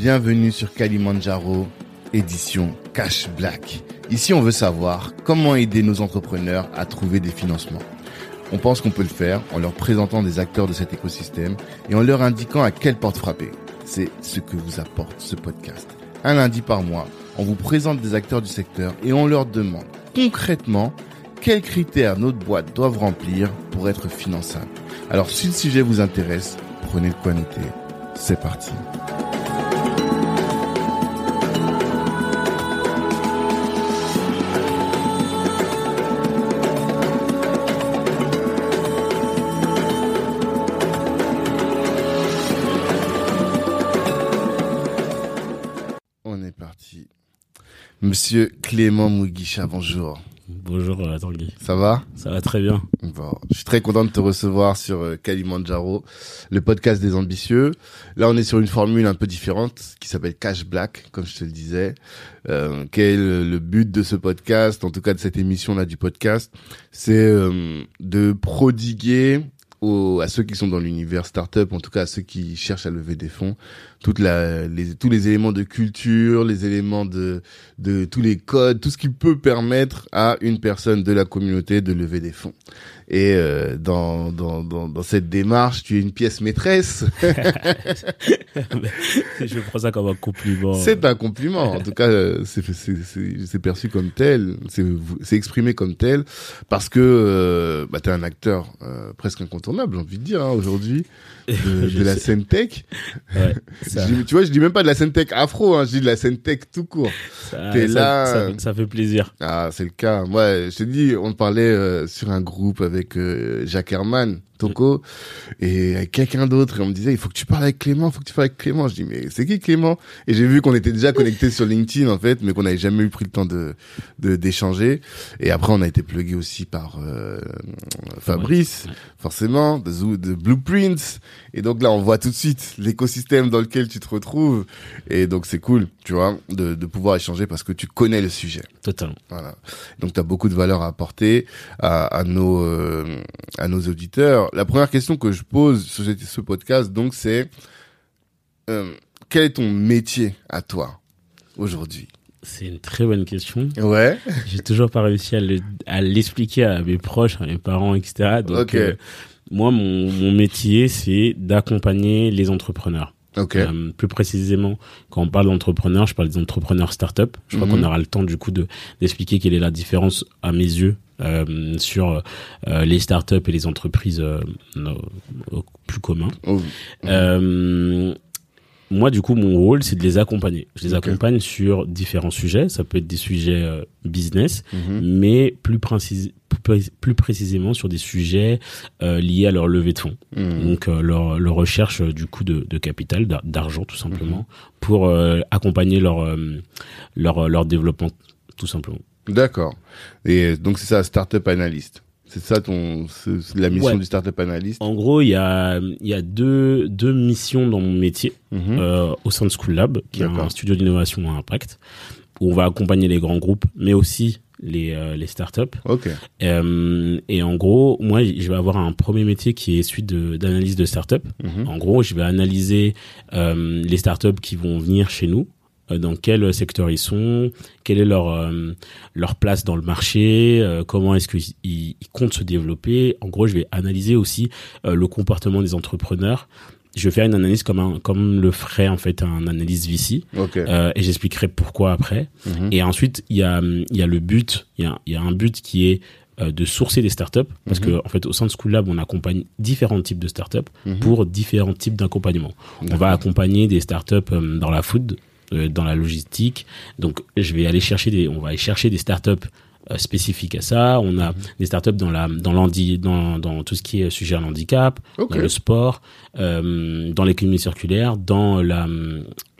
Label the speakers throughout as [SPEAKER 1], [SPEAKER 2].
[SPEAKER 1] bienvenue sur Kalimandjaro, édition Cash Black. Ici, on veut savoir comment aider nos entrepreneurs à trouver des financements. On pense qu'on peut le faire en leur présentant des acteurs de cet écosystème et en leur indiquant à quelle porte frapper. C'est ce que vous apporte ce podcast. Un lundi par mois, on vous présente des acteurs du secteur et on leur demande concrètement quels critères notre boîte doivent remplir pour être finançable. Alors si le sujet vous intéresse, prenez le quoi noter. C'est parti. Monsieur Clément Mugisha, bonjour.
[SPEAKER 2] Bonjour euh, Tanguy.
[SPEAKER 1] Ça va?
[SPEAKER 2] Ça va très bien.
[SPEAKER 1] Bon, je suis très content de te recevoir sur euh, Kalimandjaro, le podcast des ambitieux. Là, on est sur une formule un peu différente qui s'appelle Cash Black, comme je te le disais. Euh, quel est le, le but de ce podcast, en tout cas de cette émission-là du podcast? C'est euh, de prodiguer à ceux qui sont dans l'univers startup, en tout cas à ceux qui cherchent à lever des fonds, les, tous les éléments de culture, les éléments de tous les codes, tout ce qui peut permettre à une personne de la communauté de lever des fonds. Et euh, dans, dans, dans, dans cette démarche, tu es une pièce maîtresse.
[SPEAKER 2] Je prends ça comme un compliment.
[SPEAKER 1] C'est un compliment. En tout cas, euh, c'est perçu comme tel, c'est exprimé comme tel, parce que euh, bah, tu es un acteur euh, presque incontournable, j'ai envie de dire, hein, aujourd'hui, de, la scène tech.
[SPEAKER 2] Ouais, ça,
[SPEAKER 1] Je dis- tu vois, je dis même pas de la scène tech afro, hein, je dis de la scène tech tout court.
[SPEAKER 2] ça,
[SPEAKER 1] t'es
[SPEAKER 2] ça-
[SPEAKER 1] là,
[SPEAKER 2] ça-
[SPEAKER 1] euh,
[SPEAKER 2] ça fait plaisir.
[SPEAKER 1] Ah, c'est le cas. Moi, je te dis, on parlait euh, sur un groupe avec euh, Jacques Herman, Toko, et avec quelqu'un d'autre, et on me disait, il faut que tu parles avec Clément, il faut que tu parles avec Clément. Je dis, mais c'est qui Clément? Et j'ai vu qu'on était déjà connectés sur LinkedIn, en fait, mais qu'on n'avait jamais eu pris le temps de de- d'échanger. Et après, on a été plugué aussi par euh, Fabrice,
[SPEAKER 2] Ouais.
[SPEAKER 1] forcément, de, Zoo- de Blueprints. Et donc là, on voit tout de suite l'écosystème dans lequel tu te retrouves. Et donc, c'est cool, tu vois, de, de pouvoir échanger parce que tu connais le sujet.
[SPEAKER 2] Totalement.
[SPEAKER 1] Voilà. Donc tu as beaucoup de valeur à apporter à, à nos euh, à nos auditeurs. La première question que je pose sur ce, podcast donc c'est euh, quel est ton métier à toi aujourd'hui?
[SPEAKER 2] C'est une très bonne question.
[SPEAKER 1] Ouais.
[SPEAKER 2] J'ai toujours pas réussi à le- à l'expliquer à mes proches, à mes parents, etc. Donc, euh, moi, mon, mon métier, c'est d'accompagner les entrepreneurs.
[SPEAKER 1] OK.
[SPEAKER 2] Euh, plus précisément, quand on parle d'entrepreneurs, je parle des entrepreneurs start-up. Je crois
[SPEAKER 1] Mhm.
[SPEAKER 2] qu'on aura le temps du coup de d'expliquer quelle est la différence à mes yeux euh, sur euh, les start-up et les entreprises euh, au plus communs.
[SPEAKER 1] Oh,
[SPEAKER 2] moi, du coup, mon rôle, c'est de les accompagner. Je les accompagne sur différents sujets. Ça peut être des sujets business,
[SPEAKER 1] mhm.
[SPEAKER 2] mais plus, précis- plus, plus précisément sur des sujets euh, liés à leur levée de fonds.
[SPEAKER 1] Mhm.
[SPEAKER 2] Donc, euh, leur, leur recherche euh, du coup de, de capital, d'ar- d'argent tout
[SPEAKER 1] Mhm.
[SPEAKER 2] simplement, pour euh, accompagner leur, leur, leur développement tout simplement.
[SPEAKER 1] D'accord. Et donc c'est ça startup analyst. C'est ça ton la mission
[SPEAKER 2] Ouais.
[SPEAKER 1] du startup analyst?
[SPEAKER 2] En gros, il y a, il y a deux, deux missions dans mon métier.
[SPEAKER 1] Mhm.
[SPEAKER 2] euh, au sein de School Lab, qui est un studio d'innovation à impact, où on va accompagner les grands groupes, mais aussi les, euh, les startups.
[SPEAKER 1] OK.
[SPEAKER 2] Euh, et en gros, moi, je vais avoir un premier métier qui est celui de- d'analyse de, startups.
[SPEAKER 1] Mhm.
[SPEAKER 2] En gros, je vais analyser euh, les startups qui vont venir chez nous, dans quel secteur ils sont, quelle est leur euh, leur place dans le marché, euh, comment est-ce qu'ils ils- comptent se développer. En gros, je vais analyser aussi euh, le comportement des entrepreneurs. Je vais faire une analyse comme un, comme le ferait en fait un analyse VC euh, et j'expliquerai pourquoi après.
[SPEAKER 1] Mhm.
[SPEAKER 2] Et ensuite, il y a, il y a le but, il y a, il y a un but qui est euh, de sourcer des startups, parce
[SPEAKER 1] Mhm.
[SPEAKER 2] que en fait, au sein de School Lab, on accompagne différents types de startups
[SPEAKER 1] Mhm.
[SPEAKER 2] pour différents types d'accompagnement. On va accompagner des startups euh, dans la food, euh, dans la logistique. Donc, je vais aller chercher des, on va aller chercher des startups euh, spécifiques à ça. On
[SPEAKER 1] Mhm.
[SPEAKER 2] a des startups dans la, dans l'handi, dans, dans tout ce qui est sujet à l'handicap, dans le sport, euh, dans l'économie circulaire, dans la,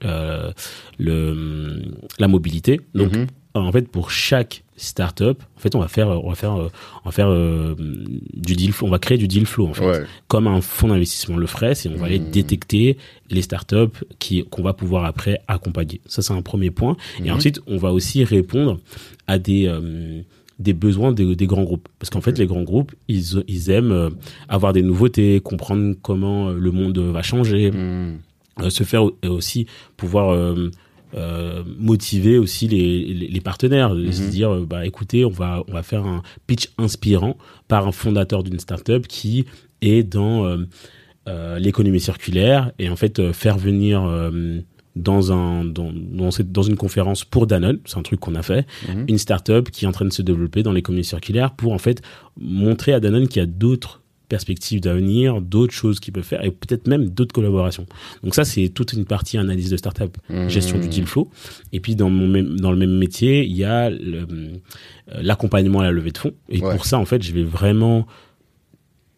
[SPEAKER 2] euh, le, la mobilité. Donc,
[SPEAKER 1] Mhm.
[SPEAKER 2] en fait, pour chaque startup, en fait, on va faire, on va faire, on va faire euh, du deal flow. On va créer du deal flow, en fait,
[SPEAKER 1] Ouais.
[SPEAKER 2] comme un fonds d'investissement le ferait. C'est on va aller
[SPEAKER 1] Mhm.
[SPEAKER 2] détecter les startups qui qu'on va pouvoir après accompagner. Ça, c'est un premier point. Et
[SPEAKER 1] Mhm.
[SPEAKER 2] ensuite, on va aussi répondre à des euh, des besoins des, des grands groupes. Parce qu'en fait, les grands groupes, ils, ils aiment euh, avoir des nouveautés, comprendre comment le monde va changer. Se faire aussi pouvoir euh, motiver aussi les, les, partenaires, se mhm. dire bah écoutez, on va on va faire un pitch inspirant par un fondateur d'une startup qui est dans euh, euh, l'économie circulaire et en fait faire venir dans un dans, dans, cette, dans, une conférence pour Danone, c'est un truc qu'on a fait, mhm. une startup qui est en train de se développer dans l'économie circulaire pour en fait montrer à Danone qu'il y a d'autres perspectives d'avenir, d'autres choses qu'ils peuvent faire et peut-être même d'autres collaborations. Donc ça, c'est toute une partie analyse de startup, mmh. gestion du deal flow. Et puis dans mon même, dans le même métier, il y a euh, l'accompagnement à la levée de fonds. Et pour ça, en fait, je vais vraiment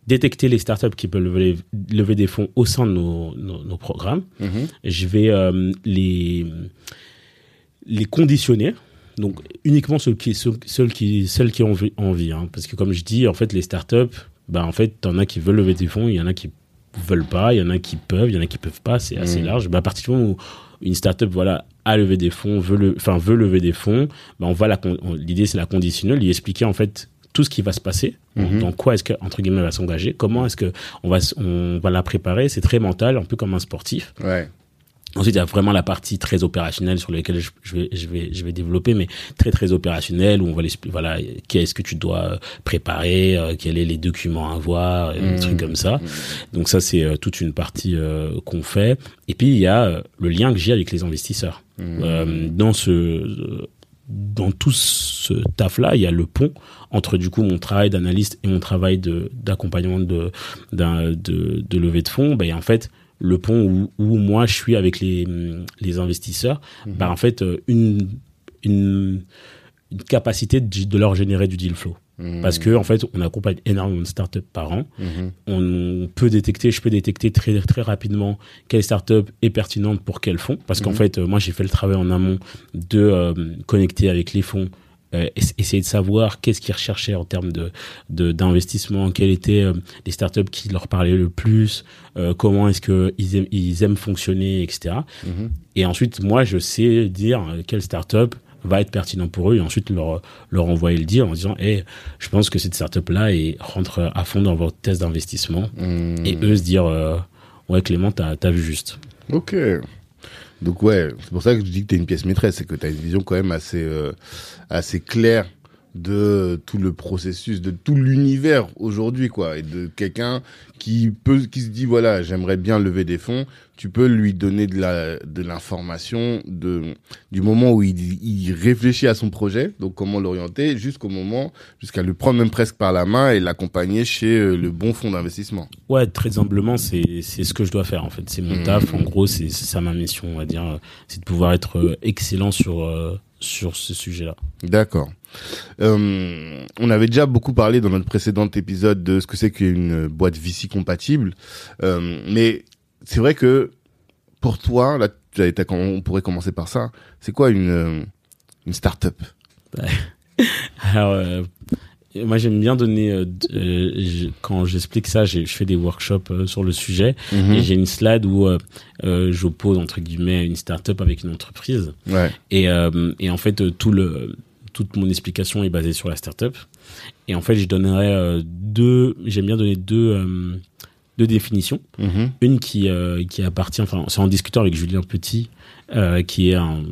[SPEAKER 2] détecter les startups qui peuvent lever, lever des fonds au sein de nos, nos, programmes. Mmh. Je vais euh, les les conditionner. Donc uniquement ceux qui ceux, qui celles qui ont envie, hein. parce que comme je dis, en fait, les startups bah en fait, t'en as qui veulent lever des fonds, il y en a qui veulent pas, il y en a qui peuvent, il y en a qui peuvent pas, c'est assez mm. large. Bah, à partir du moment où une startup voilà a levé des fonds, veut le, enfin veut lever des fonds, bah on va la l'idée c'est la conditionner, lui expliquer en fait tout ce qui va se passer, mm-hmm. dans quoi est-ce que entre guillemets elle va s'engager, comment est-ce que on va on va la préparer, c'est très mental, un peu comme un sportif.
[SPEAKER 1] Ouais.
[SPEAKER 2] Ensuite, il y a vraiment la partie très opérationnelle sur laquelle je, vais, je vais, je vais développer, mais très très opérationnelle où on va l'expliquer. Voilà, qu'est-ce que tu dois préparer, euh, quels sont les documents à voir, des trucs mmh. comme ça. Mmh. Donc ça, c'est euh, toute une partie euh, qu'on fait. Et puis il y a le lien que j'ai avec les investisseurs. Mmh. dans ce dans tout ce taf là, il y a le pont entre du coup mon travail d'analyste et mon travail de d'accompagnement de, de de levée de fonds. Ben, en fait le pont où, où, moi je suis avec les, les investisseurs, mhm. bah en fait euh, une, une, une capacité de, leur générer du deal flow. Mhm. Parce que en fait, on accompagne énormément de startups par an. Mhm. On peut détecter, je peux détecter très très rapidement quelle startup est pertinente pour quel fonds. Parce qu'en fait, euh, moi j'ai fait le travail en amont de euh, connecter avec les fonds essayer de savoir qu'est-ce qu'ils recherchaient en termes de d'investissement, quelles étaient euh, les startups qui leur parlaient le plus, euh, comment est-ce que ils aiment, ils aiment fonctionner, etc. Mm-hmm. Et ensuite, moi, je sais dire quelle startup va être pertinent pour eux et ensuite leur leur envoyer le dire en disant hey, je pense que cette startup là et rentre à fond dans votre test d'investissement mm. et eux se dire ouais Clément t'as as vu juste
[SPEAKER 1] ok donc ouais, c'est pour ça que je dis que tu une pièce maîtresse, c'est que tu as une vision quand même assez euh, assez claire de tout le processus, de tout l'univers aujourd'hui, quoi, et de quelqu'un qui peut, qui se dit voilà, j'aimerais bien lever des fonds, tu peux lui donner de la, de l'information de, du moment où il, il réfléchit à son projet, donc comment l'orienter, jusqu'au moment, jusqu'à le prendre même presque par la main et l'accompagner chez euh, le bon fonds d'investissement.
[SPEAKER 2] Ouais, très humblement, c'est, c'est ce que je dois faire, en fait. C'est mon mmh. taf, en gros, c'est, ça ma mission, on va dire, c'est de pouvoir être euh, excellent sur, euh, sur ce sujet-là.
[SPEAKER 1] D'accord. Euh, on avait déjà beaucoup parlé dans notre précédent épisode de ce que c'est qu'une boîte VC compatible, euh, mais c'est vrai que pour toi, là, on pourrait commencer par ça. C'est quoi une euh, une startup?
[SPEAKER 2] Alors, moi j'aime bien donner quand j'explique ça, je fais des workshops sur le sujet mhm. et j'ai une slide où j'oppose entre guillemets une startup avec une entreprise.
[SPEAKER 1] Ouais.
[SPEAKER 2] Et, et en fait tout le toute mon explication est basée sur la startup. Et en fait, je donnerais euh, deux, j'aime bien donner deux, euh, deux définitions. Mm-hmm. Une qui, euh, qui appartient, enfin, c'est en discutant avec Julien Petit, qui est un,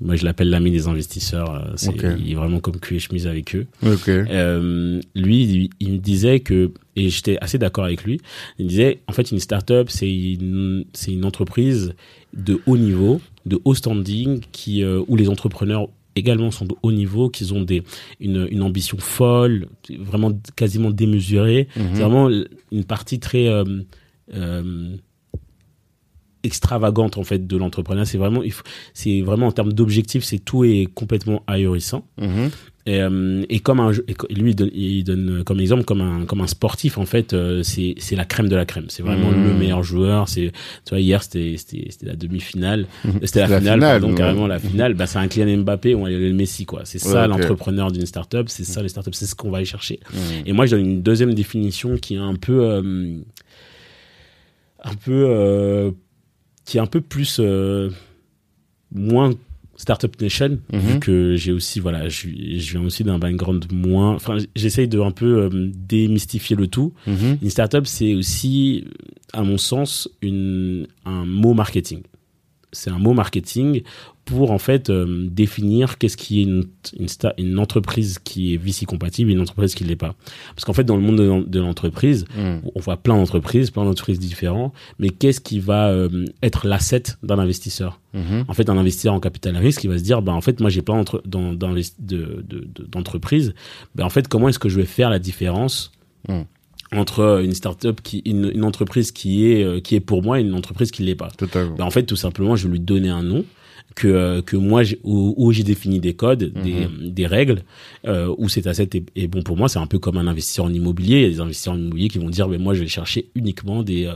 [SPEAKER 2] moi je l'appelle l'ami des investisseurs, c'est il est vraiment comme cul et chemise avec eux. lui, il, me disait que, et j'étais assez d'accord avec lui, il me disait, en fait, une startup, c'est une, c'est une entreprise de haut niveau, de haut standing, qui, où les entrepreneurs également sont de haut niveau, qu'ils ont des, une, une, ambition folle, vraiment quasiment démesurée. Mhm. C'est vraiment une partie très euh, euh, extravagante en fait de l'entrepreneuriat. C'est vraiment, c'est vraiment en termes d'objectifs, c'est tout est complètement ahurissant. Mhm. Et, euh, et, comme un, lui, il donne, il donne, comme exemple comme un comme un sportif en fait, euh, c'est la crème de la crème. C'est vraiment le mmh. meilleur joueur. C'est tu vois hier c'était la demi-finale, mmh. c'était la, finale, pardon, carrément la finale. Bah c'est un Kylian Mbappé ou un le Messi quoi. C'est ça l'entrepreneur d'une startup. C'est ça les startups. C'est ce qu'on va aller chercher. Mmh. Et moi je donne une deuxième définition qui est un peu euh, un peu qui est un peu plus moins Startup Nation, vu
[SPEAKER 1] Mhm.
[SPEAKER 2] que j'ai aussi, voilà, je, je viens aussi d'un background moins. Enfin, j'essaye de un peu euh, démystifier le tout.
[SPEAKER 1] Mhm.
[SPEAKER 2] Une startup, c'est aussi, à mon sens, une, un mot marketing. C'est un mot marketing pour en fait euh, définir qu'est-ce qui est une, une, sta- une entreprise qui est VC compatible et une entreprise qui ne l'est pas. Parce qu'en fait, dans le monde de l'en- de l'entreprise,
[SPEAKER 1] Mhm.
[SPEAKER 2] on voit plein d'entreprises, plein d'entreprises différentes, mais qu'est-ce qui va euh, être l'asset d'un investisseur?
[SPEAKER 1] Mhm.
[SPEAKER 2] En fait, un investisseur en capital risque, il va se dire, bah, en fait, moi, j'ai plein d'entre- d'en- d'invest- de- d'entreprises. Ben, en fait, comment est-ce que je vais faire la différence
[SPEAKER 1] Mm.
[SPEAKER 2] Entre une startup qui, une, une entreprise qui est, euh, qui est pour moi et une entreprise qui l'est pas?
[SPEAKER 1] Totalement.
[SPEAKER 2] Ben, en fait, tout simplement, je vais lui donner un nom que euh, que moi où, où j'ai défini des codes, des, des règles euh, où cet asset est, est bon pour moi. C'est un peu comme un investisseur en immobilier. Il y a des investisseurs en immobilier qui vont dire, mais moi je vais chercher uniquement des euh,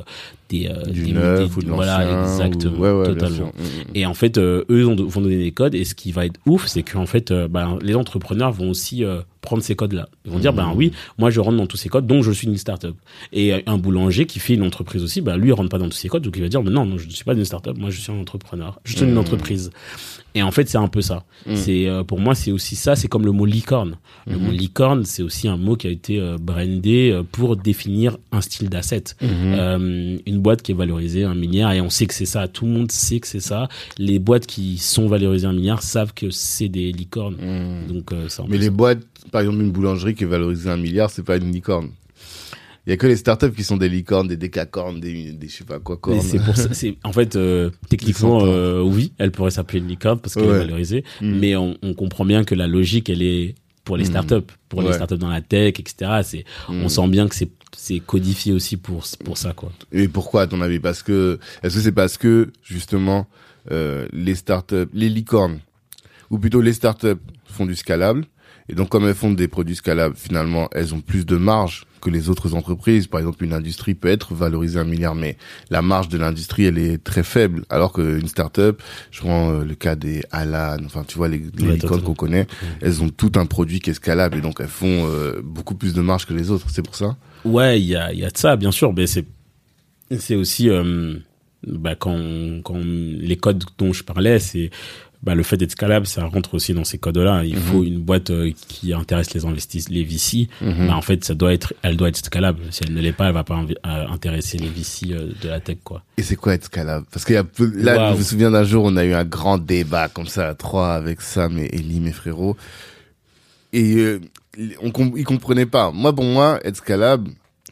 [SPEAKER 2] des, euh,
[SPEAKER 1] Du
[SPEAKER 2] des-
[SPEAKER 1] neuf
[SPEAKER 2] des-
[SPEAKER 1] ou de
[SPEAKER 2] voilà exactement
[SPEAKER 1] ou- Ouais, ouais, bien
[SPEAKER 2] totalement.
[SPEAKER 1] sûr. Mhm.
[SPEAKER 2] Et en fait, euh, eux ont- vont donner des codes. Et ce qui va être ouf, c'est qu'en fait, euh, ben, les entrepreneurs vont aussi euh, prendre ces codes-là. Ils vont dire, ben oui, moi je rentre dans tous ces codes, donc je suis une startup. Et un boulanger qui fait une entreprise aussi, ben lui, il rentre pas dans tous ces codes, donc il va dire, ben non, non, je ne suis pas une startup, moi je suis un entrepreneur, je suis une entreprise. Et en fait, c'est un peu ça.
[SPEAKER 1] Mhm.
[SPEAKER 2] C'est euh, pour moi, c'est aussi ça. C'est comme le mot licorne. Le
[SPEAKER 1] Mhm.
[SPEAKER 2] mot licorne, c'est aussi un mot qui a été euh, brandé euh, pour définir un style d'asset.
[SPEAKER 1] Mhm.
[SPEAKER 2] Euh, une boîte qui est valorisée un milliard et on sait que c'est ça. Tout le monde sait que c'est ça. Les boîtes qui sont valorisées un milliard savent que c'est des licornes.
[SPEAKER 1] Mhm.
[SPEAKER 2] Donc euh, peu
[SPEAKER 1] Mais les
[SPEAKER 2] ça.
[SPEAKER 1] boîtes, par exemple, une boulangerie qui est valorisée un milliard, c'est pas une licorne. Il y a que les startups qui sont des licornes, des décacornes, des, des je sais pas quoi cornes.
[SPEAKER 2] c'est pour ça. C'est en fait euh, techniquement euh, oui, elle pourrait s'appeler une licorne parce qu'elle
[SPEAKER 1] Ouais.
[SPEAKER 2] est valorisée.
[SPEAKER 1] Mhm.
[SPEAKER 2] Mais on, on comprend bien que la logique, elle est pour les
[SPEAKER 1] Mhm.
[SPEAKER 2] startups, pour les startups dans la tech, etc. C'est on sent bien que c'est c'est codifié aussi pour pour ça quoi.
[SPEAKER 1] Et pourquoi, à ton avis? Parce que, est-ce que c'est parce que, justement, euh, les startups, les licornes, ou plutôt les startups font du scalable, et donc comme elles font des produits scalables, finalement, elles ont plus de marge que les autres entreprises. Par exemple, une industrie peut être valorisée un milliard, mais la marge de l'industrie, elle est très faible. Alors qu'une startup, je prends euh, le cas des Alan, enfin, tu vois, les, les
[SPEAKER 2] Ouais,
[SPEAKER 1] licornes
[SPEAKER 2] totalement.
[SPEAKER 1] qu'on connaît, elles ont tout un produit qui est scalable, et donc elles font euh, beaucoup plus de marge que les autres. C'est pour ça?
[SPEAKER 2] Ouais, il y a, y a de ça, bien sûr, mais c'est, c'est aussi, euh, bah, quand, quand les codes dont je parlais, c'est, bah, le fait d'être scalable, ça rentre aussi dans ces codes-là. Il
[SPEAKER 1] Mhm.
[SPEAKER 2] faut une boîte euh, qui intéresse les investisseurs, les VC.
[SPEAKER 1] Mhm.
[SPEAKER 2] Bah, en fait, ça doit être, elle doit être scalable. Si elle ne l'est pas, elle va pas euh, intéresser les VC euh, de la tech, quoi.
[SPEAKER 1] Et c'est quoi être scalable? Parce qu'il y a peu... là,
[SPEAKER 2] Waouh.
[SPEAKER 1] je me souviens d'un jour, on a eu un grand débat comme ça à trois avec Sam et Ellie, mes frérots. Et euh, on ils comprenaient pas. Moi, pour moi, être scalable,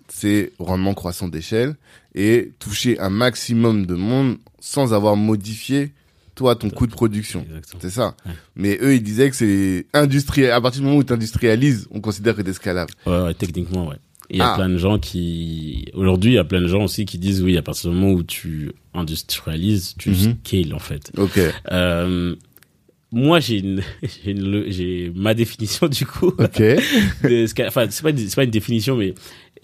[SPEAKER 1] c'est rendement croissant d'échelle et toucher un maximum de monde sans avoir modifié toi ton coût de production. C'est ça.
[SPEAKER 2] Ouais.
[SPEAKER 1] Mais eux, ils disaient que c'est industriel. À partir du moment où tu industrialises, on considère que t'es scalable.
[SPEAKER 2] Ouais, ouais, techniquement, ouais. Il y a
[SPEAKER 1] Ah.
[SPEAKER 2] plein de gens qui, aujourd'hui, il y a plein de gens aussi qui disent oui, à partir du moment où tu industrialises, tu
[SPEAKER 1] Mhm.
[SPEAKER 2] scales, en fait.
[SPEAKER 1] Ok.
[SPEAKER 2] Euh, moi, j'ai une, j'ai une, le- j'ai ma définition du coup.
[SPEAKER 1] Ok.
[SPEAKER 2] de enfin, c'est pas, c'est pas une définition, mais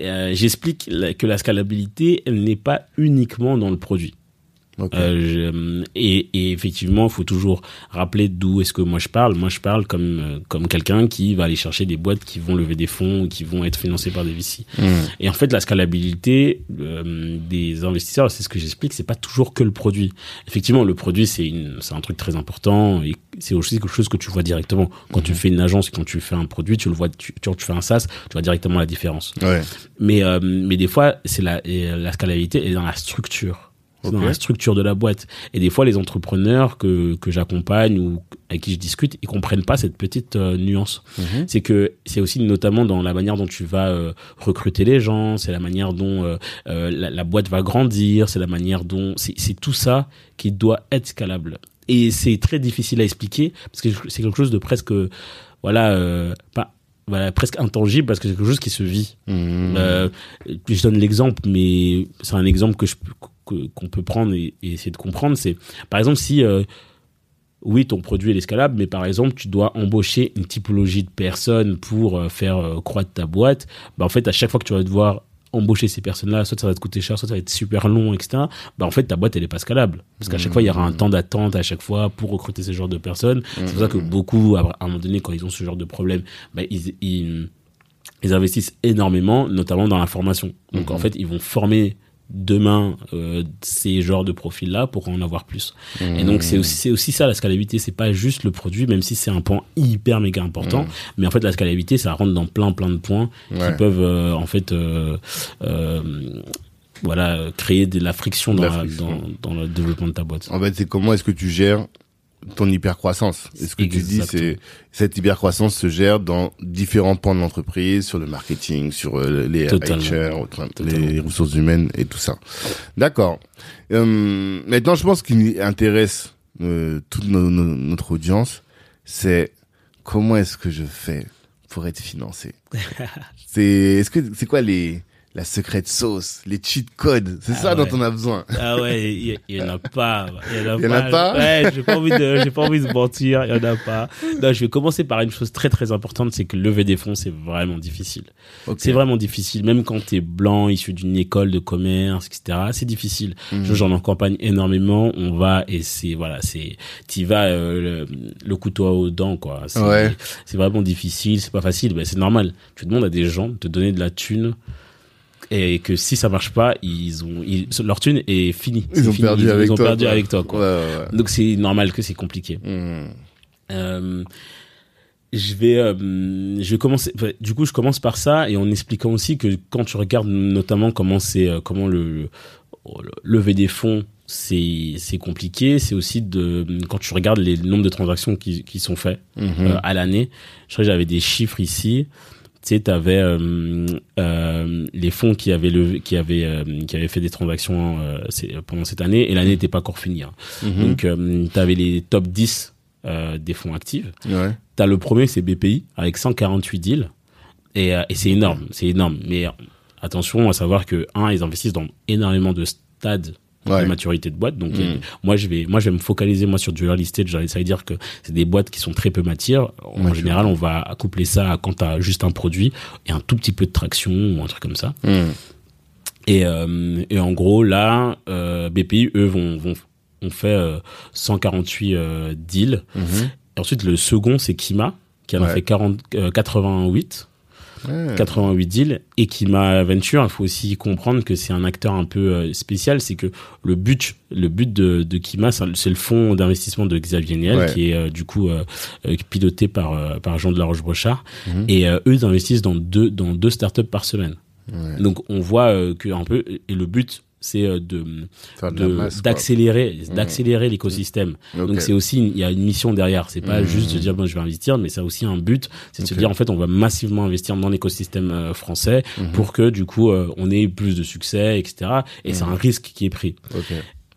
[SPEAKER 2] euh, j'explique que la scalabilité, elle n'est pas uniquement dans le produit. Euh, je- et, et effectivement, il faut toujours rappeler d'où est-ce que moi je parle. Moi, je parle comme euh, comme quelqu'un qui va aller chercher des boîtes qui vont lever des fonds ou qui vont être financées par des VC.
[SPEAKER 1] Hmm.
[SPEAKER 2] Et en fait, la scalabilité euh, des investisseurs, c'est ce que j'explique, c'est pas toujours que le produit. Effectivement, le produit, c'est une, c'est un truc très important et c'est aussi quelque chose que tu vois directement. Quand tu fais une agence quand tu fais un produit, tu le vois, tu, tu, tu fais un SaaS, tu vois directement la différence.
[SPEAKER 1] Ouais.
[SPEAKER 2] Mais, euh, mais des fois, c'est la, la scalabilité est dans la structure. Dans la structure de la boîte. Et des fois, les entrepreneurs que, que j'accompagne ou avec qui je discute, ils comprennent pas cette petite euh, nuance.
[SPEAKER 1] Mhm.
[SPEAKER 2] C'est que c'est aussi notamment dans la manière dont tu vas euh, recruter les gens, c'est la manière dont euh, la, la boîte va grandir, c'est la manière dont c'est tout ça qui doit être scalable. Et c'est très difficile à expliquer parce que c'est quelque chose de presque voilà pas voilà presque intangible parce que c'est quelque chose qui se vit. Euh, je donne l'exemple, mais c'est un exemple que je qu'on peut prendre et, et essayer de comprendre. C'est par exemple si euh, oui ton produit est escalable, mais par exemple tu dois embaucher une typologie de personnes pour euh, faire euh, croître ta boîte. Bah en fait à chaque fois que tu vas devoir embaucher ces personnes-là, soit ça va te coûter cher, soit ça va être super long, etc. Bah en fait ta boîte elle est pas scalable parce qu'à chaque fois il y aura un temps d'attente à chaque fois pour recruter ce genre de personnes. C'est pour ça que beaucoup à un moment donné quand ils ont ce genre de problème, bah, ils, ils ils investissent énormément, notamment dans la formation. Donc en fait, ils vont former demain euh, ces genres de profils là pour en avoir plus et donc c'est aussi c'est aussi ça la scalabilité c'est pas juste le produit même si c'est un point hyper méga important
[SPEAKER 1] Mmh.
[SPEAKER 2] mais en fait la scalabilité ça rentre dans plein plein de points
[SPEAKER 1] Ouais.
[SPEAKER 2] qui peuvent euh, en fait euh, euh, voilà créer de la friction
[SPEAKER 1] De
[SPEAKER 2] dans,
[SPEAKER 1] la
[SPEAKER 2] la-
[SPEAKER 1] friction.
[SPEAKER 2] dans, dans le développement de ta boîte
[SPEAKER 1] En fait, c'est comment est-ce que tu gères ton hypercroissance Et ce que tu dis, c'est cette hypercroissance se gère dans différents points de l'entreprise, sur le marketing, sur euh, les. HR, les ressources humaines et tout ça. D'accord. Euh, maintenant, je pense qu'il intéresse euh, toute no- no- notre audience, c'est comment est-ce que je fais pour être financé? c'est est-ce que c'est quoi les la secrète sauce, les cheat codes, c'est
[SPEAKER 2] Ah
[SPEAKER 1] ça
[SPEAKER 2] ouais.
[SPEAKER 1] dont on a besoin.
[SPEAKER 2] Ah ouais, il y, en a pas. Il y en a
[SPEAKER 1] y en a pas
[SPEAKER 2] Ouais, j'ai pas envie de, j'ai pas envie de mentir. Il y en a pas. Non, je vais commencer par une chose très très importante, c'est que lever des fonds, c'est vraiment difficile. C'est vraiment difficile, même quand t'es blanc, issu d'une école de commerce, etc. C'est difficile. Je- J'en accompagne énormément. On va et c'est voilà, c'est t'y vas euh, le, le couteau aux dents quoi. C'est
[SPEAKER 1] Ouais.
[SPEAKER 2] c'est vraiment difficile, c'est pas facile. Mais c'est normal. Tu demandes à des gens de te donner de la thune et que si ça marche pas, ils ont ils, leur thune est finie.
[SPEAKER 1] Ils ont
[SPEAKER 2] fini.
[SPEAKER 1] perdu
[SPEAKER 2] ils,
[SPEAKER 1] avec
[SPEAKER 2] ils ont
[SPEAKER 1] toi.
[SPEAKER 2] perdu
[SPEAKER 1] quoi.
[SPEAKER 2] avec toi quoi.
[SPEAKER 1] Ouais, ouais, ouais.
[SPEAKER 2] Donc c'est normal que c'est compliqué.
[SPEAKER 1] Hmm.
[SPEAKER 2] Euh, je vais, euh, je vais commencer. Du coup, je commence par ça et en expliquant aussi que quand tu regardes notamment comment c'est, euh, comment le, le- le lever des fonds, c'est c'est compliqué. C'est aussi de quand tu regardes les nombres de transactions qui qui sont faits
[SPEAKER 1] Mhm.
[SPEAKER 2] euh, à l'année. Je crois que j'avais des chiffres ici. Tu sais, t'avais euh, euh, les fonds qui avaient levé, qui avaient euh, qui avaient fait des transactions pendant cette année et l'année n'était pas encore finie. hein.
[SPEAKER 1] Mhm.
[SPEAKER 2] Donc, euh, tu avais les top 10 euh, des fonds actifs.
[SPEAKER 1] ouais.
[SPEAKER 2] Tu as le premier, c'est BPI, avec 148 deals. Et, et c'est énorme, c'est énorme. Mais attention à savoir que, un, ils investissent dans énormément de stades
[SPEAKER 1] Ouais.
[SPEAKER 2] de maturité de boîte. Donc,
[SPEAKER 1] Mm.
[SPEAKER 2] euh, moi, je vais, moi, je vais me focaliser, moi, sur du stage. Genre, Ça veut dire que c'est des boîtes qui sont très peu matures. En général, on va accoupler ça à quand tu as juste un produit et un tout petit peu de traction ou un truc comme ça.
[SPEAKER 1] Hmm.
[SPEAKER 2] Et, euh, et en gros, là, euh, BPI, eux, vont, vont, ont fait euh, 148 euh, deals.
[SPEAKER 1] Mhm.
[SPEAKER 2] Et ensuite, le second, c'est Kima, qui en a
[SPEAKER 1] Ouais.
[SPEAKER 2] fait 40, euh, 88,
[SPEAKER 1] Ouais.
[SPEAKER 2] 88 deals. Et Kima Venture, il faut aussi comprendre que c'est un acteur un peu euh, spécial. C'est que le but, le but de, de Kima, c'est le fonds d'investissement de Xavier Niel,
[SPEAKER 1] Ouais.
[SPEAKER 2] qui est euh, du coup euh, piloté par, par Jean de la Roche-Brochard.
[SPEAKER 1] Mhm.
[SPEAKER 2] Et euh, eux, ils investissent dans deux, dans deux startups par semaine.
[SPEAKER 1] Ouais.
[SPEAKER 2] Donc, on voit que un peu, et le but, c'est euh, de d'accélérer
[SPEAKER 1] Mhm.
[SPEAKER 2] d'accélérer l'écosystème. Donc c'est aussi il y a une mission derrière. C'est pas
[SPEAKER 1] Mhm.
[SPEAKER 2] juste de dire bon je vais investir mais ça a aussi un but. C'est de se dire en fait on va massivement investir dans l'écosystème euh, français
[SPEAKER 1] Mhm.
[SPEAKER 2] pour que du coup euh, on ait plus de succès etc et c'est un risque qui est pris.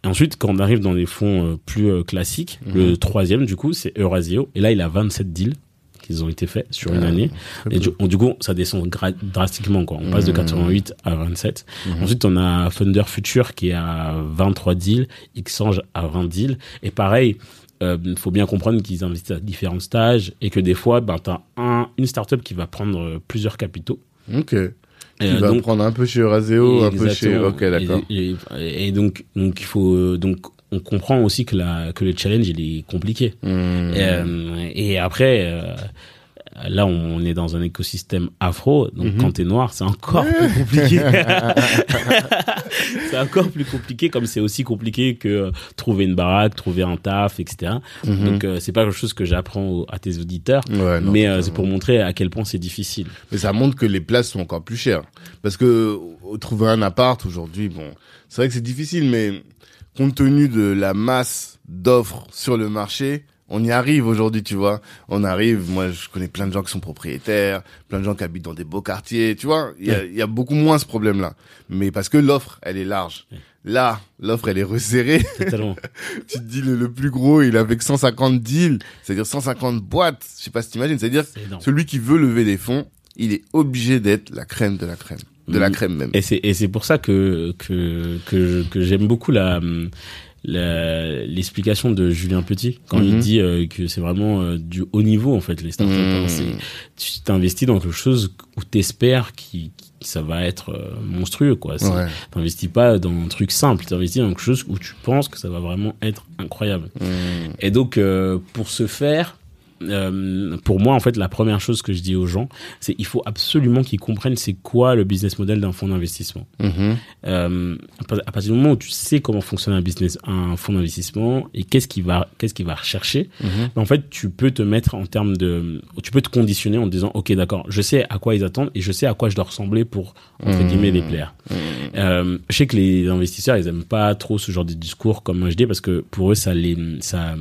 [SPEAKER 2] Et ensuite quand on arrive dans les fonds euh, plus classiques le troisième du coup c'est Eurasio. Et là il a 27 deals qui ont été faits sur une
[SPEAKER 1] Ah,
[SPEAKER 2] année et du, du coup, ça descend drastiquement, quoi. On passe de
[SPEAKER 1] Mhm.
[SPEAKER 2] 88 à 27.
[SPEAKER 1] Mhm.
[SPEAKER 2] Ensuite, on a Thunder Future qui est à 23 deals, Xange à 20 deals. Et pareil, il faut bien comprendre qu'ils investissent à différents stages et que des fois, ben, tu as un, une startup qui va prendre euh, plusieurs capitaux.
[SPEAKER 1] Ok. Tu
[SPEAKER 2] Euh,
[SPEAKER 1] vas
[SPEAKER 2] donc,
[SPEAKER 1] prendre un peu chez Euraseo, un peu chez. Ok, d'accord.
[SPEAKER 2] Et, et- et donc, donc il faut euh, donc on comprend aussi que la que le challenge il est compliqué.
[SPEAKER 1] Hmm.
[SPEAKER 2] Euh, et après, euh, là, on est dans un écosystème afro, donc
[SPEAKER 1] Mhm.
[SPEAKER 2] quand t'es noir, c'est encore plus compliqué. c'est encore plus compliqué, comme c'est aussi compliqué que euh, trouver une baraque, trouver un taf, etc.
[SPEAKER 1] Mhm.
[SPEAKER 2] Donc, c'est pas quelque chose que j'apprends à tes auditeurs.
[SPEAKER 1] Ouais, non,
[SPEAKER 2] mais c'est pour montrer à quel point c'est difficile.
[SPEAKER 1] Mais ça montre que les places sont encore plus chères. Parce que trouver un appart aujourd'hui, bon, c'est vrai que c'est difficile, mais compte tenu de la masse d'offres sur le marché, on y arrive aujourd'hui, tu vois. On arrive, moi je connais plein de gens qui sont propriétaires, plein de gens qui habitent dans des beaux quartiers, tu vois. Il y a, il y a beaucoup moins ce problème-là. Mais parce que l'offre, elle est large. Là, l'offre, elle est resserrée.
[SPEAKER 2] Totalement.
[SPEAKER 1] tu te dis, le, le plus gros, il est avec 150 deals, c'est-à-dire 150 boîtes. Je sais pas si t'imagines. C'est-à-dire, celui qui veut lever des fonds, il est obligé d'être la crème de la crème. De la
[SPEAKER 2] Mm.
[SPEAKER 1] crème même.
[SPEAKER 2] Et c'est et c'est pour ça que que que que j'aime beaucoup la l'explication de Julien Petit quand il
[SPEAKER 1] Mhm.
[SPEAKER 2] dit euh, que c'est vraiment euh, du haut niveau en fait les startups. Hein. C'est- tu t'investis dans quelque chose où t'espères qui qui- ça va être euh, monstrueux quoi.
[SPEAKER 1] Ouais.
[SPEAKER 2] T'investis pas dans un truc simple, t'investis dans quelque chose où tu penses que ça va vraiment être incroyable.
[SPEAKER 1] Mm.
[SPEAKER 2] Et donc, pour ce faire, euh, pour moi, en fait, la première chose que je dis aux gens, c'est il faut absolument qu'ils comprennent c'est quoi le business model d'un fonds d'investissement.
[SPEAKER 1] Mhm.
[SPEAKER 2] Euh, à partir du moment où tu sais comment fonctionne un business, un fonds d'investissement et qu'est-ce qu'il va, qu'est-ce qu'il va rechercher,
[SPEAKER 1] Mhm.
[SPEAKER 2] en fait, tu peux te mettre en termes de, tu peux te conditionner en te disant, ok, d'accord, je sais à quoi ils attendent et je sais à quoi je dois ressembler pour entre
[SPEAKER 1] Mhm.
[SPEAKER 2] guillemets les plaire. Euh, je sais que les investisseurs, ils aiment pas trop ce genre de discours comme moi je dis parce que pour eux, ça les, ça,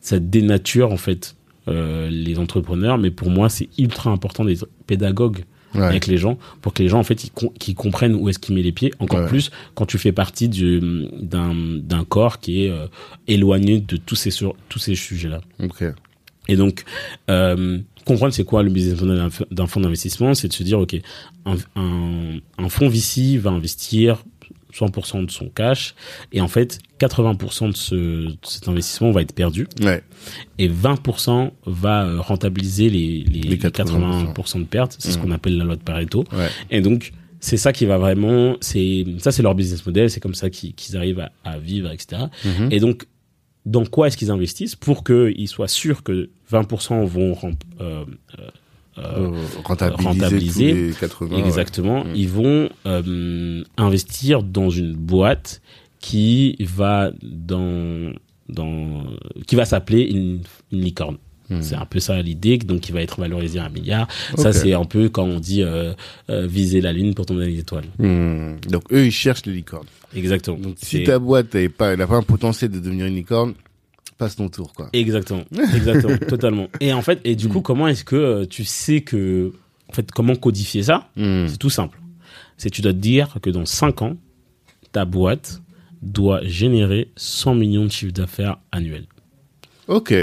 [SPEAKER 2] ça dénature en fait euh, les entrepreneurs. Mais pour moi, c'est ultra important d'être pédagogue
[SPEAKER 1] Ouais.
[SPEAKER 2] avec les gens pour que les gens en fait ils, com- comprennent où est-ce qu'ils mettent les pieds. Encore
[SPEAKER 1] Ouais.
[SPEAKER 2] plus quand tu fais partie du, d'un, d'un corps qui est euh, éloigné de tous ces sur, tous ces sujets-là. Et donc, euh, comprendre c'est quoi le business d'un fonds d'investissement, c'est de se dire, OK, un, un, un fonds VC va investir 100% de son cash, et en fait, 80% de, ce, de cet investissement va être perdu,
[SPEAKER 1] Ouais.
[SPEAKER 2] et 20% va euh, rentabiliser les, les,
[SPEAKER 1] Les
[SPEAKER 2] les
[SPEAKER 1] 80%.
[SPEAKER 2] 80% de pertes. C'est ce
[SPEAKER 1] Mhm.
[SPEAKER 2] qu'on appelle la loi de Pareto.
[SPEAKER 1] Ouais.
[SPEAKER 2] Et donc, c'est ça qui va vraiment, c'est, ça c'est leur business model, c'est comme ça qu'ils arrivent à, à vivre, etc.
[SPEAKER 1] Mhm.
[SPEAKER 2] Et donc, dans quoi est-ce qu'ils investissent? Pour qu'ils soient sûrs que 20% vont rem- euh, euh,
[SPEAKER 1] Euh, rentabiliser,
[SPEAKER 2] rentabiliser.
[SPEAKER 1] tous les 80. ouais.
[SPEAKER 2] exactement, ils vont euh, investir dans une boîte qui va dans dans qui va s'appeler une, une licorne.
[SPEAKER 1] Mm.
[SPEAKER 2] C'est un peu ça l'idée, donc qui va être valorisé à un milliard. Ça, c'est un peu quand on dit euh, euh, viser la lune pour tomber les étoiles.
[SPEAKER 1] Hmm. Donc eux, ils cherchent les licornes.
[SPEAKER 2] Exactement.
[SPEAKER 1] Donc si ta boîte n'a pas, elle a pas un potentiel de devenir une licorne, passe ton tour, quoi.
[SPEAKER 2] Exactement, exactement, totalement. Et en fait, et du coup, comment est-ce que euh, tu sais que, en fait, comment codifier ça
[SPEAKER 1] Hmm.
[SPEAKER 2] C'est tout simple. C'est tu dois te dire que dans 5 ans, ta boîte doit générer 100 millions de chiffre d'affaires annuel.
[SPEAKER 1] Ok.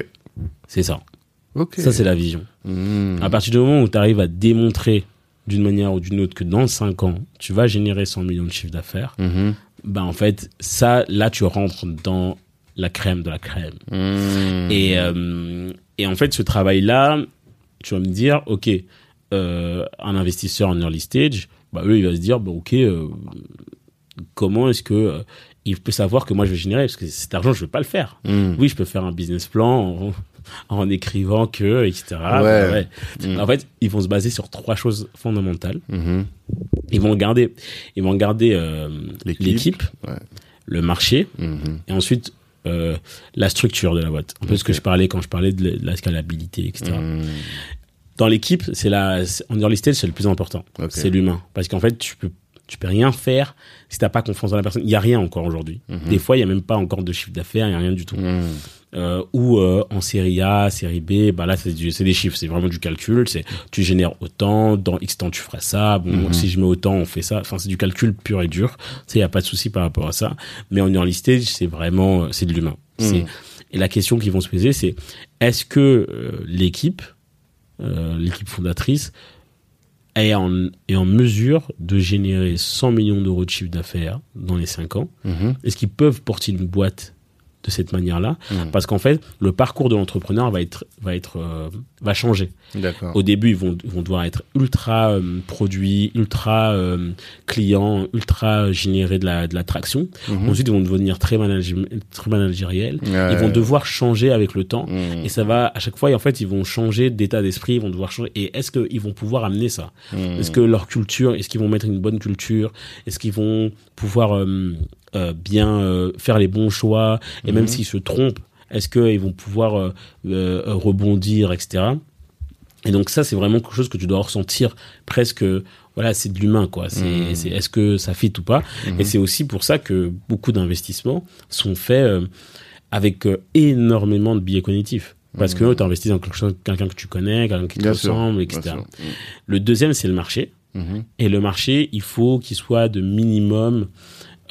[SPEAKER 2] C'est ça.
[SPEAKER 1] Ok.
[SPEAKER 2] Ça, c'est la vision.
[SPEAKER 1] Hmm.
[SPEAKER 2] À partir du moment où tu arrives à démontrer d'une manière ou d'une autre que dans 5 ans, tu vas générer 100 millions de chiffre d'affaires,
[SPEAKER 1] Mhm.
[SPEAKER 2] ben en fait, ça, là, tu rentres dans la crème de la crème.
[SPEAKER 1] Hmm.
[SPEAKER 2] Et, euh, et en fait, ce travail-là, tu vas me dire, OK, euh, un investisseur en early stage, bah, eux, il va se dire, bah, OK, euh, comment est-ce que il peut savoir que moi, je vais générer? Parce que cet argent, je vais pas le faire.
[SPEAKER 1] Hmm.
[SPEAKER 2] Oui, je peux faire un business plan en, en écrivant que, etc.
[SPEAKER 1] Ouais. Mm.
[SPEAKER 2] En fait, ils vont se baser sur trois choses fondamentales. Ils vont regarder, ils vont regarder
[SPEAKER 1] L'équipe. Ouais.
[SPEAKER 2] le marché, et ensuite euh, la structure de la boîte. Un peu ce que je parlais quand je parlais de la- scalabilité, etc.
[SPEAKER 1] Hmm.
[SPEAKER 2] Dans l'équipe, c'est la, en early stage, c'est le plus important. C'est l'humain. Parce qu'en fait, tu peux, tu peux rien faire si t'as pas confiance dans la personne. Il y a rien encore aujourd'hui.
[SPEAKER 1] Mhm.
[SPEAKER 2] Des fois, il y a même pas encore de chiffre d'affaires, il y a rien du tout.
[SPEAKER 1] Hmm.
[SPEAKER 2] Euh, ou euh, en série A, série B, bah là c'est des chiffres, c'est vraiment du calcul. C'est tu génères autant, dans X temps tu feras ça. Bon,
[SPEAKER 1] Mhm.
[SPEAKER 2] si je mets autant, on fait ça. Enfin, c'est du calcul pur et dur. Tu sais, y a pas de souci par rapport à ça. Mais en early stage, c'est vraiment, euh, c'est de l'humain.
[SPEAKER 1] Mhm.
[SPEAKER 2] et la question qu'ils vont se poser, c'est est-ce que euh, l'équipe, euh, l'équipe fondatrice, est en, est en mesure de générer 100 millions d'euros de chiffre d'affaires dans les 5 ans?
[SPEAKER 1] Mhm.
[SPEAKER 2] Est-ce qu'ils peuvent porter une boîte de cette manière-là
[SPEAKER 1] Mhm.
[SPEAKER 2] Parce qu'en fait, le parcours de l'entrepreneur va être va être euh, va changer. Au début, ils vont vont devoir être ultra euh, produits, ultra euh, clients, ultra générer de la de l'attraction.
[SPEAKER 1] Mhm.
[SPEAKER 2] Ensuite, ils vont devenir très très managériels.
[SPEAKER 1] Ouais.
[SPEAKER 2] Ils vont devoir changer avec le temps.
[SPEAKER 1] Hmm.
[SPEAKER 2] Et ça va, à chaque fois, et en fait, ils vont changer d'état d'esprit, ils vont devoir changer. Et est-ce qu'ils vont pouvoir amener ça?
[SPEAKER 1] Hmm.
[SPEAKER 2] Est-ce que leur culture, est-ce qu'ils vont mettre une bonne culture? Est-ce qu'ils vont pouvoir euh, bien euh, faire les bons choix Et même
[SPEAKER 1] Mhm.
[SPEAKER 2] s'ils se trompent, est-ce qu'ils vont pouvoir euh, euh, rebondir, etc. Et donc ça, c'est vraiment quelque chose que tu dois ressentir presque. Voilà, c'est de l'humain, quoi. C'est,
[SPEAKER 1] Mhm.
[SPEAKER 2] c'est est-ce que ça fit ou pas?
[SPEAKER 1] Mhm.
[SPEAKER 2] Et c'est aussi pour ça que beaucoup d'investissements sont faits euh, avec euh, énormément de biais cognitifs. Parce que
[SPEAKER 1] Mhm.
[SPEAKER 2] tu investis dans quelque chose, quelqu'un que tu connais, quelqu'un qui te
[SPEAKER 1] Bien
[SPEAKER 2] ressemble, etc. Le deuxième, c'est le marché. Et le marché, il faut qu'il soit de minimum,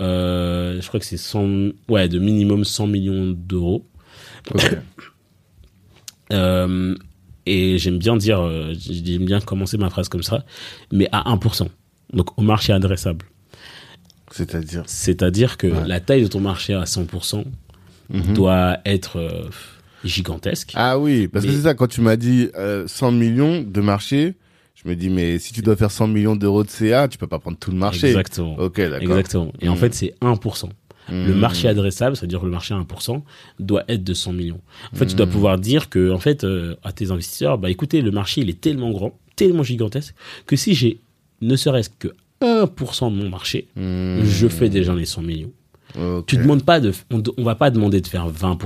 [SPEAKER 2] euh, je crois que c'est 100, ouais, de minimum 100 millions d'euros.
[SPEAKER 1] Ok.
[SPEAKER 2] Euh, et j'aime bien dire, euh, j'aime bien commencer ma phrase comme ça, mais à 1%. Donc au marché adressable.
[SPEAKER 1] C'est-à-dire.
[SPEAKER 2] C'est-à-dire que
[SPEAKER 1] Ouais.
[SPEAKER 2] la taille de ton marché à 100%
[SPEAKER 1] Mhm.
[SPEAKER 2] doit être gigantesque.
[SPEAKER 1] Ah oui, parce que c'est ça, quand tu m'as dit euh, 100 millions de marché, je me dis, mais si tu dois faire 100 millions d'euros de CA, tu peux pas prendre tout le marché.
[SPEAKER 2] Exactement.
[SPEAKER 1] Ok, d'accord.
[SPEAKER 2] Exactement. Et en
[SPEAKER 1] Mhm.
[SPEAKER 2] fait, c'est 1%. Le
[SPEAKER 1] Mmh.
[SPEAKER 2] marché adressable, c'est-à-dire le marché à 1%, doit être de 100 millions. En fait, tu dois
[SPEAKER 1] Mmh.
[SPEAKER 2] pouvoir dire que, en fait, euh, à tes investisseurs, bah écoutez, le marché il est tellement grand, tellement gigantesque que si j'ai ne serait-ce que 1% de mon marché, je fais déjà les 100 millions. Tu demandes pas de, on, on va pas demander de faire 20%,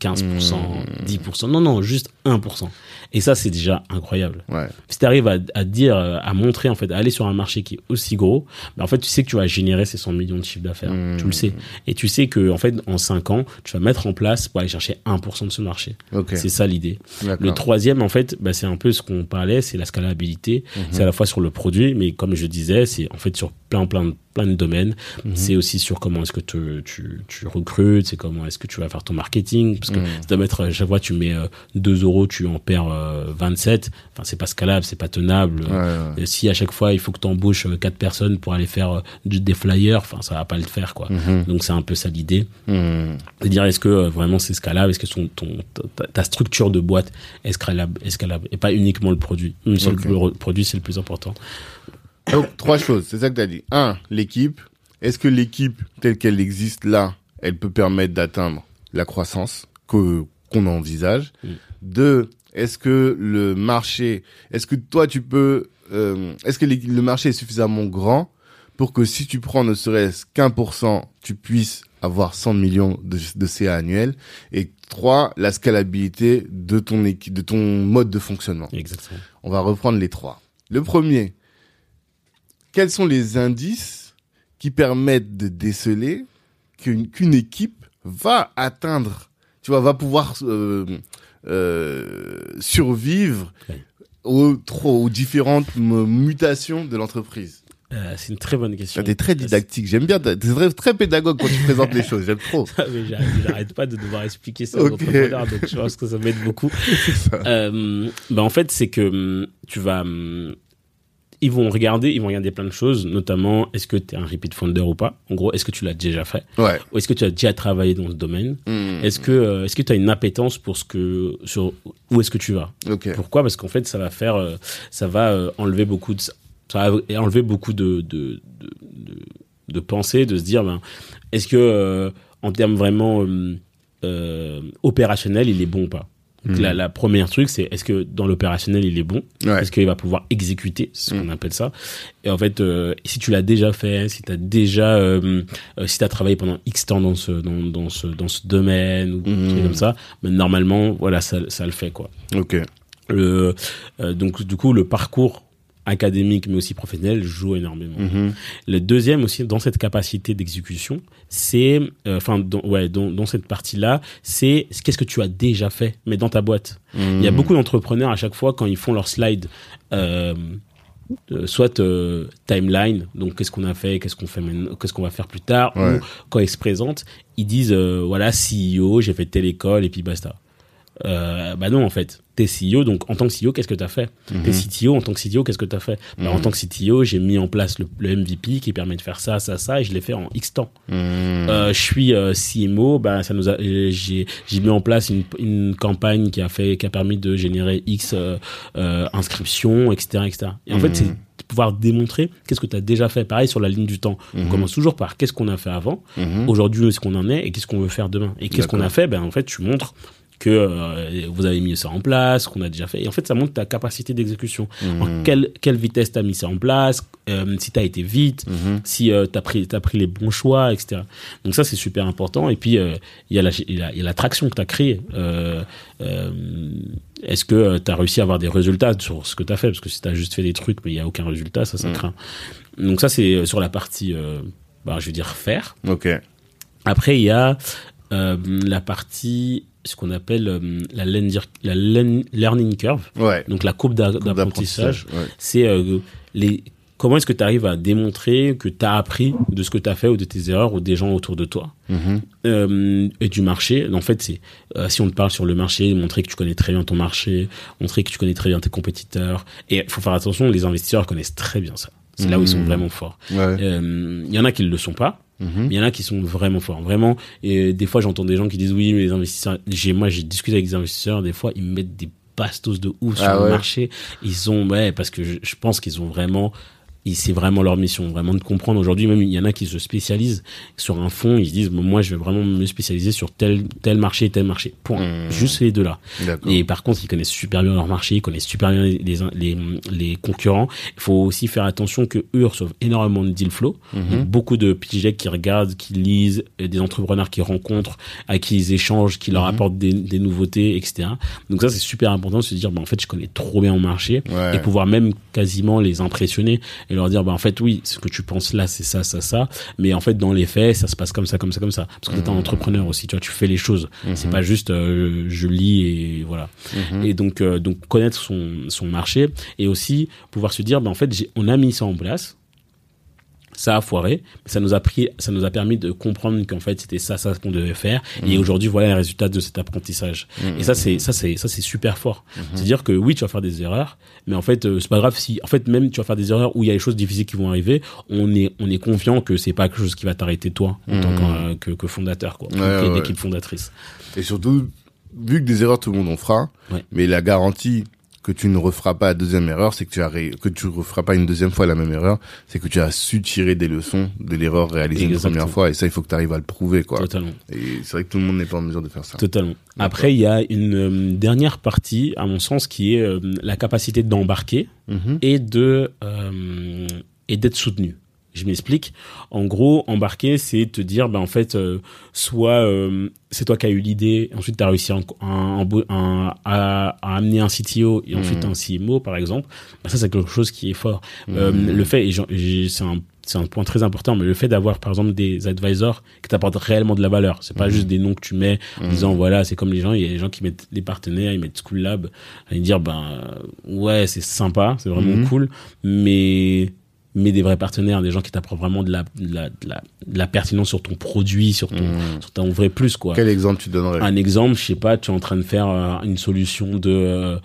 [SPEAKER 2] 15%,
[SPEAKER 1] Mmh.
[SPEAKER 2] 10%. Non, non, juste 1%. Et ça, c'est déjà incroyable.
[SPEAKER 1] Ouais.
[SPEAKER 2] Si tu arrives à, à dire, à montrer, en fait, à aller sur un marché qui est aussi gros, bah, en fait, tu sais que tu vas générer ces 100 millions de chiffre d'affaires.
[SPEAKER 1] Mmh.
[SPEAKER 2] Tu le sais. Et tu sais que, en fait, en 5 ans, tu vas mettre en place pour aller chercher 1% de ce marché.
[SPEAKER 1] Ok.
[SPEAKER 2] C'est ça l'idée. Le troisième, en fait, bah, c'est un peu ce qu'on parlait, c'est la scalabilité.
[SPEAKER 1] Mhm.
[SPEAKER 2] C'est à la fois sur le produit, mais comme je disais, c'est en fait sur plein, plein, de- plein de domaines.
[SPEAKER 1] Mhm.
[SPEAKER 2] C'est aussi sur comment est-ce que tu, tu, tu recrutes, c'est comment est-ce que tu vas faire ton marketing. Parce que
[SPEAKER 1] Mhm.
[SPEAKER 2] si tu dois mettre, à chaque fois, tu mets euh, 2 euros, tu en perds euh, 27. Enfin, c'est pas scalable, c'est pas tenable.
[SPEAKER 1] Ouais, ouais.
[SPEAKER 2] Et si à chaque fois, il faut que tu embauches 4 personnes pour aller faire euh, des flyers, enfin, ça va pas le faire, quoi.
[SPEAKER 1] Mhm.
[SPEAKER 2] Donc, c'est un peu ça l'idée.
[SPEAKER 1] Mhm.
[SPEAKER 2] C'est dire est-ce que euh, vraiment c'est scalable, est-ce que son, ton, ta, ta structure de boîte est scalable, est scalable? Et pas uniquement le produit. Même si
[SPEAKER 1] Ok.
[SPEAKER 2] le le produit c'est le plus important.
[SPEAKER 1] Donc, trois choses, c'est ça que tu as dit. Un, l'équipe. Est-ce que l'équipe, telle qu'elle existe là, elle peut permettre d'atteindre la croissance que qu'on envisage?
[SPEAKER 2] Mm.
[SPEAKER 1] Deux, est-ce que le marché, est-ce que toi tu peux, euh, est-ce que les- le marché est suffisamment grand pour que si tu prends ne serait-ce qu'un pour cent, tu puisses avoir 100 millions de, de CA annuels? Et trois, la scalabilité de ton équipe, de ton mode de fonctionnement.
[SPEAKER 2] Exactement.
[SPEAKER 1] On va reprendre les trois. Le premier, quels sont les indices qui permettent de déceler qu'une qu'une équipe va atteindre, tu vois, va pouvoir euh, euh, survivre
[SPEAKER 2] Ouais.
[SPEAKER 1] aux, trop, aux différentes mutations de l'entreprise?
[SPEAKER 2] Euh, c'est une très bonne question.
[SPEAKER 1] T'es très didactique. J'aime bien. T'es très, très pédagogue quand tu présentes les choses. J'aime trop.
[SPEAKER 2] Ah, j'arrête, pas de devoir expliquer ça aux entrepreneurs, donc je pense que ça m'aide beaucoup. Euh, bah en fait, c'est que hum, tu vas, hum, ils vont regarder, ils vont regarder plein de choses, notamment est-ce que tu es un repeat founder ou pas? En gros, est-ce que tu l'as déjà fait?
[SPEAKER 1] Ouais.
[SPEAKER 2] ou est-ce que tu as déjà travaillé dans ce domaine?
[SPEAKER 1] Hmm.
[SPEAKER 2] Est-ce que euh, est-ce que tu as une appétence pour ce que sur où est-ce que tu vas? Pourquoi? Parce qu'en fait, ça va faire, euh, ça va euh, enlever beaucoup de, ça va enlever beaucoup de de de, de, de pensée, de se dire, ben, est-ce que euh, en termes vraiment euh, euh, opérationnel, il est bon ou pas? Donc,
[SPEAKER 1] Mhm.
[SPEAKER 2] la, la première truc, c'est est-ce que dans l'opérationnel, il est bon?
[SPEAKER 1] Ouais.
[SPEAKER 2] Est-ce qu'il va pouvoir exécuter C'est ce qu'on
[SPEAKER 1] Mhm.
[SPEAKER 2] appelle ça? Et en fait, euh, si tu l'as déjà fait, si tu as déjà, euh, euh, si tu as travaillé pendant X temps dans ce, dans, dans ce, dans ce domaine ou
[SPEAKER 1] Mhm.
[SPEAKER 2] des trucs comme ça, ben, normalement, voilà, ça, ça le fait, quoi.
[SPEAKER 1] Ok.
[SPEAKER 2] Le, euh, donc, du coup, le parcours académique mais aussi professionnel joue énormément.
[SPEAKER 1] Mhm.
[SPEAKER 2] Le deuxième aussi dans cette capacité d'exécution, c'est euh, enfin dans, ouais dans, dans cette partie-là, c'est qu'est-ce que tu as déjà fait mais dans ta boîte. Il y a
[SPEAKER 1] Mhm.
[SPEAKER 2] beaucoup d'entrepreneurs à chaque fois quand ils font leur slide euh, euh, soit euh, timeline, donc qu'est-ce qu'on a fait, qu'est-ce qu'on fait qu'est-ce qu'on va faire plus tard,
[SPEAKER 1] Ouais.
[SPEAKER 2] ou quand ils se présentent, ils disent euh, voilà CEO, j'ai fait telle école et puis basta. Euh, bah non en fait, t'es CEO donc en tant que CEO qu'est-ce que t'as fait
[SPEAKER 1] Mhm.
[SPEAKER 2] T'es CTO en tant que CTO qu'est-ce que t'as fait bah, En
[SPEAKER 1] Mhm.
[SPEAKER 2] tant que CTO j'ai mis en place le, le MVP qui permet de faire ça ça ça et je l'ai fait en X temps.
[SPEAKER 1] Mhm.
[SPEAKER 2] Euh, je suis euh, CMO, bah ça nous a, euh, j'ai j'ai mis en place une, une campagne qui a fait qui a permis de générer X euh, euh, inscriptions, etc., etc. Et en fait, c'est de pouvoir démontrer qu'est-ce que tu as déjà fait. Pareil sur la ligne du temps. On commence toujours par qu'est-ce qu'on a fait avant, aujourd'hui où est-ce qu'on en est et qu'est-ce qu'on veut faire demain. Et qu'est-ce qu'on a fait? Ben en fait, tu montres que euh, vous avez mis ça en place, qu'on a déjà fait. Et en fait, ça montre ta capacité d'exécution. En
[SPEAKER 1] Mhm.
[SPEAKER 2] quelle, quelle vitesse tu as mis ça en place, euh, si tu as été vite,
[SPEAKER 1] Mhm.
[SPEAKER 2] si euh, t'as pris t'as pris les bons choix etc donc ça c'est super important et puis euh, il y y y a la traction que t'as créée euh, euh, est-ce que tu as réussi à avoir des résultats sur ce que t'as fait? Parce que si t'as juste fait des trucs mais il y a aucun résultat ça ça
[SPEAKER 1] Mm.
[SPEAKER 2] craint donc ça c'est sur la partie bah, je veux dire faire
[SPEAKER 1] Ok.
[SPEAKER 2] après il y a la partie ce qu'on appelle euh, la, learning- la learn- learning curve
[SPEAKER 1] Ouais.
[SPEAKER 2] donc la courbe d'a-
[SPEAKER 1] Courbe
[SPEAKER 2] d'apprentissage
[SPEAKER 1] Ouais.
[SPEAKER 2] c'est euh, les comment est-ce que tu arrives à démontrer que tu as appris de ce que tu as fait ou de tes erreurs ou des gens autour de toi?
[SPEAKER 1] Mhm.
[SPEAKER 2] euh, et du marché en fait c'est euh, si on te parle sur le marché montrer que tu connais très bien ton marché montrer que tu connais très bien tes compétiteurs et il faut faire attention les investisseurs connaissent très bien ça c'est là où ils sont
[SPEAKER 1] Mhm.
[SPEAKER 2] vraiment forts
[SPEAKER 1] Ouais.
[SPEAKER 2] Euh, il y en a qui ne le sont pas
[SPEAKER 1] Mhm.
[SPEAKER 2] il y en a qui sont vraiment forts vraiment et des fois j'entends des gens qui disent oui mais les investisseurs j'ai moi j'ai discuté avec des investisseurs des fois ils me mettent des bastos de ouf sur
[SPEAKER 1] Ah
[SPEAKER 2] le
[SPEAKER 1] ouais.
[SPEAKER 2] marché ils ont ouais parce que je, je pense qu'ils ont vraiment et c'est vraiment leur mission, vraiment de comprendre. Aujourd'hui, même il y en a qui se spécialisent sur un fond, ils se disent, moi, je vais vraiment me spécialiser sur tel tel marché, tel marché. Point.
[SPEAKER 1] Mmh.
[SPEAKER 2] Juste les deux là. Et par contre, ils connaissent super bien leur marché, ils connaissent super bien les, les, les concurrents. Il faut aussi faire attention que eux reçoivent énormément de deal flow. Donc, beaucoup de PJ qui regardent, qui lisent, des entrepreneurs qui rencontrent, à qui ils échangent, qui leur
[SPEAKER 1] Mhm.
[SPEAKER 2] apportent des, des nouveautés, etc. Donc ça, c'est super important de se dire, bah, en fait, je connais trop bien mon marché
[SPEAKER 1] Ouais.
[SPEAKER 2] et pouvoir même quasiment les impressionner et leur dire, bah, en fait, oui, ce que tu penses là, c'est ça, ça, ça. Mais en fait, dans les faits, ça se passe comme ça, comme ça, comme ça. Parce que t'es un
[SPEAKER 1] Mhm.
[SPEAKER 2] entrepreneur aussi, tu vois, tu fais les choses. C'est
[SPEAKER 1] Mhm.
[SPEAKER 2] pas juste, euh, je lis et voilà.
[SPEAKER 1] Mhm.
[SPEAKER 2] Et donc, euh, donc connaître son, son marché et aussi pouvoir se dire, ben en fait, on a mis ça en place. Ça a foiré, mais ça nous a pris, ça nous a permis de comprendre qu'en fait c'était ça, ça qu'on devait faire. Et aujourd'hui, voilà les résultats de cet apprentissage. Et ça, c'est ça, c'est ça, c'est super fort. C'est-à-dire que oui, tu vas faire des erreurs, mais en fait, euh, c'est pas grave si, en fait, même tu vas faire des erreurs où il y a des choses difficiles qui vont arriver. On est, on est confiant que c'est pas quelque chose qui va t'arrêter toi en tant que, que, que fondateur, quoi,
[SPEAKER 1] Ouais, ouais.
[SPEAKER 2] fondatrice.
[SPEAKER 1] Et surtout, vu que des erreurs tout le monde en fera,
[SPEAKER 2] Ouais.
[SPEAKER 1] mais la garantie que tu ne referas pas la deuxième erreur, c'est que tu as ré- que tu referas pas une deuxième fois la même erreur, c'est que tu as su tirer des leçons de l'erreur réalisée une
[SPEAKER 2] Exactement.
[SPEAKER 1] première fois, et ça, il faut que tu arrives à le prouver, quoi.
[SPEAKER 2] Totalement.
[SPEAKER 1] Et c'est vrai que tout le monde n'est pas en mesure de faire ça.
[SPEAKER 2] Totalement. Après, il y a une euh, dernière partie, à mon sens, qui est euh, la capacité d'embarquer
[SPEAKER 1] Mhm.
[SPEAKER 2] et de euh, et d'être soutenu. Je m'explique. En gros, embarquer, c'est te dire, ben en fait, euh, soit euh, c'est toi qui as eu l'idée, ensuite tu as réussi à, à amener un CTO et ensuite
[SPEAKER 1] Mhm.
[SPEAKER 2] un CMO, par exemple. Ben, ça, c'est quelque chose qui est fort. Euh,
[SPEAKER 1] Mhm.
[SPEAKER 2] le fait, et c'est un c'est un point très important, mais le fait d'avoir par exemple des advisors qui t'apportent réellement de la valeur, c'est pas
[SPEAKER 1] Mhm.
[SPEAKER 2] juste des noms que tu mets en disant voilà, c'est comme les gens, il y a des gens qui mettent des partenaires, ils mettent School Lab, ils dire ben euh, ouais, c'est sympa, c'est vraiment cool, mais mais des vrais partenaires, des gens qui t'apportent vraiment de la, de la, de la, de la pertinence sur ton produit, sur ton, sur ton vrai plus, quoi.
[SPEAKER 1] Quel exemple tu donnerais?
[SPEAKER 2] Un exemple, je sais pas, tu es en train de faire euh, une solution de euh,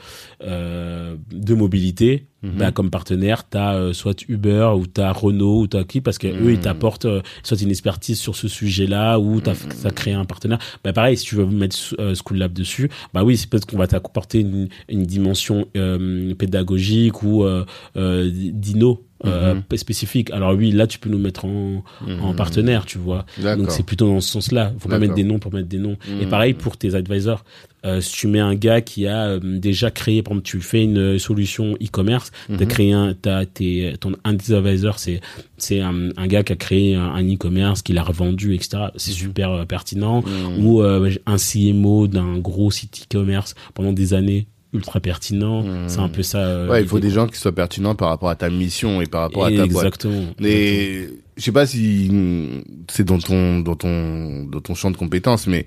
[SPEAKER 2] euh, de mobilité.
[SPEAKER 1] Mhm.
[SPEAKER 2] Bah, comme partenaire, tu as soit Uber ou tu as Renault ou tu as qui parce que eux ils
[SPEAKER 1] Mhm.
[SPEAKER 2] t'apportent euh, soit une expertise sur ce sujet-là ou tu as,
[SPEAKER 1] Mhm.
[SPEAKER 2] créé un partenaire. Bah pareil, si tu veux mettre euh, School Lab dessus, bah oui, c'est peut-être qu'on va t'apporter une, une dimension euh, pédagogique ou euh, euh, d'ino euh,
[SPEAKER 1] Mhm.
[SPEAKER 2] spécifique. Alors oui, là tu peux nous mettre en, en partenaire, tu vois. Donc c'est plutôt dans ce sens-là. Faut pas mettre des noms pour mettre des noms. Et pareil pour tes advisors. Euh, si tu mets un gars qui a euh, déjà créé, par exemple, tu fais une euh, solution e-commerce, t'as
[SPEAKER 1] Mhm.
[SPEAKER 2] créé un, t'as tes, ton advisors, c'est c'est un, un gars qui a créé un, e-commerce, qui l'a revendu, etc. C'est super euh, pertinent.
[SPEAKER 1] Mhm.
[SPEAKER 2] Ou euh, un CMO d'un gros site e-commerce pendant des années, ultra pertinent.
[SPEAKER 1] Mhm.
[SPEAKER 2] C'est un peu ça. euh,
[SPEAKER 1] Ouais, il faut des gens qui soient pertinents par rapport à ta mission et par rapport à ta boîte.
[SPEAKER 2] Exactement. Exactement.
[SPEAKER 1] Mais je sais pas si mm, c'est dans ton dans ton dans ton champ de compétences, mais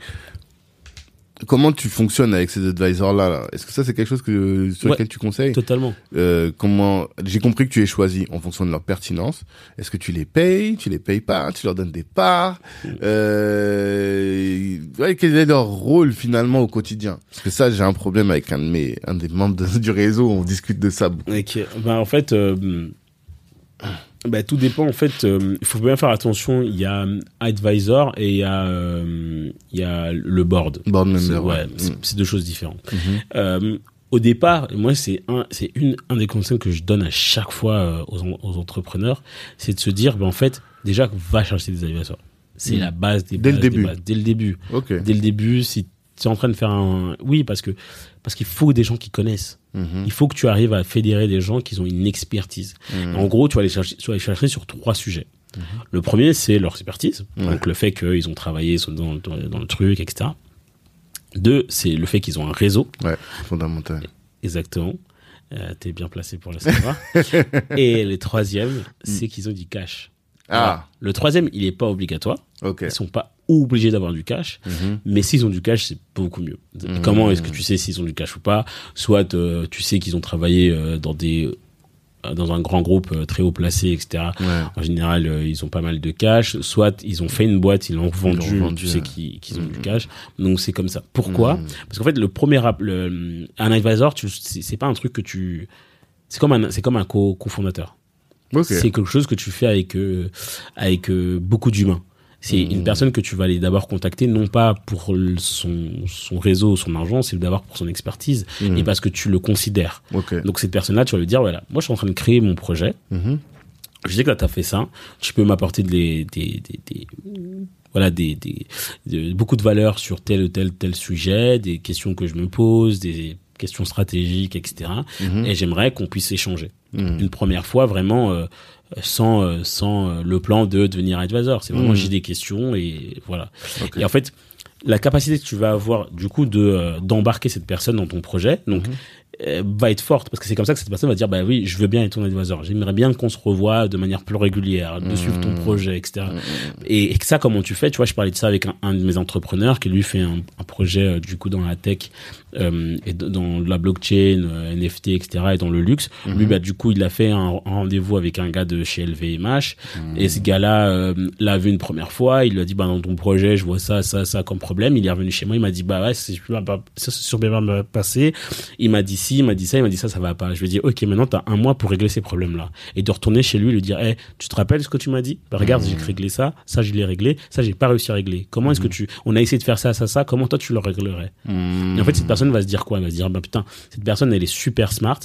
[SPEAKER 1] comment tu fonctionnes avec ces advisors là, là Est-ce que ça c'est quelque chose que sur
[SPEAKER 2] Ouais.
[SPEAKER 1] lequel tu conseilles?
[SPEAKER 2] Totalement.
[SPEAKER 1] Euh, Comment J'ai compris que tu es choisi en fonction de leur pertinence. Est-ce que tu les payes? Tu les payes pas? Tu leur donnes des parts? Euh... ouais, Quel est leur rôle finalement au quotidien? Parce que ça, j'ai un problème avec un de mes un des membres de- du réseau. On discute de ça. beaucoup.
[SPEAKER 2] Ok. Ben, en fait, euh, ben, tout dépend. En fait, euh, il faut bien faire attention. Il y a euh, advisor et il y a, euh, il y a le board.
[SPEAKER 1] Board
[SPEAKER 2] C'est-
[SPEAKER 1] member.
[SPEAKER 2] ouais,
[SPEAKER 1] ouais.
[SPEAKER 2] c'est
[SPEAKER 1] Mm.
[SPEAKER 2] deux choses différentes.
[SPEAKER 1] Mhm.
[SPEAKER 2] Euh, au départ, moi, c'est un, c'est une, un des conseils que je donne à chaque fois aux, en- aux entrepreneurs, c'est de se dire, ben, en fait, déjà, va chercher des advisors. C'est
[SPEAKER 1] Mhm.
[SPEAKER 2] la base des
[SPEAKER 1] Dès le
[SPEAKER 2] bases
[SPEAKER 1] début.
[SPEAKER 2] bases. Dès le début.
[SPEAKER 1] Ok.
[SPEAKER 2] Dès le début, si es en train de faire un, oui, parce que, parce qu'il faut des gens qui connaissent.
[SPEAKER 1] Mhm.
[SPEAKER 2] Il faut que tu arrives à fédérer des gens qui ont une expertise.
[SPEAKER 1] Mhm.
[SPEAKER 2] En gros, tu vas les chercher, tu vas les chercher sur trois sujets. Le premier, c'est leur expertise.
[SPEAKER 1] Ouais.
[SPEAKER 2] Donc, le fait qu'ils ont travaillé dans, dans, dans le truc, etc. Deux, c'est le fait qu'ils ont un réseau.
[SPEAKER 1] Ouais, fondamental.
[SPEAKER 2] Exactement. Euh, T'es bien placé pour le savoir. Et le troisième, c'est qu'ils ont du cash.
[SPEAKER 1] Ah,
[SPEAKER 2] Voilà. Le troisième, il est pas obligatoire.
[SPEAKER 1] ok.
[SPEAKER 2] Ils sont pas obligés d'avoir du cash.
[SPEAKER 1] Mhm.
[SPEAKER 2] Mais s'ils ont du cash, c'est beaucoup mieux.
[SPEAKER 1] Mhm.
[SPEAKER 2] Comment est-ce que tu sais s'ils ont du cash ou pas? Soit euh, tu sais qu'ils ont travaillé euh, dans des euh, dans un grand groupe euh, très haut placé, etc.
[SPEAKER 1] Ouais.
[SPEAKER 2] En général, euh, ils ont pas mal de cash. Soit ils ont fait une boîte, ils l'ont vendu, tu sais
[SPEAKER 1] ouais.
[SPEAKER 2] qu'ils ont du
[SPEAKER 1] Mhm.
[SPEAKER 2] cash. Donc c'est comme ça. Pourquoi? Parce qu'en fait, le premier le, un advisor, c'est pas un truc que tu, c'est comme un, c'est comme un co- cofondateur. C'est quelque chose que tu fais avec euh, avec beaucoup d'humains. C'est une personne que tu vas aller d'abord contacter, non pas pour son, son réseau, son argent, c'est d'abord pour son expertise et parce que tu le considères. Donc cette personne-là, tu vas lui dire, voilà, moi je suis en train de créer mon projet,
[SPEAKER 1] Mhm.
[SPEAKER 2] je sais que là, tu as fait ça. Tu peux m'apporter des, des, des, des, voilà, des, des, beaucoup de valeurs sur tel ou tel, tel sujet, des questions que je me pose, des questions stratégiques, etc. Et j'aimerais qu'on puisse échanger. Une première fois, vraiment, euh, sans, euh, sans euh, le plan de devenir advisor. C'est vraiment,
[SPEAKER 1] Mhm.
[SPEAKER 2] j'ai des questions et voilà. Et en fait, la capacité que tu vas avoir, du coup, de euh, d'embarquer cette personne dans ton projet, donc, euh, va être forte parce que c'est comme ça que cette personne va dire bah oui je veux bien être ton advisor j'aimerais bien qu'on se revoie de manière plus régulière de
[SPEAKER 1] Mhm.
[SPEAKER 2] suivre ton projet etc
[SPEAKER 1] Mhm.
[SPEAKER 2] et, et que ça comment tu fais? Tu vois je parlais de ça avec un, un de mes entrepreneurs qui lui fait un, un projet euh, du coup dans la tech euh, et dans la blockchain euh, NFT etc et dans le luxe.
[SPEAKER 1] Mhm.
[SPEAKER 2] lui bah du coup il a fait un, un rendez-vous avec un gars de chez LVMH
[SPEAKER 1] Mhm.
[SPEAKER 2] et ce gars-là euh, l'a vu une première fois. Il lui a dit bah dans ton projet je vois ça ça ça comme problème. Il est revenu chez moi. Il m'a dit bah ouais c'est sur bien me passer il m'a dit ci il m'a dit ça. Il m'a dit ça ça va pas. Je lui ai dit ok maintenant t'as un mois pour régler ces problèmes là et de retourner chez lui lui dire hey, tu te rappelles ce que tu m'as dit? Bah regarde
[SPEAKER 1] Mhm.
[SPEAKER 2] j'ai réglé ça. Ça je l'ai réglé. Ça j'ai pas réussi à régler. Comment est-ce que tu on a essayé de faire ça ça ça. Comment toi tu le réglerais?
[SPEAKER 1] Mhm.
[SPEAKER 2] et en fait, cette personne va se dire quoi Elle va se dire, bah putain, cette personne, elle est super smart.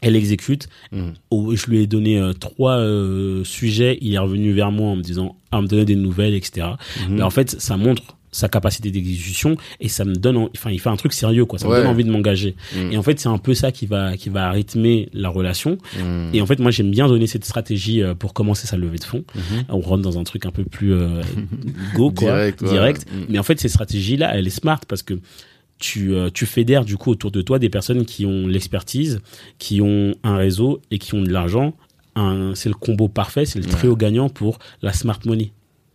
[SPEAKER 2] Elle exécute.
[SPEAKER 1] Mhm.
[SPEAKER 2] Oh, je lui ai donné euh, trois euh, sujets. Il est revenu vers moi en me disant, à me donner des nouvelles, etc.
[SPEAKER 1] Mhm.
[SPEAKER 2] Mais en fait, ça montre sa capacité d'exécution et ça me donne, en- enfin, il fait un truc sérieux, quoi. Ça
[SPEAKER 1] Ouais.
[SPEAKER 2] me donne envie de m'engager.
[SPEAKER 1] Mhm.
[SPEAKER 2] Et en fait, c'est un peu ça qui va, qui va rythmer la relation.
[SPEAKER 1] Mhm.
[SPEAKER 2] Et en fait, moi, j'aime bien donner cette stratégie euh, pour commencer sa levée de fonds.
[SPEAKER 1] Mhm.
[SPEAKER 2] On rentre dans un truc un peu plus euh, go, quoi,
[SPEAKER 1] Direct.
[SPEAKER 2] Mais en fait, ces stratégies-là, elle est smart parce que tu, euh, tu fédères du coup autour de toi des personnes qui ont l'expertise, qui ont un réseau et qui ont de l'argent. C'est le combo parfait, c'est le
[SPEAKER 1] Ouais.
[SPEAKER 2] trio gagnant pour la smart money.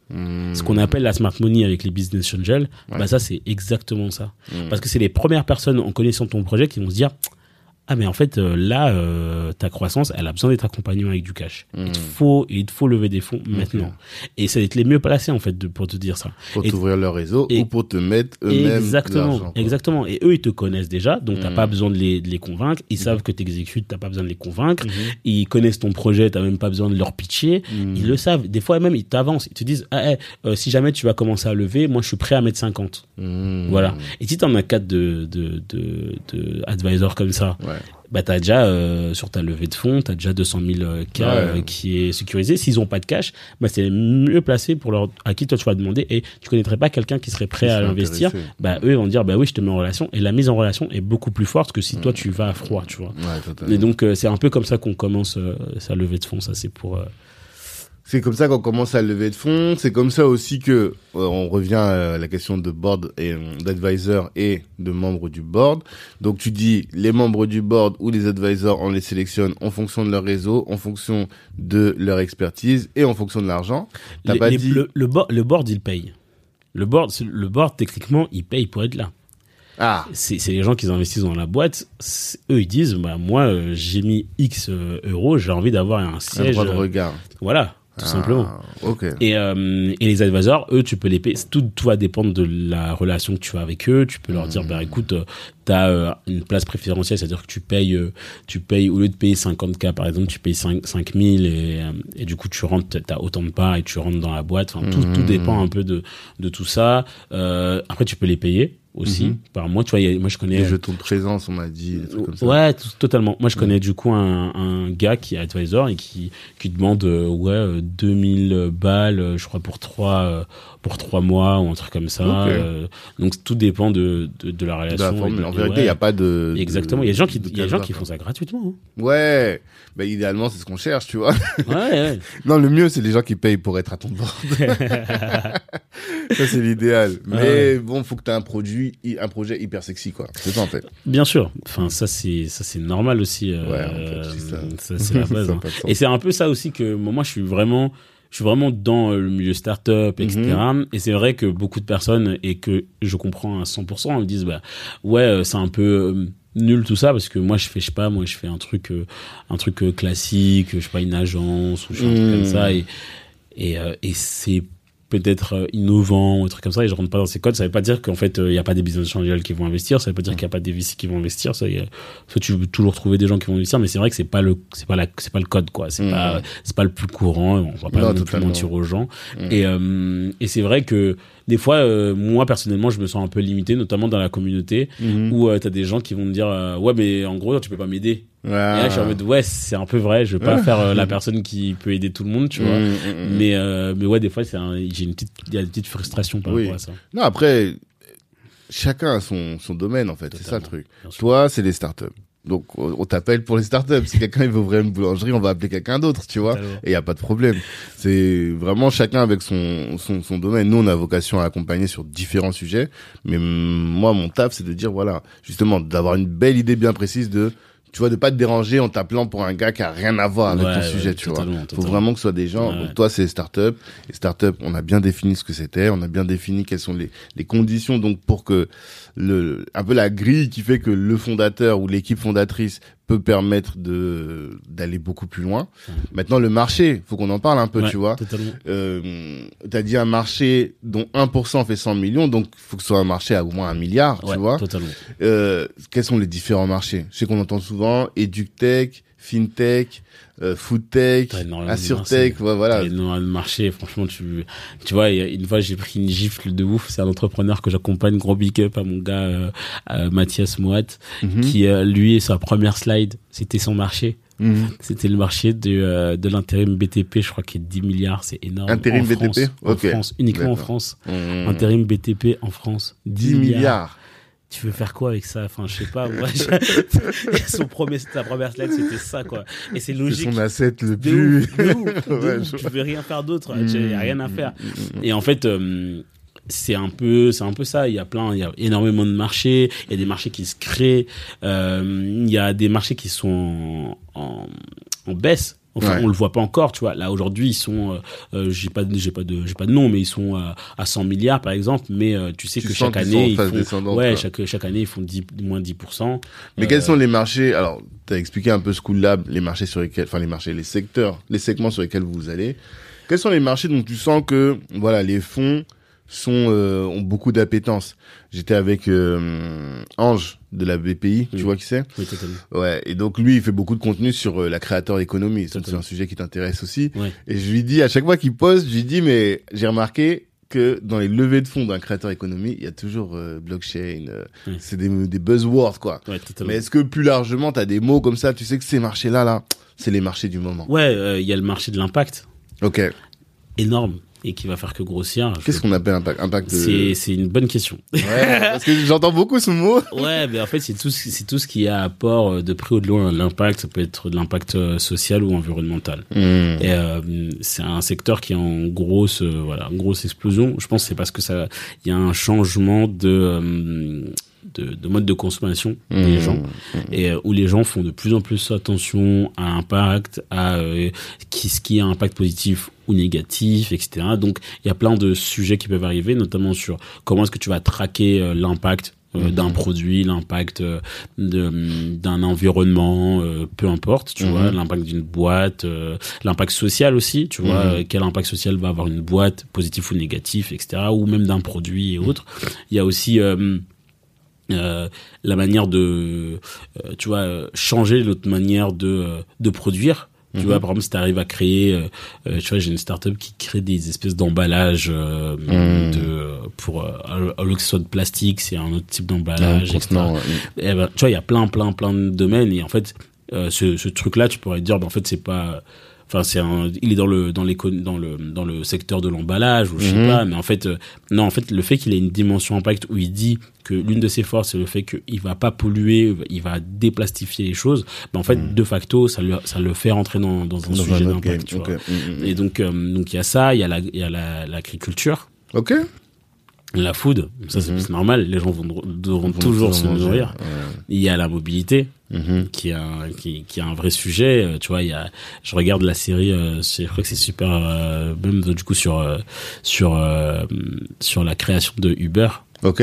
[SPEAKER 1] Mhm.
[SPEAKER 2] Ce qu'on appelle la smart money avec les business angels,
[SPEAKER 1] Ouais.
[SPEAKER 2] bah ça c'est exactement ça.
[SPEAKER 1] Mhm.
[SPEAKER 2] Parce que c'est les premières personnes en connaissant ton projet qui vont se dire ah mais en fait euh, là euh, ta croissance elle a besoin d'être accompagnée avec du cash. Il te
[SPEAKER 1] Mhm.
[SPEAKER 2] faut il te faut lever des fonds maintenant. Et c'est d'être les mieux placés en fait de, pour te dire ça.
[SPEAKER 1] Pour t'ouvrir leur réseau
[SPEAKER 2] et-
[SPEAKER 1] ou pour te mettre eux-mêmes
[SPEAKER 2] Exactement, exactement. Et eux, ils te connaissent déjà, donc t'as
[SPEAKER 1] Mhm.
[SPEAKER 2] pas besoin de les, de les convaincre. Ils savent que t'exécutes, t'as pas besoin de les convaincre. Ils connaissent ton projet, t'as même pas besoin de leur pitcher. Ils le savent. Des fois même, ils t'avancent. Ils te disent, ah, euh, si jamais tu vas commencer à lever, moi, je suis prêt à mettre 50.
[SPEAKER 1] Mhm.
[SPEAKER 2] Voilà. Et si t'en as quatre de, de, de, de advisors comme ça,
[SPEAKER 1] Ouais.
[SPEAKER 2] Bah t'as déjà euh, sur ta levée de fonds, t'as déjà 200 000 euh, cas
[SPEAKER 1] Ouais.
[SPEAKER 2] qui est sécurisé. S'ils ont pas de cash, bah c'est mieux placé pour leur à qui toi tu vas demander. Et tu connaîtrais pas quelqu'un qui serait prêt à
[SPEAKER 1] intéressé.
[SPEAKER 2] Bah eux ils vont dire bah oui je te mets en relation. Et la mise en relation est beaucoup plus forte que si toi tu vas à froid, tu vois.
[SPEAKER 1] Ouais.
[SPEAKER 2] Et donc euh, c'est un peu comme ça qu'on commence euh, sa levée de fonds. Ça c'est pour euh,
[SPEAKER 1] C'est comme ça qu'on commence à lever de fonds. C'est comme ça aussi que euh, on revient à la question de board et euh, d'advisor et de membres du board. Donc tu dis les membres du board ou les advisors, on les sélectionne en fonction de leur réseau, en fonction de leur expertise et en fonction de l'argent. T'as pas
[SPEAKER 2] les-
[SPEAKER 1] dit
[SPEAKER 2] le, le, board, le board il paye. Le board le board techniquement il paye pour être là.
[SPEAKER 1] ah
[SPEAKER 2] c'est les gens qui investissent dans la boîte. Eux, ils disent, bah moi, euh, j'ai mis X euh, euros, j'ai envie d'avoir un
[SPEAKER 1] un
[SPEAKER 2] siège.
[SPEAKER 1] droit de regard.
[SPEAKER 2] voilà, tout
[SPEAKER 1] Ah,
[SPEAKER 2] simplement.
[SPEAKER 1] Ok.
[SPEAKER 2] Et, euh, et les advisors, eux, tu peux les payer. Tout, tout va dépendre de la relation que tu as avec eux. Tu peux leur dire,
[SPEAKER 1] Mmh.
[SPEAKER 2] bah écoute, euh, t'as euh, une place préférentielle, c'est-à-dire que tu payes, euh, tu payes au lieu de payer 50K par exemple, tu payes 5, 5000 et, euh, et du coup tu rentres, t'as autant de parts et tu rentres dans la boîte. Enfin, tout,
[SPEAKER 1] Mmh.
[SPEAKER 2] tout dépend un peu de, de tout ça. Euh, après, tu peux les payer aussi
[SPEAKER 1] Mhm.
[SPEAKER 2] par mois. Tu vois, a- moi je connais.
[SPEAKER 1] Les jetons de présence, on m'a dit, des trucs comme ça.
[SPEAKER 2] Ouais, totalement. Moi, je connais du coup un, un gars qui est advisor et qui, qui demande euh, ouais euh, 2000 balles, euh, je crois pour trois euh, pour trois mois ou un truc comme ça. Euh, donc tout dépend de de, de la
[SPEAKER 1] De
[SPEAKER 2] relation.
[SPEAKER 1] la formule.
[SPEAKER 2] et de-
[SPEAKER 1] En vérité, il
[SPEAKER 2] ouais.
[SPEAKER 1] n'y a pas de.
[SPEAKER 2] Exactement. Il y a des gens qui y a des gens qui font ça gratuitement.
[SPEAKER 1] Ouais. Ben, idéalement, c'est ce qu'on cherche, tu vois.
[SPEAKER 2] hein. Ouais, ouais.
[SPEAKER 1] Non, le mieux, c'est les gens qui payent pour être à ton bord. ça, c'est l'idéal. Mais bon, faut que tu aies un produit, un projet hyper sexy, quoi. C'est ça, en fait.
[SPEAKER 2] Bien sûr. Enfin, ça c'est ça c'est normal aussi. euh,
[SPEAKER 1] Ouais, en fait, c'est ça.
[SPEAKER 2] ça c'est la base. Hein. Et c'est un peu ça aussi que moi je suis vraiment je suis vraiment dans euh, le milieu startup etc.
[SPEAKER 1] Mhm.
[SPEAKER 2] Et c'est vrai que beaucoup de personnes et que je comprends à 100% me disent bah ouais euh, c'est un peu euh, nul tout ça parce que moi je fais je sais pas moi je fais un truc euh, un truc classique je sais pas une agence ou je fais un truc
[SPEAKER 1] Mhm.
[SPEAKER 2] comme ça et et, euh, et c'est peut-être euh, innovant ou un truc comme ça et je rentre pas dans ces codes ça veut pas dire qu'en fait il y a pas des business angels qui vont investir ça veut pas dire qu'il y a pas des VC qui vont investir ça a- tu veux toujours trouver des gens qui vont investir mais c'est vrai que c'est pas le c'est pas la c'est pas le code quoi c'est
[SPEAKER 1] Mhm.
[SPEAKER 2] pas c'est pas le plus courant on va pas
[SPEAKER 1] Non,
[SPEAKER 2] non plus mentir aux gens
[SPEAKER 1] Mhm.
[SPEAKER 2] et euh, et c'est vrai que des fois euh, moi personnellement je me sens un peu limité notamment dans la communauté
[SPEAKER 1] Mhm.
[SPEAKER 2] où euh, t'as des gens qui vont me dire euh, ouais mais en gros tu peux pas m'aider Et là, je suis en mode, ouais, c'est un peu vrai. Je veux pas faire euh, la personne qui peut aider tout le monde, tu vois.
[SPEAKER 1] Mm, mm, mm.
[SPEAKER 2] Mais, euh, mais ouais, des fois, c'est un- j'ai une petite, il y a une petite frustration par
[SPEAKER 1] Oui.
[SPEAKER 2] rapport à ça.
[SPEAKER 1] Non, après, chacun a son, son domaine, en fait. C'est ça le truc. Toi, c'est les startups. Donc, on t'appelle pour les startups. Si quelqu'un il veut ouvrir une boulangerie, on va appeler quelqu'un d'autre, tu vois. Et y a pas de problème. C'est vraiment chacun avec son, son, son domaine. Nous, on a vocation à accompagner sur différents sujets. Mais moi, mon taf, c'est de dire, voilà, justement, d'avoir une belle idée bien précise de, tu vois, de pas te déranger en t'appelant pour un gars qui a rien à voir avec
[SPEAKER 2] Ouais,
[SPEAKER 1] ton
[SPEAKER 2] ouais,
[SPEAKER 1] sujet, tu vois.
[SPEAKER 2] totalement,
[SPEAKER 1] Faut vraiment que ce soit des gens.
[SPEAKER 2] Ouais.
[SPEAKER 1] Donc, toi, c'est start-up. Et start-up, on a bien défini ce que c'était. On a bien défini quelles sont les, les conditions, donc, pour que le, un peu la grille qui fait que le fondateur ou l'équipe fondatrice peut permettre de, d'aller beaucoup plus loin.
[SPEAKER 2] Ouais.
[SPEAKER 1] Maintenant, le marché, faut qu'on en parle un peu,
[SPEAKER 2] Ouais,
[SPEAKER 1] tu vois.
[SPEAKER 2] Totalement.
[SPEAKER 1] Euh, t'as dit un marché dont 1% fait 100 millions, donc faut que ce soit un marché à au moins un milliard,
[SPEAKER 2] Ouais,
[SPEAKER 1] tu vois.
[SPEAKER 2] totalement.
[SPEAKER 1] Euh, quels sont les différents marchés? Je sais qu'on entend souvent EduTech, FinTech, euh, FoodTech, AssureTech, ouais, voilà.
[SPEAKER 2] Énormément de marché, franchement, tu, tu vois, une fois, j'ai pris une gifle de ouf. C'est un entrepreneur que j'accompagne, gros big up à mon gars, euh, Mathias Moat,
[SPEAKER 1] Mhm.
[SPEAKER 2] qui, euh, lui, sa première slide, c'était son marché.
[SPEAKER 1] Mhm.
[SPEAKER 2] C'était le marché de, euh, de l'intérim BTP, je crois qu'il a 10 milliards, c'est énorme.
[SPEAKER 1] Intérim
[SPEAKER 2] En
[SPEAKER 1] BTP?
[SPEAKER 2] France, En
[SPEAKER 1] Ok.
[SPEAKER 2] France, uniquement en. France.
[SPEAKER 1] Mhm.
[SPEAKER 2] Intérim BTP en France.
[SPEAKER 1] 10 milliards.
[SPEAKER 2] Tu veux faire quoi avec ça? Enfin, je sais pas. Moi, Son premier, sa première slide, c'était ça, quoi. Et c'est
[SPEAKER 1] C'est
[SPEAKER 2] logique.
[SPEAKER 1] son asset le plus.
[SPEAKER 2] Tu veux rien faire d'autre.
[SPEAKER 1] Mm,
[SPEAKER 2] Il y a rien à faire.
[SPEAKER 1] mm, mm,
[SPEAKER 2] Et en fait, euh, c'est un peu, c'est un peu ça. Il y a plein, il y a énormément de marchés. Il y a des marchés qui se créent. Euh, il y a des marchés qui sont en, en, en baisse. Enfin,
[SPEAKER 1] Ouais.
[SPEAKER 2] on le voit pas encore, tu vois. Là aujourd'hui, ils sont, euh, euh, j'ai pas, de- j'ai pas de, j'ai pas de nom, mais ils sont euh, à 100 milliards par exemple. Mais euh, tu sais
[SPEAKER 1] Tu
[SPEAKER 2] que chaque année, ils font, ouais, chaque chaque année ils font 10, moins 10%.
[SPEAKER 1] Mais
[SPEAKER 2] Euh,
[SPEAKER 1] quels sont les marchés? Alors, tu as expliqué un peu School Lab, les marchés sur lesquels, enfin les marchés, les secteurs, les segments sur lesquels vous allez. Quels sont les marchés dont tu sens que, voilà, les fonds sont euh, ont beaucoup d'appétence J'étais avec euh, Ange de la BPI, tu vois qui c'est
[SPEAKER 2] Oui, totalement.
[SPEAKER 1] Ouais. Et donc lui, il fait beaucoup de contenu sur euh, la créateur économie. C'est un sujet qui t'intéresse aussi.
[SPEAKER 2] Ouais.
[SPEAKER 1] Et je lui dis à chaque fois qu'il poste, je lui dis mais j'ai remarqué que dans les levées de fonds d'un créateur économie, il y a toujours euh, blockchain. euh,
[SPEAKER 2] Oui.
[SPEAKER 1] C'est des, des buzzwords quoi.
[SPEAKER 2] Ouais, totalement.
[SPEAKER 1] Mais est-ce que plus largement, tu as des mots comme ça Tu sais que ces marchés-là, là, c'est les marchés du moment?
[SPEAKER 2] Ouais, euh, il y a le marché de l'impact,
[SPEAKER 1] Ok.
[SPEAKER 2] énorme, et qui va faire que grossir.
[SPEAKER 1] Qu'est-ce qu'on appelle impact, impact de...
[SPEAKER 2] C'est c'est une bonne question.
[SPEAKER 1] Ouais, parce que j'entends beaucoup ce mot.
[SPEAKER 2] Ouais, mais en fait, c'est tout, ce- c'est tout ce qui a apport euh, de près ou de loin. L'impact, ça peut être de l'impact euh, social ou environnemental.
[SPEAKER 1] Hmm.
[SPEAKER 2] Et euh, c'est un secteur qui est en grosse, euh, voilà, grosse explosion. Je pense que c'est parce que ça, il y a un changement de, euh, de, de mode de consommation des
[SPEAKER 1] Mmh.
[SPEAKER 2] gens et euh, où les gens font de plus en plus attention à l'impact, à euh, qui, ce qui a un impact positif ou négatif, etc. Donc il y a plein de sujets qui peuvent arriver, notamment sur comment est-ce que tu vas traquer euh, l'impact
[SPEAKER 1] Mhm.
[SPEAKER 2] d'un produit, l'impact d'un environnement, euh, peu importe, tu vois, l'impact d'une boîte, euh, l'impact social aussi, tu vois, quel impact social va avoir une boîte, positif ou négatif, etc. Ou même d'un produit et autres. Il y a aussi euh, euh, la manière de, euh, tu vois, euh, changer notre manière de, de produire. Tu
[SPEAKER 1] Mhm.
[SPEAKER 2] vois, par exemple, si tu arrives à créer, euh, tu vois, j'ai une startup qui crée des espèces d'emballages euh,
[SPEAKER 1] Mhm.
[SPEAKER 2] de pour euh, que ce soit de plastique, c'est un autre type d'emballage. etc.
[SPEAKER 1] ouais.
[SPEAKER 2] Eh ben, tu vois, il y a plein, plein, plein de domaines et en fait, ce, ce truc-là, tu pourrais te dire, ben, en fait, c'est pas, enfin, c'est un, il est dans le, dans l'éco, dans le, dans le secteur de l'emballage ou je sais
[SPEAKER 1] Mhm.
[SPEAKER 2] pas, mais en fait, euh, non, en fait, le fait qu'il ait une dimension impact où il dit que l'une de ses forces, c'est le fait qu'il va pas polluer, il va déplastifier les choses, ben, en fait, de facto, ça le, ça le fait rentrer dans, dans un
[SPEAKER 1] Dans
[SPEAKER 2] sujet d'impact,
[SPEAKER 1] mm,
[SPEAKER 2] Et donc, euh, donc il y a ça, il y a la, il y a la, l'agriculture.
[SPEAKER 1] Ok.
[SPEAKER 2] La food, ça c'est c'est normal, les gens vont, devront toujours se nourrir.
[SPEAKER 1] Ouais.
[SPEAKER 2] Il y a la mobilité,
[SPEAKER 1] Mhm.
[SPEAKER 2] qui est un qui, qui est un vrai sujet euh, tu vois il y a je regarde la série euh, je crois que c'est super euh, même du coup sur euh, sur sur la création de Uber
[SPEAKER 1] Ok.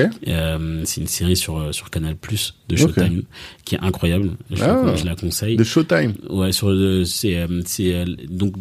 [SPEAKER 2] C'est une série sur sur Canal Plus de. Showtime qui est incroyable je,
[SPEAKER 1] Ah.
[SPEAKER 2] la, je la conseille
[SPEAKER 1] De Showtime.
[SPEAKER 2] ouais sur c'est c'est donc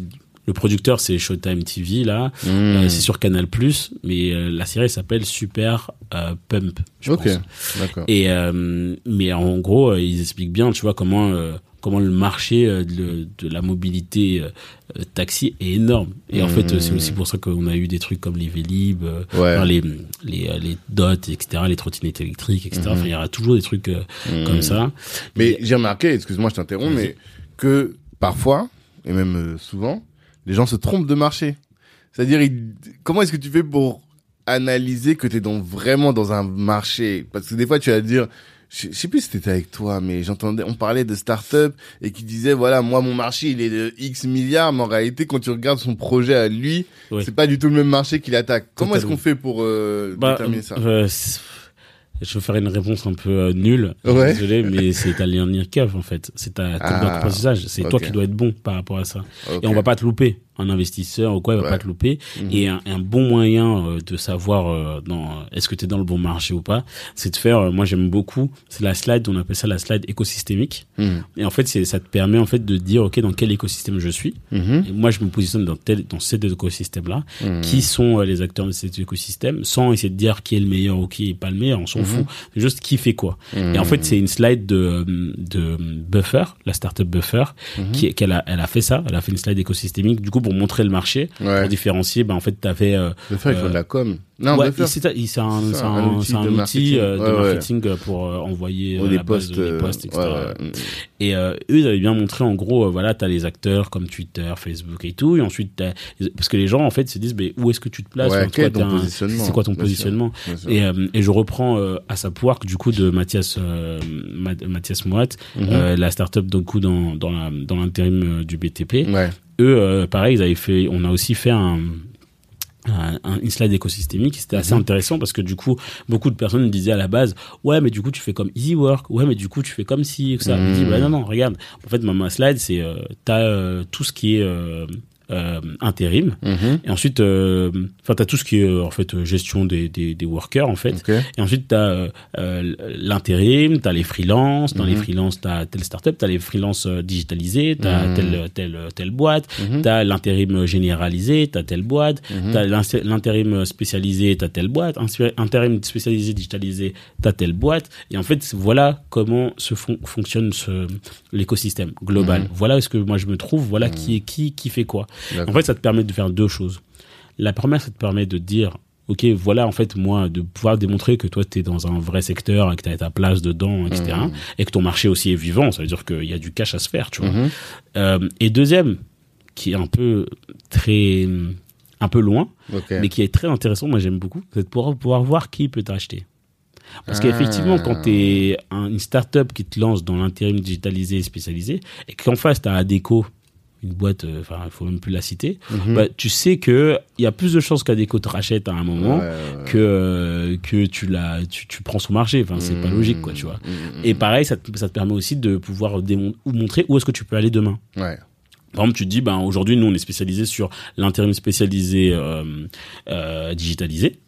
[SPEAKER 2] le producteur c'est Showtime TV là
[SPEAKER 1] Mm.
[SPEAKER 2] Euh, c'est sur Canal Plus mais euh, la série s'appelle Super euh, Pump je
[SPEAKER 1] Ok.
[SPEAKER 2] pense
[SPEAKER 1] D'accord.
[SPEAKER 2] et euh, mais en gros, ils expliquent bien, tu vois, comment euh, comment le marché de, de la mobilité euh, taxi est énorme. Et en fait, c'est aussi pour ça qu'on a eu des trucs comme les Vélib, euh,
[SPEAKER 1] Ouais.
[SPEAKER 2] enfin, les, les, les dots, etc., les trottinettes électriques, etc. Enfin, il y aura toujours des trucs euh, comme ça.
[SPEAKER 1] Mais
[SPEAKER 2] Et-
[SPEAKER 1] j'ai remarqué, excuse-moi, je t'interromps, mais que parfois, et même souvent, les gens se trompent de marché. C'est-à-dire, ils- comment est-ce que tu fais pour analyser que tu es dans, vraiment dans un marché? Parce que des fois, tu vas dire, je je sais plus si c'était avec toi, mais j'entendais, on parlait de start-up et qui disait, voilà, moi, mon marché, il est de X milliards, mais en réalité, quand tu regardes son projet à lui,
[SPEAKER 2] Ouais.
[SPEAKER 1] c'est pas du tout le même marché qu'il attaque. Comment est-ce qu'on fait pour euh,
[SPEAKER 2] Bah,
[SPEAKER 1] déterminer ça?
[SPEAKER 2] euh, je vais faire une réponse un peu euh, nulle.
[SPEAKER 1] Ouais.
[SPEAKER 2] Désolé, mais c'est ta curve, en fait. C'est ta
[SPEAKER 1] Ah,
[SPEAKER 2] d'apprentissage. C'est toi qui dois être bon par rapport à ça. Et on va pas te louper. Un investisseur ou quoi, il va
[SPEAKER 1] Ouais.
[SPEAKER 2] pas te louper.
[SPEAKER 1] Mhm.
[SPEAKER 2] Et un, un bon moyen euh, de savoir euh, dans est-ce que tu es dans le bon marché ou pas, c'est de faire, euh, moi j'aime beaucoup, c'est la slide, on appelle ça la slide écosystémique.
[SPEAKER 1] Mhm.
[SPEAKER 2] Et en fait, c'est ça te permet en fait de dire, OK, dans quel écosystème je suis.
[SPEAKER 1] Mhm.
[SPEAKER 2] Et moi, je me positionne dans tel, dans cet écosystème-là.
[SPEAKER 1] Mhm.
[SPEAKER 2] Qui sont euh, les acteurs de cet écosystème, sans essayer de dire qui est le meilleur ou qui est pas le meilleur, on s'en fout. C'est juste qui fait quoi. Et en fait, c'est une slide de, de Buffer, la startup Buffer, qui qu'elle a, elle a fait ça. Elle a fait une slide écosystémique, du coup, pour montrer le marché,
[SPEAKER 1] Ouais.
[SPEAKER 2] pour différencier. Ben, en fait, t'avais, euh,
[SPEAKER 1] De faire, il faut
[SPEAKER 2] Euh,
[SPEAKER 1] de la com. Non,
[SPEAKER 2] ouais,
[SPEAKER 1] de faire.
[SPEAKER 2] c'est un,
[SPEAKER 1] outil
[SPEAKER 2] un
[SPEAKER 1] de
[SPEAKER 2] outil
[SPEAKER 1] marketing.
[SPEAKER 2] euh, de
[SPEAKER 1] Ouais, ouais.
[SPEAKER 2] marketing euh, pour euh, envoyer euh,
[SPEAKER 1] des posts,
[SPEAKER 2] de- des
[SPEAKER 1] euh,
[SPEAKER 2] posts, etc.
[SPEAKER 1] ouais, ouais.
[SPEAKER 2] Et euh, eux, ils avaient bien montré en gros, euh, voilà, t'as les acteurs comme Twitter, Facebook et tout, et ensuite parce que les gens en fait se disent, mais où est-ce que tu te places?
[SPEAKER 1] Ouais,
[SPEAKER 2] C'est quoi ton
[SPEAKER 1] Bien
[SPEAKER 2] positionnement?
[SPEAKER 1] sûr.
[SPEAKER 2] et, euh, et je reprends euh, à sa work du coup de Mathias euh, Ma- Mathias Moat,
[SPEAKER 1] Mhm.
[SPEAKER 2] euh, la startup donc coup dans dans l'intérim euh, du BTP.
[SPEAKER 1] Ouais.
[SPEAKER 2] Eux, euh, pareil, ils avaient fait, on a aussi fait un un, une slide écosystémique c'était assez
[SPEAKER 1] Mhm.
[SPEAKER 2] intéressant parce que du coup beaucoup de personnes me disaient à la base ouais mais du coup tu fais comme easy work ouais mais du coup tu fais comme si ça
[SPEAKER 1] Mhm.
[SPEAKER 2] Je dis bah non non regarde en fait ma, ma slide c'est euh, t'as euh, tout ce qui est euh, euh, intérim
[SPEAKER 1] Mhm.
[SPEAKER 2] et ensuite euh, enfin t'as tout ce qui est euh, en fait euh, gestion des, des, des workers en fait et ensuite, tu as l'intérim, tu as les freelances. Dans les
[SPEAKER 1] Mhm.
[SPEAKER 2] freelances, tu as telle startup, tu as les freelances euh, digitalisés, tu as
[SPEAKER 1] Mhm.
[SPEAKER 2] telle, telle, telle boîte,
[SPEAKER 1] Mhm.
[SPEAKER 2] tu as l'intérim généralisé, tu as telle boîte, tu as l'intérim spécialisé, tu as telle boîte, intérim spécialisé, digitalisé, tu as telle boîte. Et en fait, voilà comment se fon- fonctionne ce- l'écosystème global. Voilà ce que moi je me trouve, voilà qui est qui, qui fait quoi. En fait, ça te permet de faire deux choses. La première, ça te permet de dire, OK, voilà, en fait, moi, de pouvoir démontrer que toi, tu es dans un vrai secteur que tu as ta place dedans, etc.
[SPEAKER 1] Mhm.
[SPEAKER 2] Et que ton marché aussi est vivant. Ça veut dire qu'il y a du cash à se faire, tu vois.
[SPEAKER 1] Mhm.
[SPEAKER 2] Euh, et deuxième, qui est un peu très, un peu loin, mais qui est très intéressant, moi j'aime beaucoup, c'est de pouvoir, pouvoir voir qui peut t'acheter. Parce
[SPEAKER 1] Ah.
[SPEAKER 2] qu'effectivement, quand tu es une startup qui te lance dans l'intérim digitalisé et spécialisé, et qu'en face, tu as Adeco, une boîte, euh, enfin, il faut même plus la citer,
[SPEAKER 1] Mhm.
[SPEAKER 2] bah, tu sais que il y a plus de chances qu'Adeco te rachète à un moment
[SPEAKER 1] Ouais, ouais.
[SPEAKER 2] que, euh, que tu, la, tu, tu prends son marché. Enfin, c'est pas
[SPEAKER 1] Mhm.
[SPEAKER 2] logique, quoi, tu vois.
[SPEAKER 1] Mhm.
[SPEAKER 2] Et pareil, ça te, ça te permet aussi de pouvoir démon- ou montrer où est-ce que tu peux aller demain.
[SPEAKER 1] Ouais.
[SPEAKER 2] Par exemple, tu te dis, ben, aujourd'hui, nous, on est spécialisé sur l'intérim spécialisé euh, euh, digitalisé.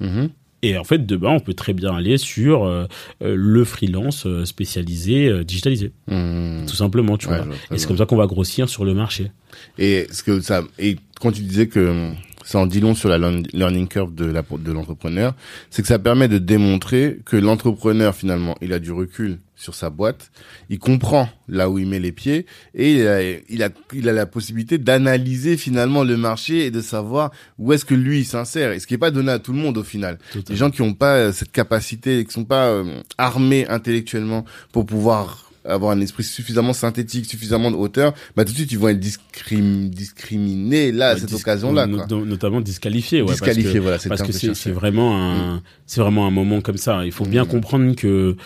[SPEAKER 2] Et en fait, demain, on peut très bien aller sur euh, euh, le freelance euh, spécialisé euh, digitalisé.
[SPEAKER 1] Mhm.
[SPEAKER 2] Tout simplement, tu
[SPEAKER 1] Ouais,
[SPEAKER 2] vois. Et c'est comme ça qu'on va grossir sur le marché.
[SPEAKER 1] Et ce que ça et quand tu disais que ça en dit long sur la learn- learning curve de l'entrepreneur, c'est que ça permet de démontrer que l'entrepreneur finalement, il a du recul sur sa boîte, il comprend là où il met les pieds et il a il a, il a la possibilité d'analyser finalement le marché et de savoir où est-ce que lui il s'insère et ce qui est pas donné à tout le monde au final. Les gens qui ont pas euh, cette capacité, qui sont pas euh, armés intellectuellement pour pouvoir avoir un esprit suffisamment synthétique, suffisamment de hauteur, bah tout de suite ils vont être discrim- discriminés là à
[SPEAKER 2] Ouais,
[SPEAKER 1] cette occasion-là.
[SPEAKER 2] no- notamment disqualifié. Ouais,
[SPEAKER 1] Disqualifiés, voilà,
[SPEAKER 2] parce que c'est vraiment un c'est vraiment un moment comme ça il faut bien
[SPEAKER 1] Mhm.
[SPEAKER 2] comprendre que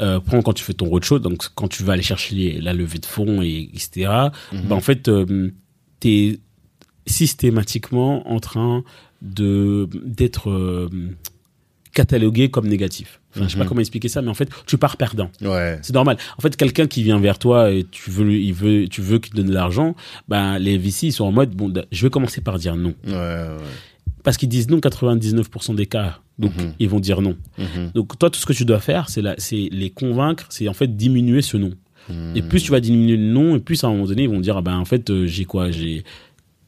[SPEAKER 2] euh, prends quand tu fais ton roadshow donc quand tu vas aller chercher les- la levée de fonds et etc
[SPEAKER 1] Mhm.
[SPEAKER 2] bah en fait euh, t'es systématiquement en train de d'être euh, catalogué comme négatif enfin je sais pas
[SPEAKER 1] Mhm.
[SPEAKER 2] comment expliquer ça mais en fait tu pars perdant
[SPEAKER 1] Ouais.
[SPEAKER 2] c'est normal. En fait, quelqu'un qui vient vers toi et tu veux, il veut, tu veux qu'il te donne de l'argent, ben les VC ils sont en mode bon, je vais commencer par dire non,
[SPEAKER 1] Ouais, ouais.
[SPEAKER 2] parce qu'ils disent non 99% des cas, donc
[SPEAKER 1] Mhm.
[SPEAKER 2] ils vont dire non.
[SPEAKER 1] Mhm.
[SPEAKER 2] Donc toi, tout ce que tu dois faire, c'est les convaincre, c'est en fait diminuer ce non. Et plus tu vas diminuer le non, et plus à un moment donné ils vont dire ah ben en fait euh, j'ai quoi, j'ai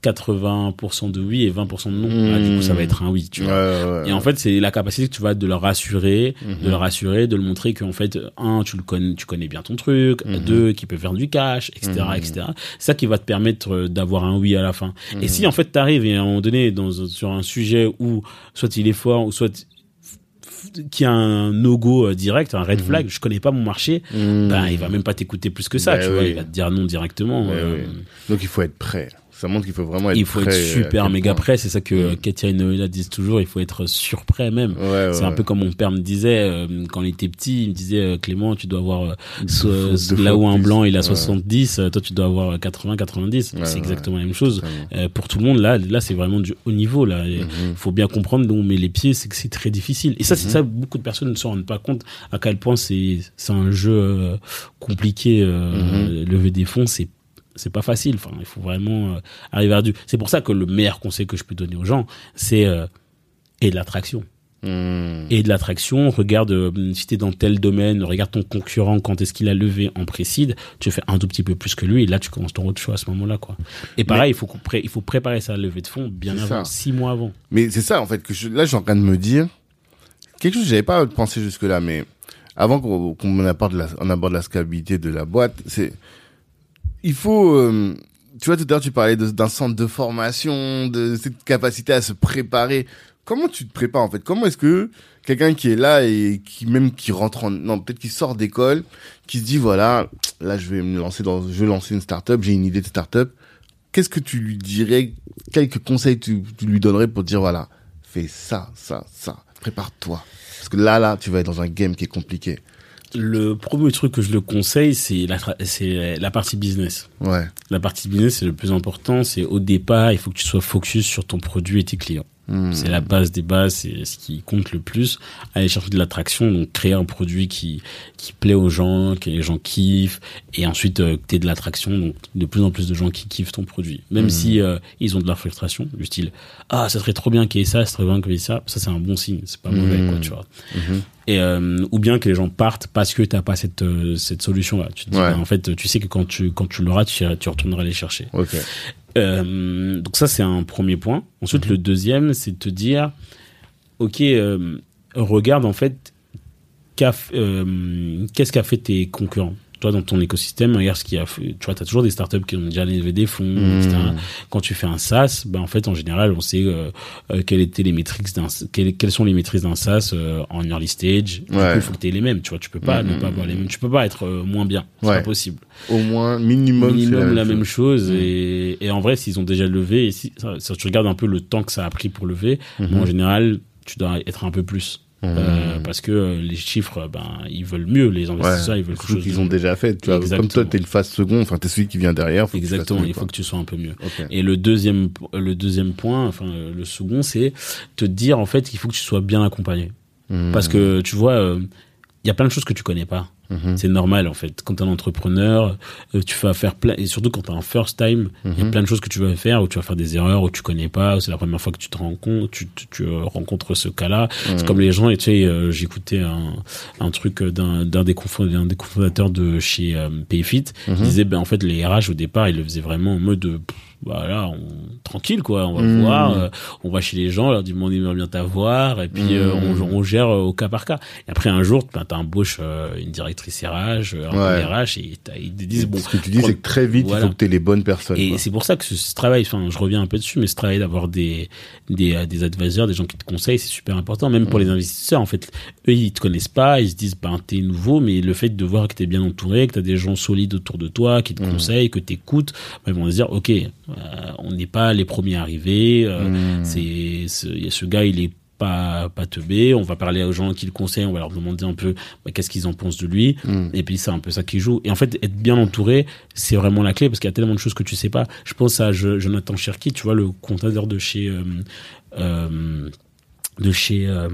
[SPEAKER 2] 80% de oui et 20% de non. Là, du coup, ça va être un oui, tu vois.
[SPEAKER 1] Ouais, ouais, ouais.
[SPEAKER 2] Et en fait, c'est la capacité que tu vas de leur rassurer,
[SPEAKER 1] Mhm.
[SPEAKER 2] de leur rassurer, de le montrer qu'en fait, un, tu le connais, tu connais bien ton truc,
[SPEAKER 1] Mhm.
[SPEAKER 2] deux, qu'il peut faire du cash, etc.,
[SPEAKER 1] Mhm.
[SPEAKER 2] etc. C'est ça qui va te permettre euh, d'avoir un oui à la fin.
[SPEAKER 1] Mhm.
[SPEAKER 2] Et si en fait t'arrives et à un moment donné dans sur un sujet où soit il est fort ou soit qui a un no-go euh, direct, un red flag, je connais pas mon marché,
[SPEAKER 1] Mhm.
[SPEAKER 2] ben il va même pas t'écouter plus que ça,
[SPEAKER 1] Ben
[SPEAKER 2] tu vois, il va te dire non directement.
[SPEAKER 1] Ben
[SPEAKER 2] euh,
[SPEAKER 1] oui. Donc il faut être prêt. Ça montre qu'il faut vraiment être
[SPEAKER 2] il faut
[SPEAKER 1] prêt.
[SPEAKER 2] être
[SPEAKER 1] euh,
[SPEAKER 2] super
[SPEAKER 1] quel
[SPEAKER 2] méga prêt, c'est ça que
[SPEAKER 1] Mm.
[SPEAKER 2] euh, Katia et Noéla disent toujours, il faut être surprêt même.
[SPEAKER 1] Ouais,
[SPEAKER 2] C'est
[SPEAKER 1] ouais.
[SPEAKER 2] un peu comme mon père me disait euh, quand il était petit, il me disait euh, Clément, tu dois avoir euh, so- là où un blanc il a
[SPEAKER 1] Ouais.
[SPEAKER 2] 70, euh, toi tu dois avoir 80 90.
[SPEAKER 1] Ouais,
[SPEAKER 2] c'est exactement la même chose. Euh, pour tout le monde là, là c'est vraiment du haut niveau là. Il
[SPEAKER 1] Mhm.
[SPEAKER 2] faut bien comprendre d'où on met les pieds, c'est que c'est très difficile. Et ça c'est
[SPEAKER 1] Mhm.
[SPEAKER 2] ça beaucoup de personnes ne se rendent pas compte à quel point c'est c'est un jeu euh, compliqué euh,
[SPEAKER 1] Mhm.
[SPEAKER 2] lever des fonds, c'est c'est pas facile. Enfin, il faut vraiment euh, arriver à du. C'est pour ça que le meilleur conseil que je peux donner aux gens, c'est euh, et de l'attraction
[SPEAKER 1] Mhm.
[SPEAKER 2] et de l'attraction. Regarde euh, si t'es dans tel domaine, regarde ton concurrent quand est-ce qu'il a levé en précide. Tu fais un tout petit peu plus que lui et là tu commences ton roadshow à ce moment-là quoi. Et pareil, il faut pré- il faut préparer sa levée de fonds bien avant,
[SPEAKER 1] ça.
[SPEAKER 2] six mois avant.
[SPEAKER 1] Mais c'est ça, en fait, que je, là, je suis en train de me dire, quelque chose que j'avais pas pensé jusque-là, mais avant qu'on qu'on aborde la, on aborde la scalabilité de la boîte, c'est, il faut, euh, tu vois, tout à l'heure, tu parlais d'un centre de formation, de cette capacité à se préparer. Comment tu te prépares, en fait? Comment est-ce que quelqu'un qui est là et qui, même qui rentre en, non, peut-être qui sort d'école, qui se dit, voilà, là, je vais me lancer dans, je vais lancer une start-up, j'ai une idée de start-up. Qu'est-ce que tu lui dirais, quelques conseils tu, tu lui donnerais pour dire, voilà, fais ça, ça, ça, prépare-toi. Parce que là, là, tu vas être dans un game qui est compliqué.
[SPEAKER 2] Le premier truc que je le conseille, c'est la c'est la partie business.
[SPEAKER 1] Ouais.
[SPEAKER 2] La partie business, c'est le plus important. C'est au départ, il faut que tu sois focus sur ton produit et tes clients.
[SPEAKER 1] Hmm.
[SPEAKER 2] C'est la base des bases, c'est ce qui compte le plus. Aller chercher de l'attraction, donc créer un produit qui qui plaît aux gens, que les gens kiffent, et ensuite euh, que de l'attraction, donc de plus en plus de gens qui kiffent ton produit. Même
[SPEAKER 1] Mhm.
[SPEAKER 2] si euh, ils ont de la frustration, du style ah ça serait trop bien qu'il y ait ça, ça serait bien qu'il y ait ça, ça c'est un bon signe, c'est pas mauvais quoi, tu vois.
[SPEAKER 1] Mhm.
[SPEAKER 2] Et euh, ou bien que les gens partent parce que t'as pas cette euh, cette solution là. Tu te dis
[SPEAKER 1] Ouais.
[SPEAKER 2] bah, en fait tu sais que quand tu quand tu l'auras tu tu retourneras les chercher.
[SPEAKER 1] Ok.
[SPEAKER 2] Euh, donc ça, c'est un premier point. Ensuite, le deuxième, c'est de te dire, ok, euh, regarde en fait, euh, qu'est-ce qu'a fait tes concurrents? Toi dans ton écosystème regarde ce qu'il y a. Tu vois t'as toujours des startups qui ont déjà levé des fonds etc quand tu fais un SaaS ben en fait en général on sait euh, euh, quelles étaient les métriques d'un quelles, quelles sont les maîtrises d'un SaaS euh, en early stage.
[SPEAKER 1] Ouais.
[SPEAKER 2] il faut que tu aies les mêmes tu vois. Tu peux pas
[SPEAKER 1] Mhm.
[SPEAKER 2] ne pas avoir les mêmes. Tu peux pas être euh, moins bien. C'est
[SPEAKER 1] Ouais.
[SPEAKER 2] pas possible.
[SPEAKER 1] Au moins, minimum,
[SPEAKER 2] minimum la même chose. et, et en vrai s'ils ont déjà levé et si ça, ça, tu regardes un peu le temps que ça a pris pour lever bon, en général tu dois être un peu plus Euh, parce que les chiffres ben ils veulent mieux les investisseurs ils veulent quelque chose
[SPEAKER 1] qu'ils
[SPEAKER 2] de
[SPEAKER 1] ont déjà fait. Tu vois, comme toi, t'es le phase second, enfin, t'es celui qui vient derrière. faut
[SPEAKER 2] exactement il faut que tu sois un peu mieux. Et le deuxième le deuxième point enfin le second c'est te dire en fait qu'il faut que tu sois bien accompagné.
[SPEAKER 1] Mhm.
[SPEAKER 2] parce que tu vois euh, il y a plein de choses que tu connais pas
[SPEAKER 1] Mhm.
[SPEAKER 2] c'est normal en fait. Quand t'es un entrepreneur, euh, tu vas faire plein et surtout quand t'es un first time, il y a
[SPEAKER 1] Mhm.
[SPEAKER 2] plein de choses que tu vas faire où tu vas faire des erreurs où tu connais pas, où c'est la première fois que tu te compte, tu, tu, tu, euh, rencontres ce cas-là.
[SPEAKER 1] Mhm.
[SPEAKER 2] C'est comme les gens et tu sais, euh, j'écoutais un, un truc d'un d'un des, des cofondateurs de chez euh, Payfit,
[SPEAKER 1] Mhm.
[SPEAKER 2] il disait ben en fait les RH au départ ils le faisaient vraiment en mode pff, voilà on, tranquille quoi, on va
[SPEAKER 1] Mhm.
[SPEAKER 2] voir, euh, on va chez les gens, on leur dit on aimerait bien t'avoir et puis euh,
[SPEAKER 1] Mhm.
[SPEAKER 2] on, on gère euh, au cas par cas. Et après un jour ben, t'embauches une directrice RH, un
[SPEAKER 1] Ouais.
[SPEAKER 2] RH et ils te disent bon
[SPEAKER 1] Ce que tu dis, c'est que très vite,
[SPEAKER 2] Voilà.
[SPEAKER 1] il faut que t'aies les bonnes personnes.
[SPEAKER 2] et c'est pour ça que ce, ce travail, enfin, je reviens un peu dessus, mais ce travail d'avoir des, des, des advisors, des gens qui te conseillent, c'est super important, même pour les investisseurs. En fait, eux, ils te connaissent pas, ils se disent, ben, t'es nouveau, mais le fait de voir que t'es bien entouré, que t'as des gens solides autour de toi, qui te conseillent, que t'écoutes, ben, ils vont se dire, ok, on n'est pas les premiers arrivés, euh,
[SPEAKER 1] Mhm.
[SPEAKER 2] c'est, ce, gars, il est pas, pas teubé, on va parler aux gens qui le conseillent, on va leur demander un peu bah, qu'est-ce qu'ils en pensent de lui.
[SPEAKER 1] Mhm.
[SPEAKER 2] Et puis c'est un peu ça qui joue. Et en fait, être bien entouré, c'est vraiment la clé parce qu'il y a tellement de choses que tu sais pas. Je pense à Jo- Jonathan Cherki, tu vois, le comptateur de chez euh, euh, de chez euh,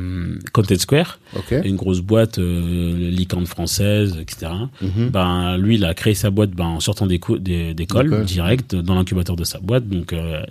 [SPEAKER 2] Content Square,
[SPEAKER 1] Ok.
[SPEAKER 2] une grosse boîte euh, licorne française, etc.
[SPEAKER 1] Mhm.
[SPEAKER 2] Ben lui, il a créé sa boîte ben, en sortant des- d'école
[SPEAKER 1] D'école.
[SPEAKER 2] direct dans l'incubateur de sa boîte. Donc, euh,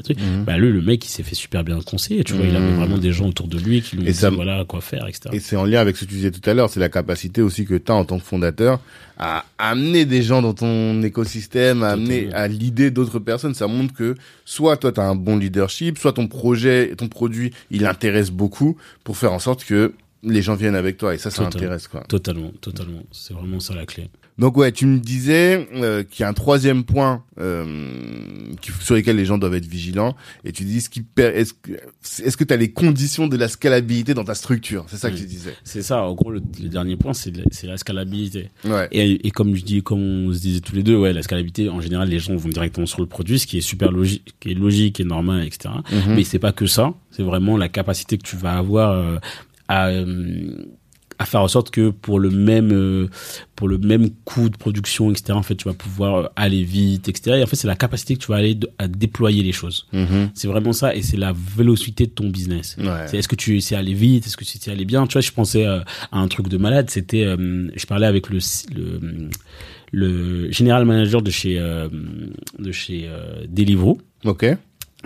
[SPEAKER 2] ben, lui, le mec, il s'est fait super bien conseiller. Tu vois, il avait
[SPEAKER 1] Mhm.
[SPEAKER 2] vraiment des gens autour de lui qui lui dit
[SPEAKER 1] ça-
[SPEAKER 2] voilà quoi faire, etc.
[SPEAKER 1] Et c'est en lien avec ce que tu disais tout à l'heure, c'est la capacité aussi que tu as en tant que fondateur à amener des gens dans ton écosystème, à amener à l'idée d'autres personnes. Ça montre que soit toi, tu as un bon leadership, soit ton projet, ton produit, il intéresse beaucoup pour faire en sorte que les gens viennent avec toi. Et ça, ça intéresse, quoi.
[SPEAKER 2] Totalement, totalement. C'est vraiment ça la clé.
[SPEAKER 1] Donc ouais, tu me disais euh, qu'il y a un troisième point euh, qui- sur lesquels les gens doivent être vigilants. Et tu dis est-ce que est-ce que tu as les conditions de la scalabilité dans ta structure? C'est ça que tu disais.
[SPEAKER 2] C'est ça, en gros, le, le dernier point, c'est la, scalabilité.
[SPEAKER 1] Ouais.
[SPEAKER 2] Et, et comme je dis, comme on se disait tous les deux, ouais, la scalabilité, en général, les gens vont directement sur le produit, ce qui est super logique, qui est logique et normal, etc.
[SPEAKER 1] Mhm.
[SPEAKER 2] Mais c'est pas que ça. C'est vraiment la capacité que tu vas avoir euh, à, euh, à faire en sorte que pour le même euh, pour le même coût de production, etc. En fait, tu vas pouvoir euh, aller vite, etc. Et en fait, c'est la capacité que tu vas aller de- à déployer les choses.
[SPEAKER 1] Mhm.
[SPEAKER 2] C'est vraiment ça, et c'est la vélocité de ton business.
[SPEAKER 1] Ouais.
[SPEAKER 2] C'est est-ce que tu sais aller vite, est-ce que tu sais aller bien? Tu vois, je pensais euh, à un truc de malade. C'était, euh, je parlais avec le le le général manager de chez euh, de chez Deliveroo
[SPEAKER 1] Ok.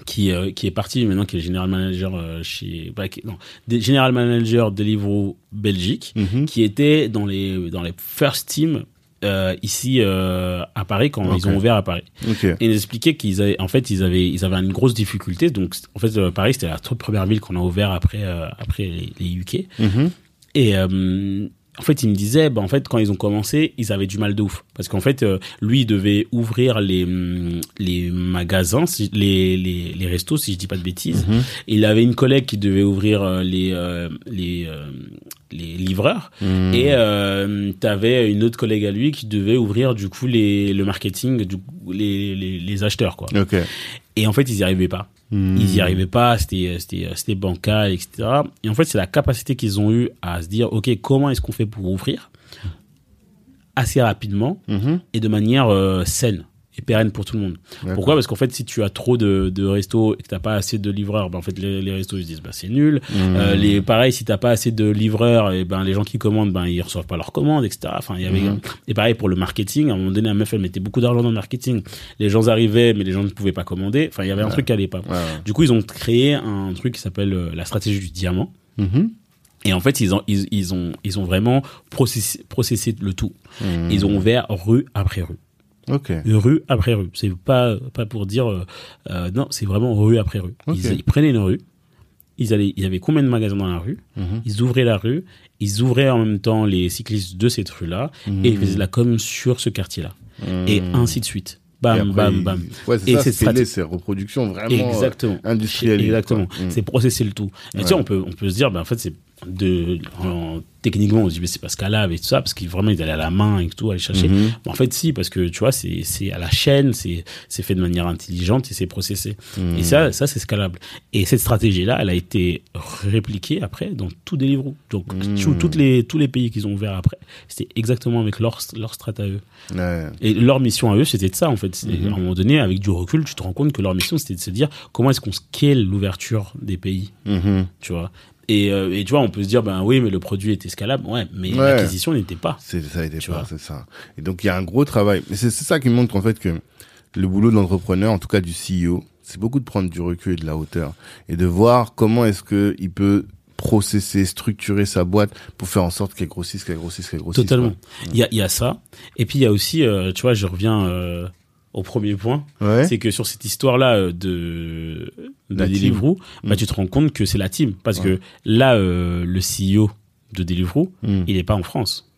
[SPEAKER 2] Qui euh, qui est parti maintenant qui est général manager euh, chez bah, qui- non général manager Deliveroo Belgique
[SPEAKER 1] Mhm.
[SPEAKER 2] qui était dans les dans les first teams euh, ici euh, à Paris quand ils ont ouvert à Paris
[SPEAKER 1] Ok.
[SPEAKER 2] et ils expliquaient qu'ils avaient en fait ils avaient ils avaient une grosse difficulté donc en fait Paris c'était la toute première ville qu'on a ouvert après après les, les UK
[SPEAKER 1] Mhm.
[SPEAKER 2] et euh, en fait, il me disait, bah, en fait, quand ils ont commencé, ils avaient du mal de ouf. Parce qu'en fait, euh, lui, il devait ouvrir les, hum, les magasins, si- les, les, les restos, si je dis pas de bêtises.
[SPEAKER 1] Mhm.
[SPEAKER 2] Il avait une collègue qui devait ouvrir euh, les, euh, les, euh, les livreurs.
[SPEAKER 1] Mhm.
[SPEAKER 2] Et euh, t'avais une autre collègue à lui qui devait ouvrir, du coup, les, le marketing, du coup, les, les, les acheteurs, quoi. Et en fait, ils y arrivaient pas.
[SPEAKER 1] Mhm.
[SPEAKER 2] Ils y arrivaient pas, c'était c'était c'était bancal, etc. Et en fait, c'est la capacité qu'ils ont eu à se dire, ok, comment est-ce qu'on fait pour ouvrir assez rapidement
[SPEAKER 1] Mhm.
[SPEAKER 2] et de manière euh, saine et pérenne pour tout le monde. Pourquoi? Parce qu'en fait, si tu as trop de, de restos et que t'as pas assez de livreurs, ben en fait les, les restos ils se disent bah c'est nul.
[SPEAKER 1] Mhm.
[SPEAKER 2] Euh, les pareil, si t'as pas assez de livreurs, et ben les gens qui commandent, ben ils reçoivent pas leurs commandes, etc. Enfin, il y avait
[SPEAKER 1] Mhm.
[SPEAKER 2] et pareil pour le marketing. À un moment donné, la meuf elle mettait beaucoup d'argent dans le marketing. Les gens arrivaient, mais les gens ne pouvaient pas commander. Enfin, il y avait un truc qui allait pas.
[SPEAKER 1] Ouais, ouais.
[SPEAKER 2] Du coup, ils ont créé un truc qui s'appelle euh, la stratégie du diamant.
[SPEAKER 1] Mhm.
[SPEAKER 2] Et en fait, ils ont, ils, ils ont, ils ont vraiment processé, processé le tout. Ils ont ouvert rue après rue.
[SPEAKER 1] Ok.
[SPEAKER 2] Rue après rue. C'est pas, pas pour dire, euh, euh, non, c'est vraiment rue après rue. Ils, ils prenaient une rue. Ils allaient, il y avait combien de magasins dans la rue?
[SPEAKER 1] Mhm.
[SPEAKER 2] Ils ouvraient la rue. Ils ouvraient en même temps les cyclistes de cette rue-là.
[SPEAKER 1] Mhm.
[SPEAKER 2] Et ils faisaient la com sur ce quartier-là. Et
[SPEAKER 1] Mhm.
[SPEAKER 2] ainsi de suite.
[SPEAKER 1] Et
[SPEAKER 2] Bam,
[SPEAKER 1] après,
[SPEAKER 2] bam, bam.
[SPEAKER 1] Ouais, c'est
[SPEAKER 2] Et
[SPEAKER 1] ça, c'est
[SPEAKER 2] stratégie-
[SPEAKER 1] c'est reproduction vraiment
[SPEAKER 2] Exactement.
[SPEAKER 1] euh, industrielle.
[SPEAKER 2] Exactement.
[SPEAKER 1] quoi. Mhm.
[SPEAKER 2] C'est processer le tout. Et
[SPEAKER 1] Ouais.
[SPEAKER 2] tu sais, on peut, on peut se dire, ben, en fait, c'est de, en- techniquement, on se dit, mais c'est pas scalable et tout ça, parce qu'ils vraiment, ils allaient à la main et tout, aller chercher.
[SPEAKER 1] Mhm.
[SPEAKER 2] Mais en fait, si, parce que, tu vois, c'est, c'est à la chaîne, c'est, c'est fait de manière intelligente et c'est processé.
[SPEAKER 1] Mhm.
[SPEAKER 2] Et ça, ça, c'est scalable. Et cette stratégie-là, elle a été répliquée après dans tout Deliveroo. Donc,
[SPEAKER 1] Mhm.
[SPEAKER 2] tout- toutes les, tous les pays qu'ils ont ouverts après, c'était exactement avec leur, leur strat à eux.
[SPEAKER 1] Ouais.
[SPEAKER 2] Et leur mission à eux, c'était de ça, en fait.
[SPEAKER 1] Mhm.
[SPEAKER 2] À un moment donné, avec du recul, tu te rends compte que leur mission, c'était de se dire comment est-ce qu'on scale l'ouverture des pays,
[SPEAKER 1] Mhm.
[SPEAKER 2] tu vois? Et, euh, et tu vois, on peut se dire, ben oui, mais le produit était scalable. Ouais, mais
[SPEAKER 1] Ouais.
[SPEAKER 2] l'acquisition n'était pas.
[SPEAKER 1] C'est ça, n'était pas, c'est ça. Et donc il y a un gros travail. Mais c'est c'est ça qui montre en fait que le boulot de l'entrepreneur, en tout cas du CEO, c'est beaucoup de prendre du recul et de la hauteur et de voir comment est-ce que il peut processer, structurer sa boîte pour faire en sorte qu'elle grossisse, qu'elle grossisse, qu'elle grossisse.
[SPEAKER 2] Totalement. Il y a, il y a ça. Et puis, il y a aussi, euh, tu vois, je reviens euh, au premier point.
[SPEAKER 1] Ouais.
[SPEAKER 2] C'est que sur cette histoire-là euh, de, de. Deliveroo, bah,
[SPEAKER 1] Mm.
[SPEAKER 2] tu te rends compte que c'est la team. Parce
[SPEAKER 1] Ouais.
[SPEAKER 2] que là, euh, le CEO de Deliveroo,
[SPEAKER 1] Mm.
[SPEAKER 2] il n'est pas en France.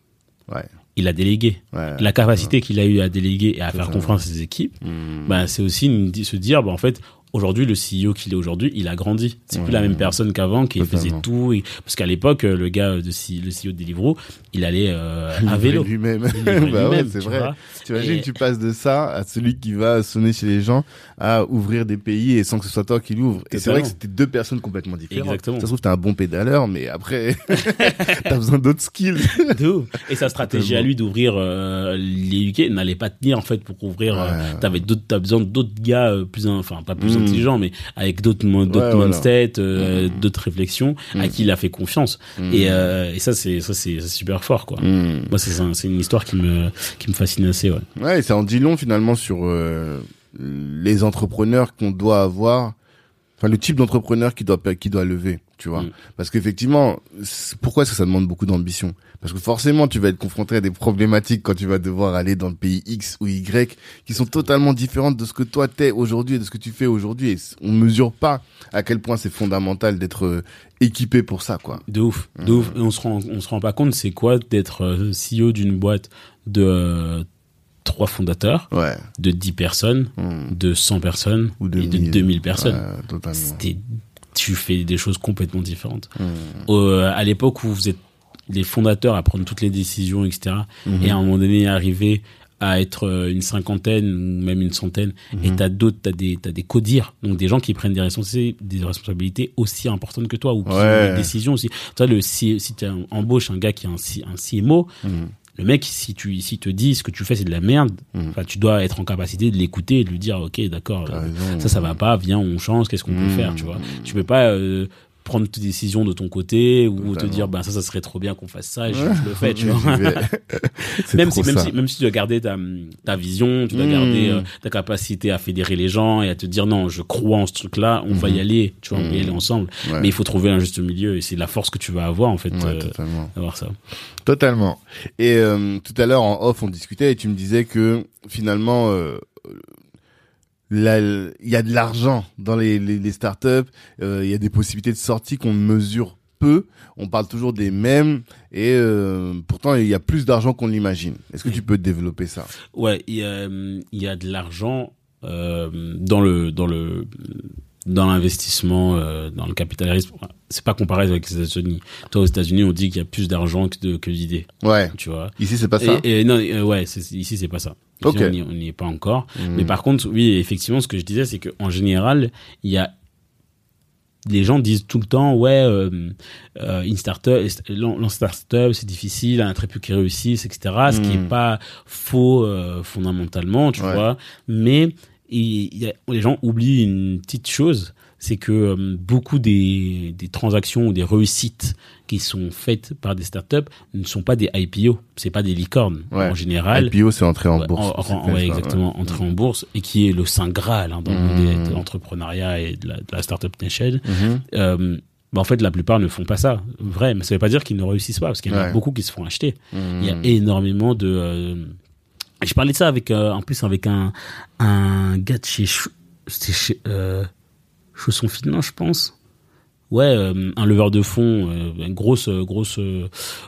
[SPEAKER 1] Ouais.
[SPEAKER 2] Il a délégué. La capacité qu'il a eu à déléguer et à faire confiance à ses équipes,
[SPEAKER 1] Mm.
[SPEAKER 2] bah, c'est aussi une- se dire, bah, en fait, aujourd'hui, le CEO qu'il est aujourd'hui, il a grandi. C'est
[SPEAKER 1] Ouais.
[SPEAKER 2] plus la même personne qu'avant, qui faisait tout. et- parce qu'à l'époque, euh, le gars de C- le CEO de Deliveroo, il allait euh, à vélo.
[SPEAKER 1] Lui-même. Bah ouais, c'est vrai.
[SPEAKER 2] vois.
[SPEAKER 1] Tu imagines,
[SPEAKER 2] Et-
[SPEAKER 1] tu passes de ça à celui qui va sonner chez les gens à ouvrir des pays et sans que ce soit toi qui l'ouvre. Et c'est vrai que c'était deux personnes complètement différentes.
[SPEAKER 2] Exactement.
[SPEAKER 1] Ça se trouve, t'es un bon pédaleur, mais après, t'as besoin d'autres skills.
[SPEAKER 2] De. Et sa stratégie à lui d'ouvrir euh, les UK n'allait pas tenir en fait pour ouvrir. euh. T'avais d'autres, t'as besoin d'autres gars euh, plus, in- enfin pas plus
[SPEAKER 1] Mm.
[SPEAKER 2] intelligents, mais avec d'autres, mo- d'autres
[SPEAKER 1] Ouais, voilà.
[SPEAKER 2] mindsets, euh,
[SPEAKER 1] Mm.
[SPEAKER 2] d'autres réflexions, à
[SPEAKER 1] Mm.
[SPEAKER 2] qui il a fait confiance. Et, euh, et ça c'est ça c'est super fort quoi. Moi c'est un- c'est une histoire qui me qui me fascine assez ouais.
[SPEAKER 1] Ouais, et ça en dit long finalement sur euh, les entrepreneurs qu'on doit avoir, enfin le type d'entrepreneur qui doit qui doit lever. tu vois.
[SPEAKER 2] Mm.
[SPEAKER 1] Parce qu'effectivement, pourquoi est-ce que ça demande beaucoup d'ambition? Parce que forcément, tu vas être confronté à des problématiques quand tu vas devoir aller dans le pays X ou Y qui sont totalement différentes de ce que toi t'es aujourd'hui et de ce que tu fais aujourd'hui. On mesure pas à quel point c'est fondamental d'être euh, équipé pour ça, quoi.
[SPEAKER 2] De ouf, de ouf. Et on se rend, on se rend pas compte, c'est quoi d'être euh, CEO d'une boîte de euh, trois fondateurs,
[SPEAKER 1] Ouais.
[SPEAKER 2] de 10 personnes,
[SPEAKER 1] Mm.
[SPEAKER 2] de 100 personnes
[SPEAKER 1] Ou
[SPEAKER 2] et de
[SPEAKER 1] 2000.
[SPEAKER 2] 2000 personnes.
[SPEAKER 1] Ouais.
[SPEAKER 2] C'était- tu fais des choses complètement différentes.
[SPEAKER 1] Mm.
[SPEAKER 2] Euh, à l'époque où vous êtes les fondateurs à prendre toutes les décisions, etc.
[SPEAKER 1] Mhm.
[SPEAKER 2] Et à un moment donné arriver à être euh, une cinquantaine ou même une centaine, et t'as d'autres, t'as des, t'as des codires, donc des gens qui prennent des responsabilités, des responsabilités aussi importantes que toi ou qui
[SPEAKER 1] Ouais.
[SPEAKER 2] ont des décisions aussi. Toi, le si tu embauches un gars qui est un, un CMO,
[SPEAKER 1] Mhm.
[SPEAKER 2] Le mec, si tu, si te dit ce que tu fais c'est de la merde, enfin, tu dois être en capacité de l'écouter et de lui dire, ok, d'accord, euh, ça, ça va pas, viens, on change, qu'est-ce qu'on peut
[SPEAKER 1] Mhm.
[SPEAKER 2] faire, tu vois. Tu peux pas euh, prendre les décisions de ton côté ou te dire, ben ça, ça serait trop bien qu'on fasse ça, et je, je le fais, tu vois. Même si, même,
[SPEAKER 1] ça.
[SPEAKER 2] si, même si tu dois garder ta, ta vision, tu dois
[SPEAKER 1] Mhm.
[SPEAKER 2] garder euh, ta capacité à fédérer les gens et à te dire non, je crois en ce truc-là, on va y aller, tu vois, on va y
[SPEAKER 1] Mhm.
[SPEAKER 2] aller ensemble.
[SPEAKER 1] Ouais.
[SPEAKER 2] Mais il faut trouver un juste milieu et c'est la force que tu vas avoir en fait
[SPEAKER 1] Ouais,
[SPEAKER 2] euh, ça.
[SPEAKER 1] Totalement. Et euh, tout à l'heure en off, on discutait et tu me disais que finalement, là, il y a de l'argent dans les, startups, euh, il y a des possibilités de sortie qu'on mesure peu. On parle toujours des mêmes et euh, pourtant il y a plus d'argent qu'on l'imagine. Est-ce que tu peux développer ça?
[SPEAKER 2] Ouais, il y a, euh, y a de l'argent euh, dans le dans le dans l'investissement, euh, dans le capitalisme. C'est pas comparé avec les États-Unis. Toi, aux États-Unis, on dit qu'il y a plus d'argent que de- que d'idées,
[SPEAKER 1] Ouais.
[SPEAKER 2] tu vois.
[SPEAKER 1] Ici c'est pas ça.
[SPEAKER 2] Et, et non, euh, ouais, ici c'est pas ça. Ici, on n'y- est pas encore.
[SPEAKER 1] Mhm.
[SPEAKER 2] Mais par contre, oui, effectivement, ce que je disais, c'est qu'en général, il y a les gens disent tout le temps, ouais, euh, euh, une startup, lance startup, c'est difficile, un très peu qui réussissent, etc. Ce qui
[SPEAKER 1] Mhm.
[SPEAKER 2] est pas faux euh, fondamentalement, tu
[SPEAKER 1] Ouais.
[SPEAKER 2] vois. Mais y a- les gens oublient une petite chose, c'est que euh, beaucoup des, des transactions ou des réussites qui sont faites par des startups ne sont pas des IPO, c'est pas des licornes
[SPEAKER 1] Ouais.
[SPEAKER 2] en général.
[SPEAKER 1] IPO c'est entré en bourse.
[SPEAKER 2] en- ouais, exactement,
[SPEAKER 1] ouais.
[SPEAKER 2] entrer en bourse et qui est le saint graal hein, dans le de l'entrepreneuriat et de la, de la startup nation.
[SPEAKER 1] Mhm.
[SPEAKER 2] Euh, bah, en fait, la plupart ne font pas ça, vrai. Mais ça veut pas dire qu'ils ne réussissent pas, parce qu'il y en a beaucoup qui se font acheter. Il y a énormément de. Je parlais de ça avec, euh, en plus, avec un un gars de chez, chez euh, Chausson Finland, je pense. Ouais, euh, un leveur de fonds, euh, grosse, euh, grosse,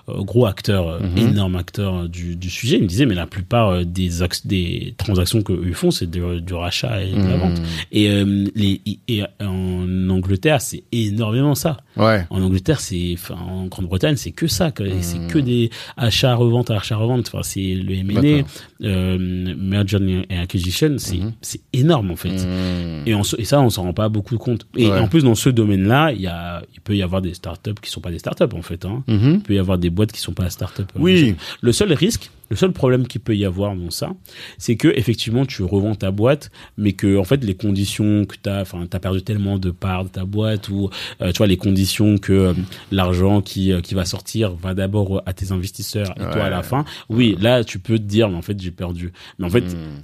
[SPEAKER 2] gros acteur,
[SPEAKER 1] Mhm.
[SPEAKER 2] énorme acteur du, du sujet. Il me disait, mais la plupart des, des transactions eux font, c'est du rachat et de la
[SPEAKER 1] Mhm.
[SPEAKER 2] vente. Et, euh, les, et en Angleterre, c'est énormément ça.
[SPEAKER 1] Ouais.
[SPEAKER 2] En Angleterre, c'est, enfin, en Grande-Bretagne, c'est que ça. que-
[SPEAKER 1] Mhm.
[SPEAKER 2] C'est que des achats, reventes, achats, reventes. Enfin, c'est le M&A, euh, merger and acquisition, c'est,
[SPEAKER 1] Mhm.
[SPEAKER 2] c'est énorme en fait.
[SPEAKER 1] Mhm.
[SPEAKER 2] Et, on et ça, on s'en rend pas beaucoup compte. Et
[SPEAKER 1] Ouais.
[SPEAKER 2] en plus, dans ce domaine-là, il y a, il peut y avoir des startups qui sont pas des startups en fait. Hein.
[SPEAKER 1] Mhm.
[SPEAKER 2] Il peut y avoir des boîtes qui sont pas startups. euh,
[SPEAKER 1] Oui.
[SPEAKER 2] Le seul risque, le seul problème qu'il peut y avoir dans ça, c'est que effectivement tu revends ta boîte, mais que en fait les conditions que t'as, enfin t'as perdu tellement de parts de ta boîte ou euh, tu vois les conditions que euh, l'argent qui euh, qui va sortir va d'abord à tes investisseurs et toi à la fin. Oui, là tu peux te dire mais en fait j'ai perdu. Mais en fait
[SPEAKER 1] Mhm.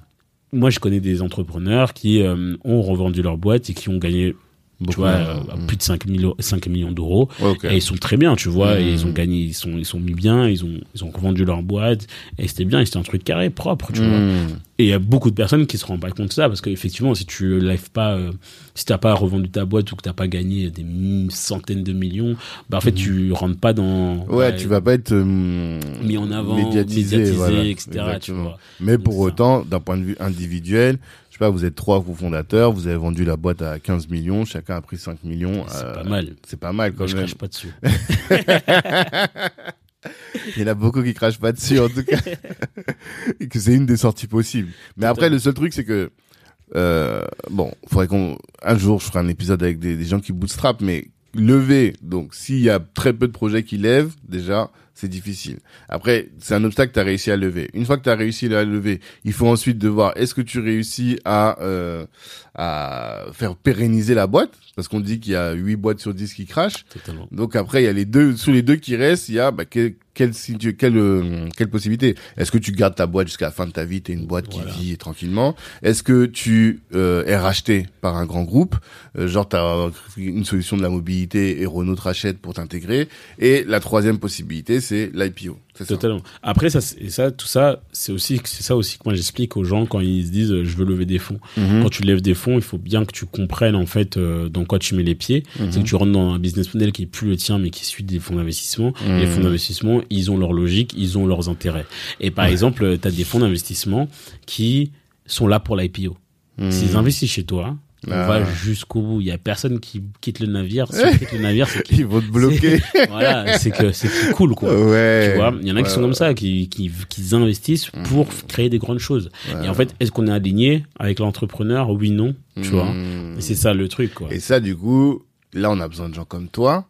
[SPEAKER 2] moi je connais des entrepreneurs qui euh, ont revendu leur boîte et qui ont gagné tu vois euh, plus de 5 millions 5 millions d'euros et ils sont très bien, tu vois, et ils ont gagné, ils sont, ils sont mis bien, ils ont, ils ont revendu leur boîte, et c'était bien, c'était un truc carré, propre, tu vois.
[SPEAKER 1] Mhm.
[SPEAKER 2] Et il y a beaucoup de personnes qui se rendent pas compte de ça, parce qu'effectivement, si tu lèves pas, euh, si t'as pas revendu ta boîte ou que t'as pas gagné des centaines de millions, bah en fait, tu rentres pas dans,
[SPEAKER 1] Mhm. Ouais,
[SPEAKER 2] bah,
[SPEAKER 1] tu vas pas être euh,
[SPEAKER 2] mis en avant,
[SPEAKER 1] médiatisé,
[SPEAKER 2] médiatisé,
[SPEAKER 1] voilà.
[SPEAKER 2] etc., tu vois.
[SPEAKER 1] Mais
[SPEAKER 2] Donc,
[SPEAKER 1] pour autant, d'un point de vue individuel, sais pas, vous êtes trois cofondateurs, vous avez vendu la boîte à 15 millions, chacun a pris 5 millions.
[SPEAKER 2] C'est
[SPEAKER 1] euh,
[SPEAKER 2] pas mal.
[SPEAKER 1] C'est pas mal quand
[SPEAKER 2] Moi, je
[SPEAKER 1] même.
[SPEAKER 2] crache pas dessus.
[SPEAKER 1] Il y en a beaucoup qui crachent pas dessus en tout cas. Et que c'est une des sorties possibles. Mais après, le seul truc, c'est que euh, bon, faudrait qu'on un jour je ferai un épisode avec des, des gens qui bootstrap, mais lever. Donc, s'il y a très peu de projets qui lèvent, déjà, c'est difficile. Après, c'est un obstacle que tu as réussi à lever. Une fois que tu as réussi à lever, il faut ensuite de voir est-ce que tu réussis à euh, à faire pérenniser la boîte? Parce qu'on dit qu'il y a 8 boîtes sur 10 qui crachent.
[SPEAKER 2] Totalement.
[SPEAKER 1] Donc après, il y a les deux, sous les deux qui restent, il y a bah, que- quelle euh, quelle possibilité? Est-ce que tu gardes ta boîte jusqu'à la fin de ta vie, t'es une boîte qui
[SPEAKER 2] Voilà.
[SPEAKER 1] vit tranquillement Est-ce que tu euh, es racheté par un grand groupe? Euh, Genre t'as une solution de la mobilité et Renault te rachète pour t'intégrer. Et la troisième possibilité, c'est l'IPO. Ça.
[SPEAKER 2] Totalement. Après, ça, c'est- et ça, tout ça, c'est aussi, c'est ça aussi que moi j'explique aux gens quand ils se disent, euh, je veux lever des fonds.
[SPEAKER 1] Mhm.
[SPEAKER 2] Quand tu lèves des fonds, il faut bien que tu comprennes en fait euh, dans quoi tu mets les pieds.
[SPEAKER 1] Mhm.
[SPEAKER 2] C'est que tu rentres dans un business model qui est plus le tien, mais qui suit des fonds d'investissement.
[SPEAKER 1] Mhm.
[SPEAKER 2] Les fonds d'investissement, ils ont leur logique, ils ont leurs intérêts. Et par
[SPEAKER 1] Ouais.
[SPEAKER 2] exemple, tu as des fonds d'investissement qui sont là pour l'IPO. S'ils investissent chez toi, on
[SPEAKER 1] Ah.
[SPEAKER 2] va jusqu'au bout. Il y a personne qui quitte le navire. Si on quitte le navire, c'est qu'il
[SPEAKER 1] Ils vont te bloquer.
[SPEAKER 2] voilà, c'est que c'est cool quoi.
[SPEAKER 1] ouais.
[SPEAKER 2] Tu vois, il y en a qui sont comme ça, qui, qui, qui investissent pour créer des grandes choses. Et en fait, est-ce qu'on est aligné avec l'entrepreneur? Oui, non. Tu vois.
[SPEAKER 1] Mhm.
[SPEAKER 2] Et c'est ça le truc, quoi.
[SPEAKER 1] Et ça, du coup, là, on a besoin de gens comme toi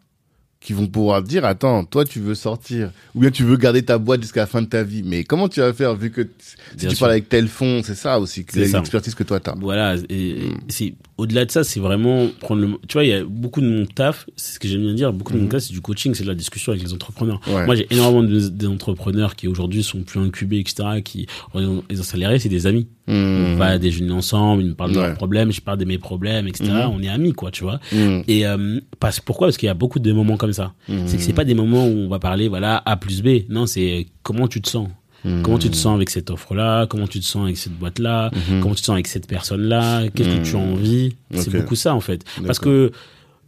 [SPEAKER 1] qui vont pouvoir dire, attends, toi, tu veux sortir, ou bien tu veux garder ta boîte jusqu'à la fin de ta vie. Mais comment tu vas faire vu que si
[SPEAKER 2] Bien
[SPEAKER 1] tu
[SPEAKER 2] sûr.
[SPEAKER 1] parles avec tel fond, c'est ça aussi, l'expertise que toi t'as.
[SPEAKER 2] Voilà, et
[SPEAKER 1] Mm.
[SPEAKER 2] c'est au-delà de ça, c'est vraiment prendre le. Tu vois, il y a beaucoup de mon taf, c'est ce que j'aime bien dire. Beaucoup de mon
[SPEAKER 1] Mhm.
[SPEAKER 2] taf, c'est du coaching, c'est de la discussion avec les entrepreneurs.
[SPEAKER 1] Ouais.
[SPEAKER 2] Moi, j'ai énormément de- d'entrepreneurs qui aujourd'hui sont plus incubés, etc., qui ont les accélérés, c'est des amis.
[SPEAKER 1] Mmh.
[SPEAKER 2] On va déjeuner ensemble, ils me parlent de leurs problèmes, je parle de mes problèmes, etc.
[SPEAKER 1] Mhm.
[SPEAKER 2] On est amis, quoi, tu vois.
[SPEAKER 1] Mmh.
[SPEAKER 2] Et euh, parce pourquoi? Parce qu'il y a beaucoup de moments comme ça. C'est que c'est pas des moments où on va parler, voilà, A plus B. Non, c'est comment tu te sens? Comment tu te sens avec cette offre-là? Comment tu te sens avec cette boîte-là?
[SPEAKER 1] Mhm.
[SPEAKER 2] Comment tu te sens avec cette personne-là? Qu'est-ce que tu as envie? C'est beaucoup ça en fait. Parce que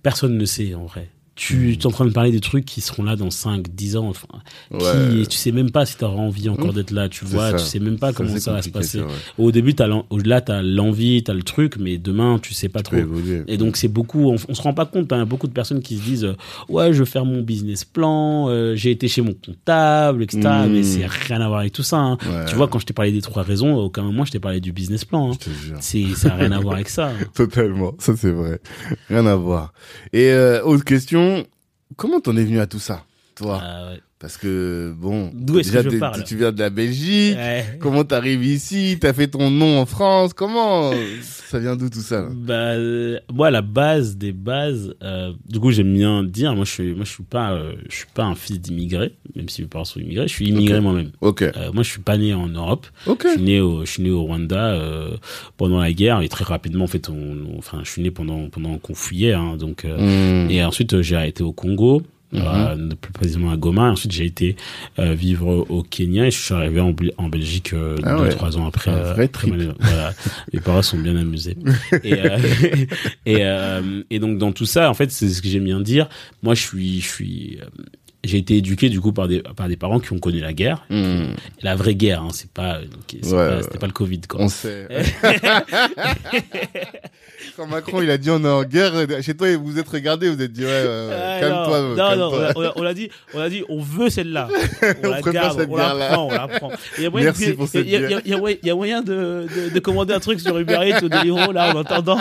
[SPEAKER 2] personne ne sait en vrai. Tu es en train de parler des trucs qui seront là dans 5, 10 ans. Enfin,
[SPEAKER 1] Ouais.
[SPEAKER 2] qui, tu sais même pas si tu auras envie encore d'être là, tu vois. Tu sais même pas comment ça va se passer. Au début, l'en- là, tu as l'envie, tu as le truc, mais demain, tu sais pas
[SPEAKER 1] Tu
[SPEAKER 2] trop. Et donc c'est beaucoup, on, on se rend pas compte, hein, beaucoup de personnes qui se disent euh, ouais je veux faire mon business plan, euh, j'ai été chez mon comptable, etc.
[SPEAKER 1] Mm.
[SPEAKER 2] Mais c'est rien à voir avec tout ça. hein.
[SPEAKER 1] Ouais.
[SPEAKER 2] Tu vois quand je t'ai parlé des trois raisons, à aucun moment je t'ai parlé du business plan. hein. C'est ça a rien à voir avec ça. hein.
[SPEAKER 1] Totalement, ça c'est vrai. Rien à voir. Et euh, autre question, comment t'en es venu à tout ça, toi?
[SPEAKER 2] Ah.
[SPEAKER 1] Parce que bon,
[SPEAKER 2] D'où est-ce que je parle
[SPEAKER 1] tu viens de la Belgique.
[SPEAKER 2] Ouais.
[SPEAKER 1] Comment t'arrives ici? T'as fait ton nom en France? Comment Ça vient d'où tout ça là?
[SPEAKER 2] Bah, euh, moi, la base des bases, euh, du coup, j'aime bien dire, moi, je suis, moi, je suis pas, euh, je suis pas un fils d'immigré, même si mes parents sont immigrés, je suis immigré moi-même.
[SPEAKER 1] Ok,
[SPEAKER 2] Euh, moi, je suis pas né en Europe.
[SPEAKER 1] ok.
[SPEAKER 2] Je suis né au, je suis né au Rwanda euh, pendant la guerre et très rapidement, en fait, on, on- enfin, je suis né pendant pendant qu'on fouillait, hein, donc. euh,
[SPEAKER 1] Hmm.
[SPEAKER 2] Et ensuite, j'ai été au Congo. Euh, plus précisément à Goma. Ensuite, j'ai été euh, vivre au Kenya et je suis arrivé en, Bel- en Belgique euh,
[SPEAKER 1] Ah
[SPEAKER 2] deux
[SPEAKER 1] ouais.
[SPEAKER 2] trois ans après.
[SPEAKER 1] Un vrai trip.
[SPEAKER 2] voilà, mes parents sont bien amusés. et euh, et, euh, et donc dans tout ça, en fait, c'est ce que j'aime bien dire. Moi, je suis, je suis, euh, j'ai été éduqué du coup par des par des parents qui ont connu la guerre,
[SPEAKER 1] Hmm.
[SPEAKER 2] la vraie guerre. Hein, c'est pas,
[SPEAKER 1] Ouais,
[SPEAKER 2] pas-
[SPEAKER 1] ouais.
[SPEAKER 2] pas le Covid. Quoi.
[SPEAKER 1] On sait. Quand Macron il a dit on est en guerre, chez toi vous vous êtes regardé, vous êtes dit ouais, calme-toi.
[SPEAKER 2] non, non, on a- on dit, on a dit, on veut celle-là. On,
[SPEAKER 1] On
[SPEAKER 2] la garde,
[SPEAKER 1] cette
[SPEAKER 2] on la prend, on la prend. Il y a moyen,
[SPEAKER 1] Merci
[SPEAKER 2] de-
[SPEAKER 1] pour cette
[SPEAKER 2] il y a-
[SPEAKER 1] guerre.
[SPEAKER 2] il y a moyen- il y a moyen de, de, de commander un truc sur Uber Eats ou Deliveroo, là, en entendant.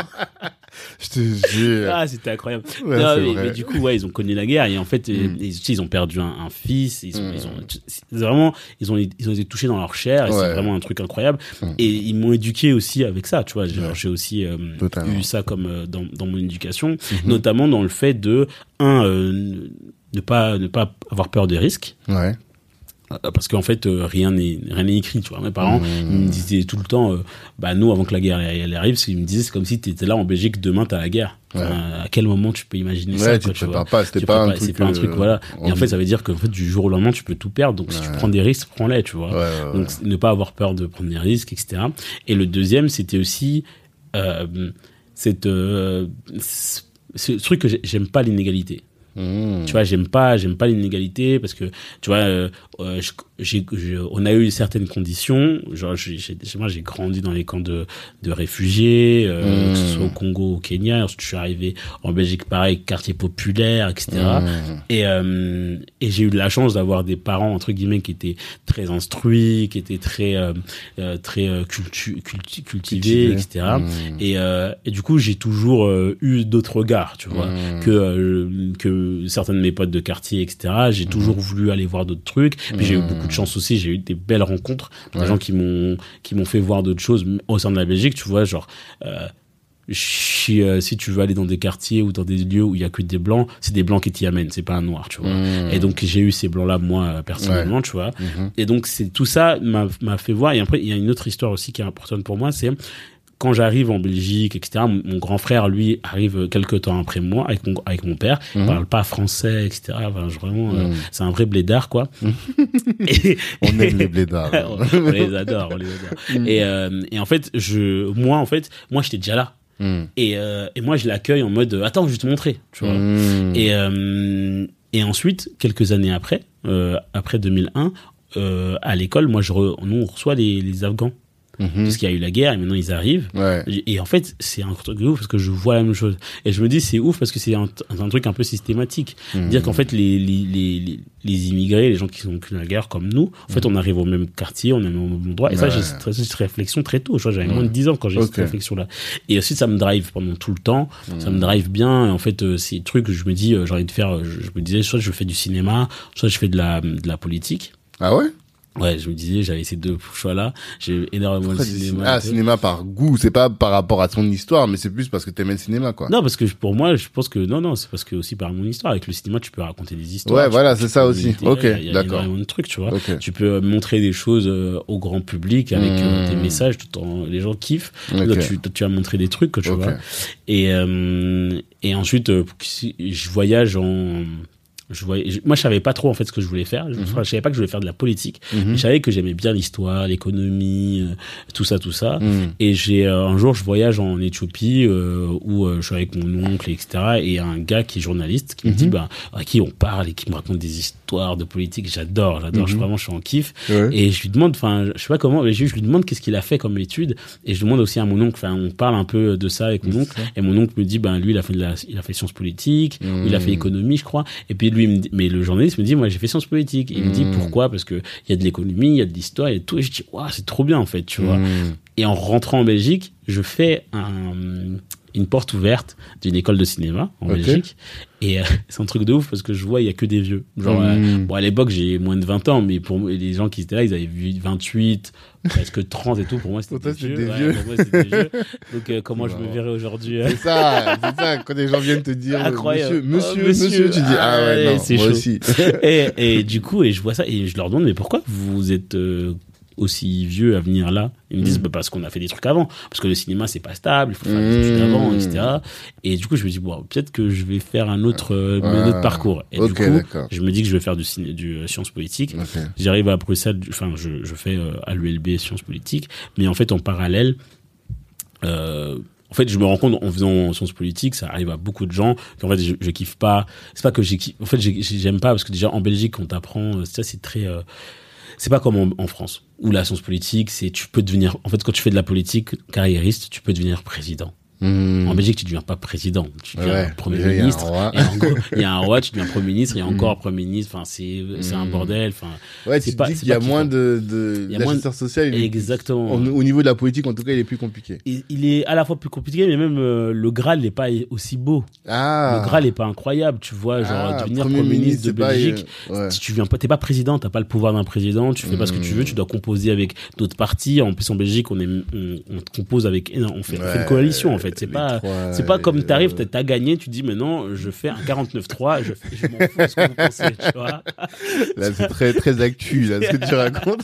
[SPEAKER 1] Je te jure.
[SPEAKER 2] Ah, c'était incroyable.
[SPEAKER 1] Ouais,
[SPEAKER 2] Non,
[SPEAKER 1] c'est
[SPEAKER 2] mais, du coup, ouais, ils ont connu la guerre et en fait,
[SPEAKER 1] Mm.
[SPEAKER 2] ils, ils ont perdu un, un fils. Ils, ont,
[SPEAKER 1] Mm.
[SPEAKER 2] ils ont, c'est vraiment, ils ont, ils ont été touchés dans leur chair.
[SPEAKER 1] Ouais.
[SPEAKER 2] C'est vraiment un truc incroyable.
[SPEAKER 1] Mm.
[SPEAKER 2] Et ils m'ont éduqué aussi avec ça, tu vois. J'ai aussi euh. Eu ça comme euh, dans, dans mon éducation,
[SPEAKER 1] Mhm.
[SPEAKER 2] notamment dans le fait de un euh, ne- pas ne pas avoir peur des risques.
[SPEAKER 1] Ouais.
[SPEAKER 2] Euh, parce qu'en fait euh, rien n'est rien n'est écrit tu vois. Mes parents
[SPEAKER 1] Mmh.
[SPEAKER 2] ils me disaient tout le temps euh, bah nous avant que la guerre elle, arrive ils me disaient c'est comme si tu étais là en Belgique demain t'as la guerre. Enfin, à quel moment tu peux imaginer ça
[SPEAKER 1] Ouais, tu
[SPEAKER 2] quoi,
[SPEAKER 1] te
[SPEAKER 2] tu vois.
[SPEAKER 1] pas, c'était pas un truc.
[SPEAKER 2] c'est pas un truc
[SPEAKER 1] euh,
[SPEAKER 2] voilà. Et en fait ça veut dire que en fait, du jour au lendemain tu peux tout perdre. Donc si tu prends des risques prends-les tu vois. Donc ne pas avoir peur de prendre des risques etc et le deuxième c'était aussi euh, cette euh, ce ce truc que j'ai- j'aime pas l'inégalité
[SPEAKER 1] Mmh.
[SPEAKER 2] tu vois j'aime pas j'aime pas l'inégalité parce que tu vois euh, euh, on a eu certaines conditions. Genre j'ai moi j'ai grandi dans les camps de de réfugiés euh, que ce soit au Congo au Kenya. Je suis arrivé en Belgique pareil quartier populaire etc
[SPEAKER 1] Mmh.
[SPEAKER 2] et euh, et j'ai eu de la chance d'avoir des parents entre guillemets qui étaient très instruits qui étaient très euh, euh, très euh, cultu- culti- cultivés
[SPEAKER 1] Cultivé.
[SPEAKER 2] etc
[SPEAKER 1] Mmh.
[SPEAKER 2] et euh, et du coup j'ai toujours eu d'autres regards tu vois que euh, que certains de mes potes de quartier etc j'ai toujours voulu aller voir d'autres trucs puis j'ai eu beaucoup de chance aussi j'ai eu des belles rencontres des
[SPEAKER 1] Ouais.
[SPEAKER 2] gens qui m'ont qui m'ont fait voir d'autres choses au sein de la Belgique tu vois genre euh, si, euh, si tu veux aller dans des quartiers ou dans des lieux où il y a que des blancs, c'est des blancs qui t'y amènent, c'est pas un noir, tu vois.
[SPEAKER 1] Mmh.
[SPEAKER 2] Et donc j'ai eu ces blancs-là moi euh, personnellement, tu vois.
[SPEAKER 1] Mhm.
[SPEAKER 2] Et donc c'est tout ça m'a m'a fait voir. Et après il y a une autre histoire aussi qui est importante pour moi, c'est quand j'arrive en Belgique, etc. Mon, grand frère lui arrive quelques temps après moi avec mon avec mon père. Il
[SPEAKER 1] Mhm.
[SPEAKER 2] parle pas français, etc. Enfin, je- vraiment, euh,
[SPEAKER 1] Mhm.
[SPEAKER 2] c'est un vrai blédard quoi. et,
[SPEAKER 1] On aime les blédards.
[SPEAKER 2] on les adore, on les adore. Et, euh, et en fait, je, moi, en fait, moi, j'étais déjà là.
[SPEAKER 1] Mm.
[SPEAKER 2] Et, euh, et moi, je l'accueille en mode, attends, je vais te montrer, tu vois. Et, et ensuite, quelques années après, après 2001, euh, à l'école, moi, je re- nous, on reçoit les, les Afghans.
[SPEAKER 1] Mhm.
[SPEAKER 2] Parce qu'il y a eu la guerre et maintenant ils arrivent.
[SPEAKER 1] Ouais.
[SPEAKER 2] Et en fait, c'est un truc de ouf parce que je vois la même chose. Et je me dis, c'est ouf parce que c'est un, un truc un peu systématique.
[SPEAKER 1] Mhm.
[SPEAKER 2] Dire qu'en fait, les, les, les, les, immigrés, les gens qui sont vécu la guerre comme nous, en fait, on arrive au même quartier, on est au même endroit. Et ça, j'ai cette, cette réflexion très tôt. J'avais moins de 10 ans quand j'ai cette réflexion-là. Et aussi, ça me drive pendant tout le temps. Ça me drive bien. Et en fait, euh, des trucs je me dis, euh, j'ai envie de faire, euh, je, je me disais, soit je fais du cinéma, soit je fais de la, de la politique.
[SPEAKER 1] Ah ouais?
[SPEAKER 2] Ouais, je me disais, j'avais ces deux choix-là. J'ai énormément de cinéma.
[SPEAKER 1] cinéma Ah, cinéma par goût, c'est pas par rapport à ton histoire, mais c'est plus parce que t'aimais le cinéma, quoi.
[SPEAKER 2] Non, parce que pour moi, je pense que non, non, c'est parce que aussi par mon histoire. Avec le cinéma, tu peux raconter des histoires.
[SPEAKER 1] Ouais, voilà, c'est ça aussi. Ok,
[SPEAKER 2] a- il y a
[SPEAKER 1] d'accord.
[SPEAKER 2] de trucs, tu vois. Tu peux euh, montrer des choses euh, au grand public avec euh, des messages, tout en les gens kiffent.
[SPEAKER 1] Ok.
[SPEAKER 2] Toi, tu, tu as montré des trucs, tu vois. Et euh, et ensuite, je voyage en je voyais, je- moi, je savais pas trop en fait ce que je voulais faire. Je,
[SPEAKER 1] Mhm.
[SPEAKER 2] je savais pas que je voulais faire de la politique.
[SPEAKER 1] Mhm.
[SPEAKER 2] Je savais que j'aimais bien l'histoire, l'économie, euh, tout ça, tout ça.
[SPEAKER 1] Mm.
[SPEAKER 2] Et j'ai euh, un jour, je voyage en Éthiopie où où euh, je suis avec mon oncle, etc. Et un gars qui est journaliste qui me
[SPEAKER 1] Mhm.
[SPEAKER 2] dit, bah, à qui on parle et qui me raconte des histoires de politique. J'adore, j'adore. Je
[SPEAKER 1] Mhm.
[SPEAKER 2] vraiment, je suis en kiff.
[SPEAKER 1] Ouais.
[SPEAKER 2] Et je lui demande, enfin, je sais pas comment, mais je, lui demande qu'est-ce qu'il a fait comme étude. Et je demande aussi à mon oncle. Enfin, on parle un peu de ça avec mon oncle. Et mon oncle me dit, ben lui, il a fait de la, il a fait sciences politiques, ou il a fait
[SPEAKER 1] Mhm.
[SPEAKER 2] économie, je crois. Et puis lui, il me dit- mais le journaliste me dit, moi, j'ai fait sciences politiques. Et il me dit
[SPEAKER 1] Mhm.
[SPEAKER 2] pourquoi? Parce que il y a de l'économie, il y a de l'histoire, il y a de tout. Et je dis, waouh, c'est trop bien en fait, tu vois.
[SPEAKER 1] Mm.
[SPEAKER 2] Et en rentrant en Belgique, je fais un, une porte ouverte d'une école de cinéma en. Belgique. Et euh, c'est un truc de ouf parce que je vois, il y a que des vieux. Genre, euh,
[SPEAKER 1] Mm.
[SPEAKER 2] bon, à l'époque, j'ai moins de 20 ans, mais pour moi, les gens qui étaient là, ils avaient vu 28, presque 30 et tout. Pour moi, c'était des vieux.
[SPEAKER 1] des
[SPEAKER 2] Ouais,
[SPEAKER 1] vieux.
[SPEAKER 2] Pour moi, c'était des vieux. Donc, euh, comment je me verrais aujourd'hui
[SPEAKER 1] C'est ça, c'est ça, quand les gens viennent te dire,
[SPEAKER 2] Incroyable.
[SPEAKER 1] monsieur,
[SPEAKER 2] Oh,
[SPEAKER 1] monsieur,
[SPEAKER 2] monsieur.
[SPEAKER 1] monsieur, tu dis, ah ouais, non,
[SPEAKER 2] c'est
[SPEAKER 1] moi
[SPEAKER 2] chaud.
[SPEAKER 1] aussi.
[SPEAKER 2] et, et du coup, et je vois ça et je leur demande, mais pourquoi vous êtes aussi vieux à venir là Ils me disent,
[SPEAKER 1] Mm.
[SPEAKER 2] bah, parce qu'on a fait des trucs avant. Parce que le cinéma, c'est pas stable, il faut faire des
[SPEAKER 1] Mm.
[SPEAKER 2] études avant, etc. Et du coup, je me dis, bon, peut-être que je vais faire un autre, euh, un autre parcours. Et du coup, je me dis que je vais faire du, ciné, du euh, sciences politiques. J'arrive à Bruxelles, enfin, je, je fais euh, à l'ULB sciences politiques, mais en fait, en parallèle, en fait, je me rends compte en faisant sciences politiques, ça arrive à beaucoup de gens qu'en fait, je, je kiffe pas. C'est pas que j'ai, en fait, j'ai- j'aime pas parce que déjà en Belgique, on t'apprend, ça c'est très, euh, c'est pas comme en, France où la science politique, c'est tu peux devenir, en fait, quand tu fais de la politique carriériste, tu peux devenir président.
[SPEAKER 1] Mm.
[SPEAKER 2] En Belgique, tu deviens pas président, tu deviens
[SPEAKER 1] Ouais,
[SPEAKER 2] premier
[SPEAKER 1] il y
[SPEAKER 2] ministre. il y a un roi, tu deviens premier ministre, il y a
[SPEAKER 1] Mm.
[SPEAKER 2] encore premier ministre. Enfin, c'est, un
[SPEAKER 1] Mm.
[SPEAKER 2] bordel. Enfin,
[SPEAKER 1] Ouais,
[SPEAKER 2] c'est
[SPEAKER 1] tu te
[SPEAKER 2] pas-
[SPEAKER 1] dis
[SPEAKER 2] c'est
[SPEAKER 1] qu'il y a moins de, de,
[SPEAKER 2] Il y a moins de-
[SPEAKER 1] l'ascenseur social. il est-
[SPEAKER 2] exactement.
[SPEAKER 1] au, au niveau de la politique, en tout cas, il est plus compliqué.
[SPEAKER 2] il, il est à la fois plus compliqué, mais même euh, le Graal n'est pas aussi beau.
[SPEAKER 1] Ah.
[SPEAKER 2] Le Graal n'est pas incroyable, tu vois. Genre,
[SPEAKER 1] Ah,
[SPEAKER 2] devenir premier, ministre de
[SPEAKER 1] pas,
[SPEAKER 2] Belgique,
[SPEAKER 1] euh, ouais.
[SPEAKER 2] si tu viens pas, t'es pas président, t'as pas le pouvoir d'un président, tu fais pas ce que tu veux, tu dois composer avec d'autres partis. En plus, en Belgique, on est, on, on compose avec, on fait, on fait
[SPEAKER 1] Ouais,
[SPEAKER 2] une coalition, en fait. C'est pas, c'est pas comme
[SPEAKER 1] euh,
[SPEAKER 2] t'arrives, t'as t'as gagné, tu dis maintenant, je fais un 49-3, je, je m'en fous de ce que vous pensez, tu vois.
[SPEAKER 1] Là, c'est très, très actu, là, ce que tu racontes.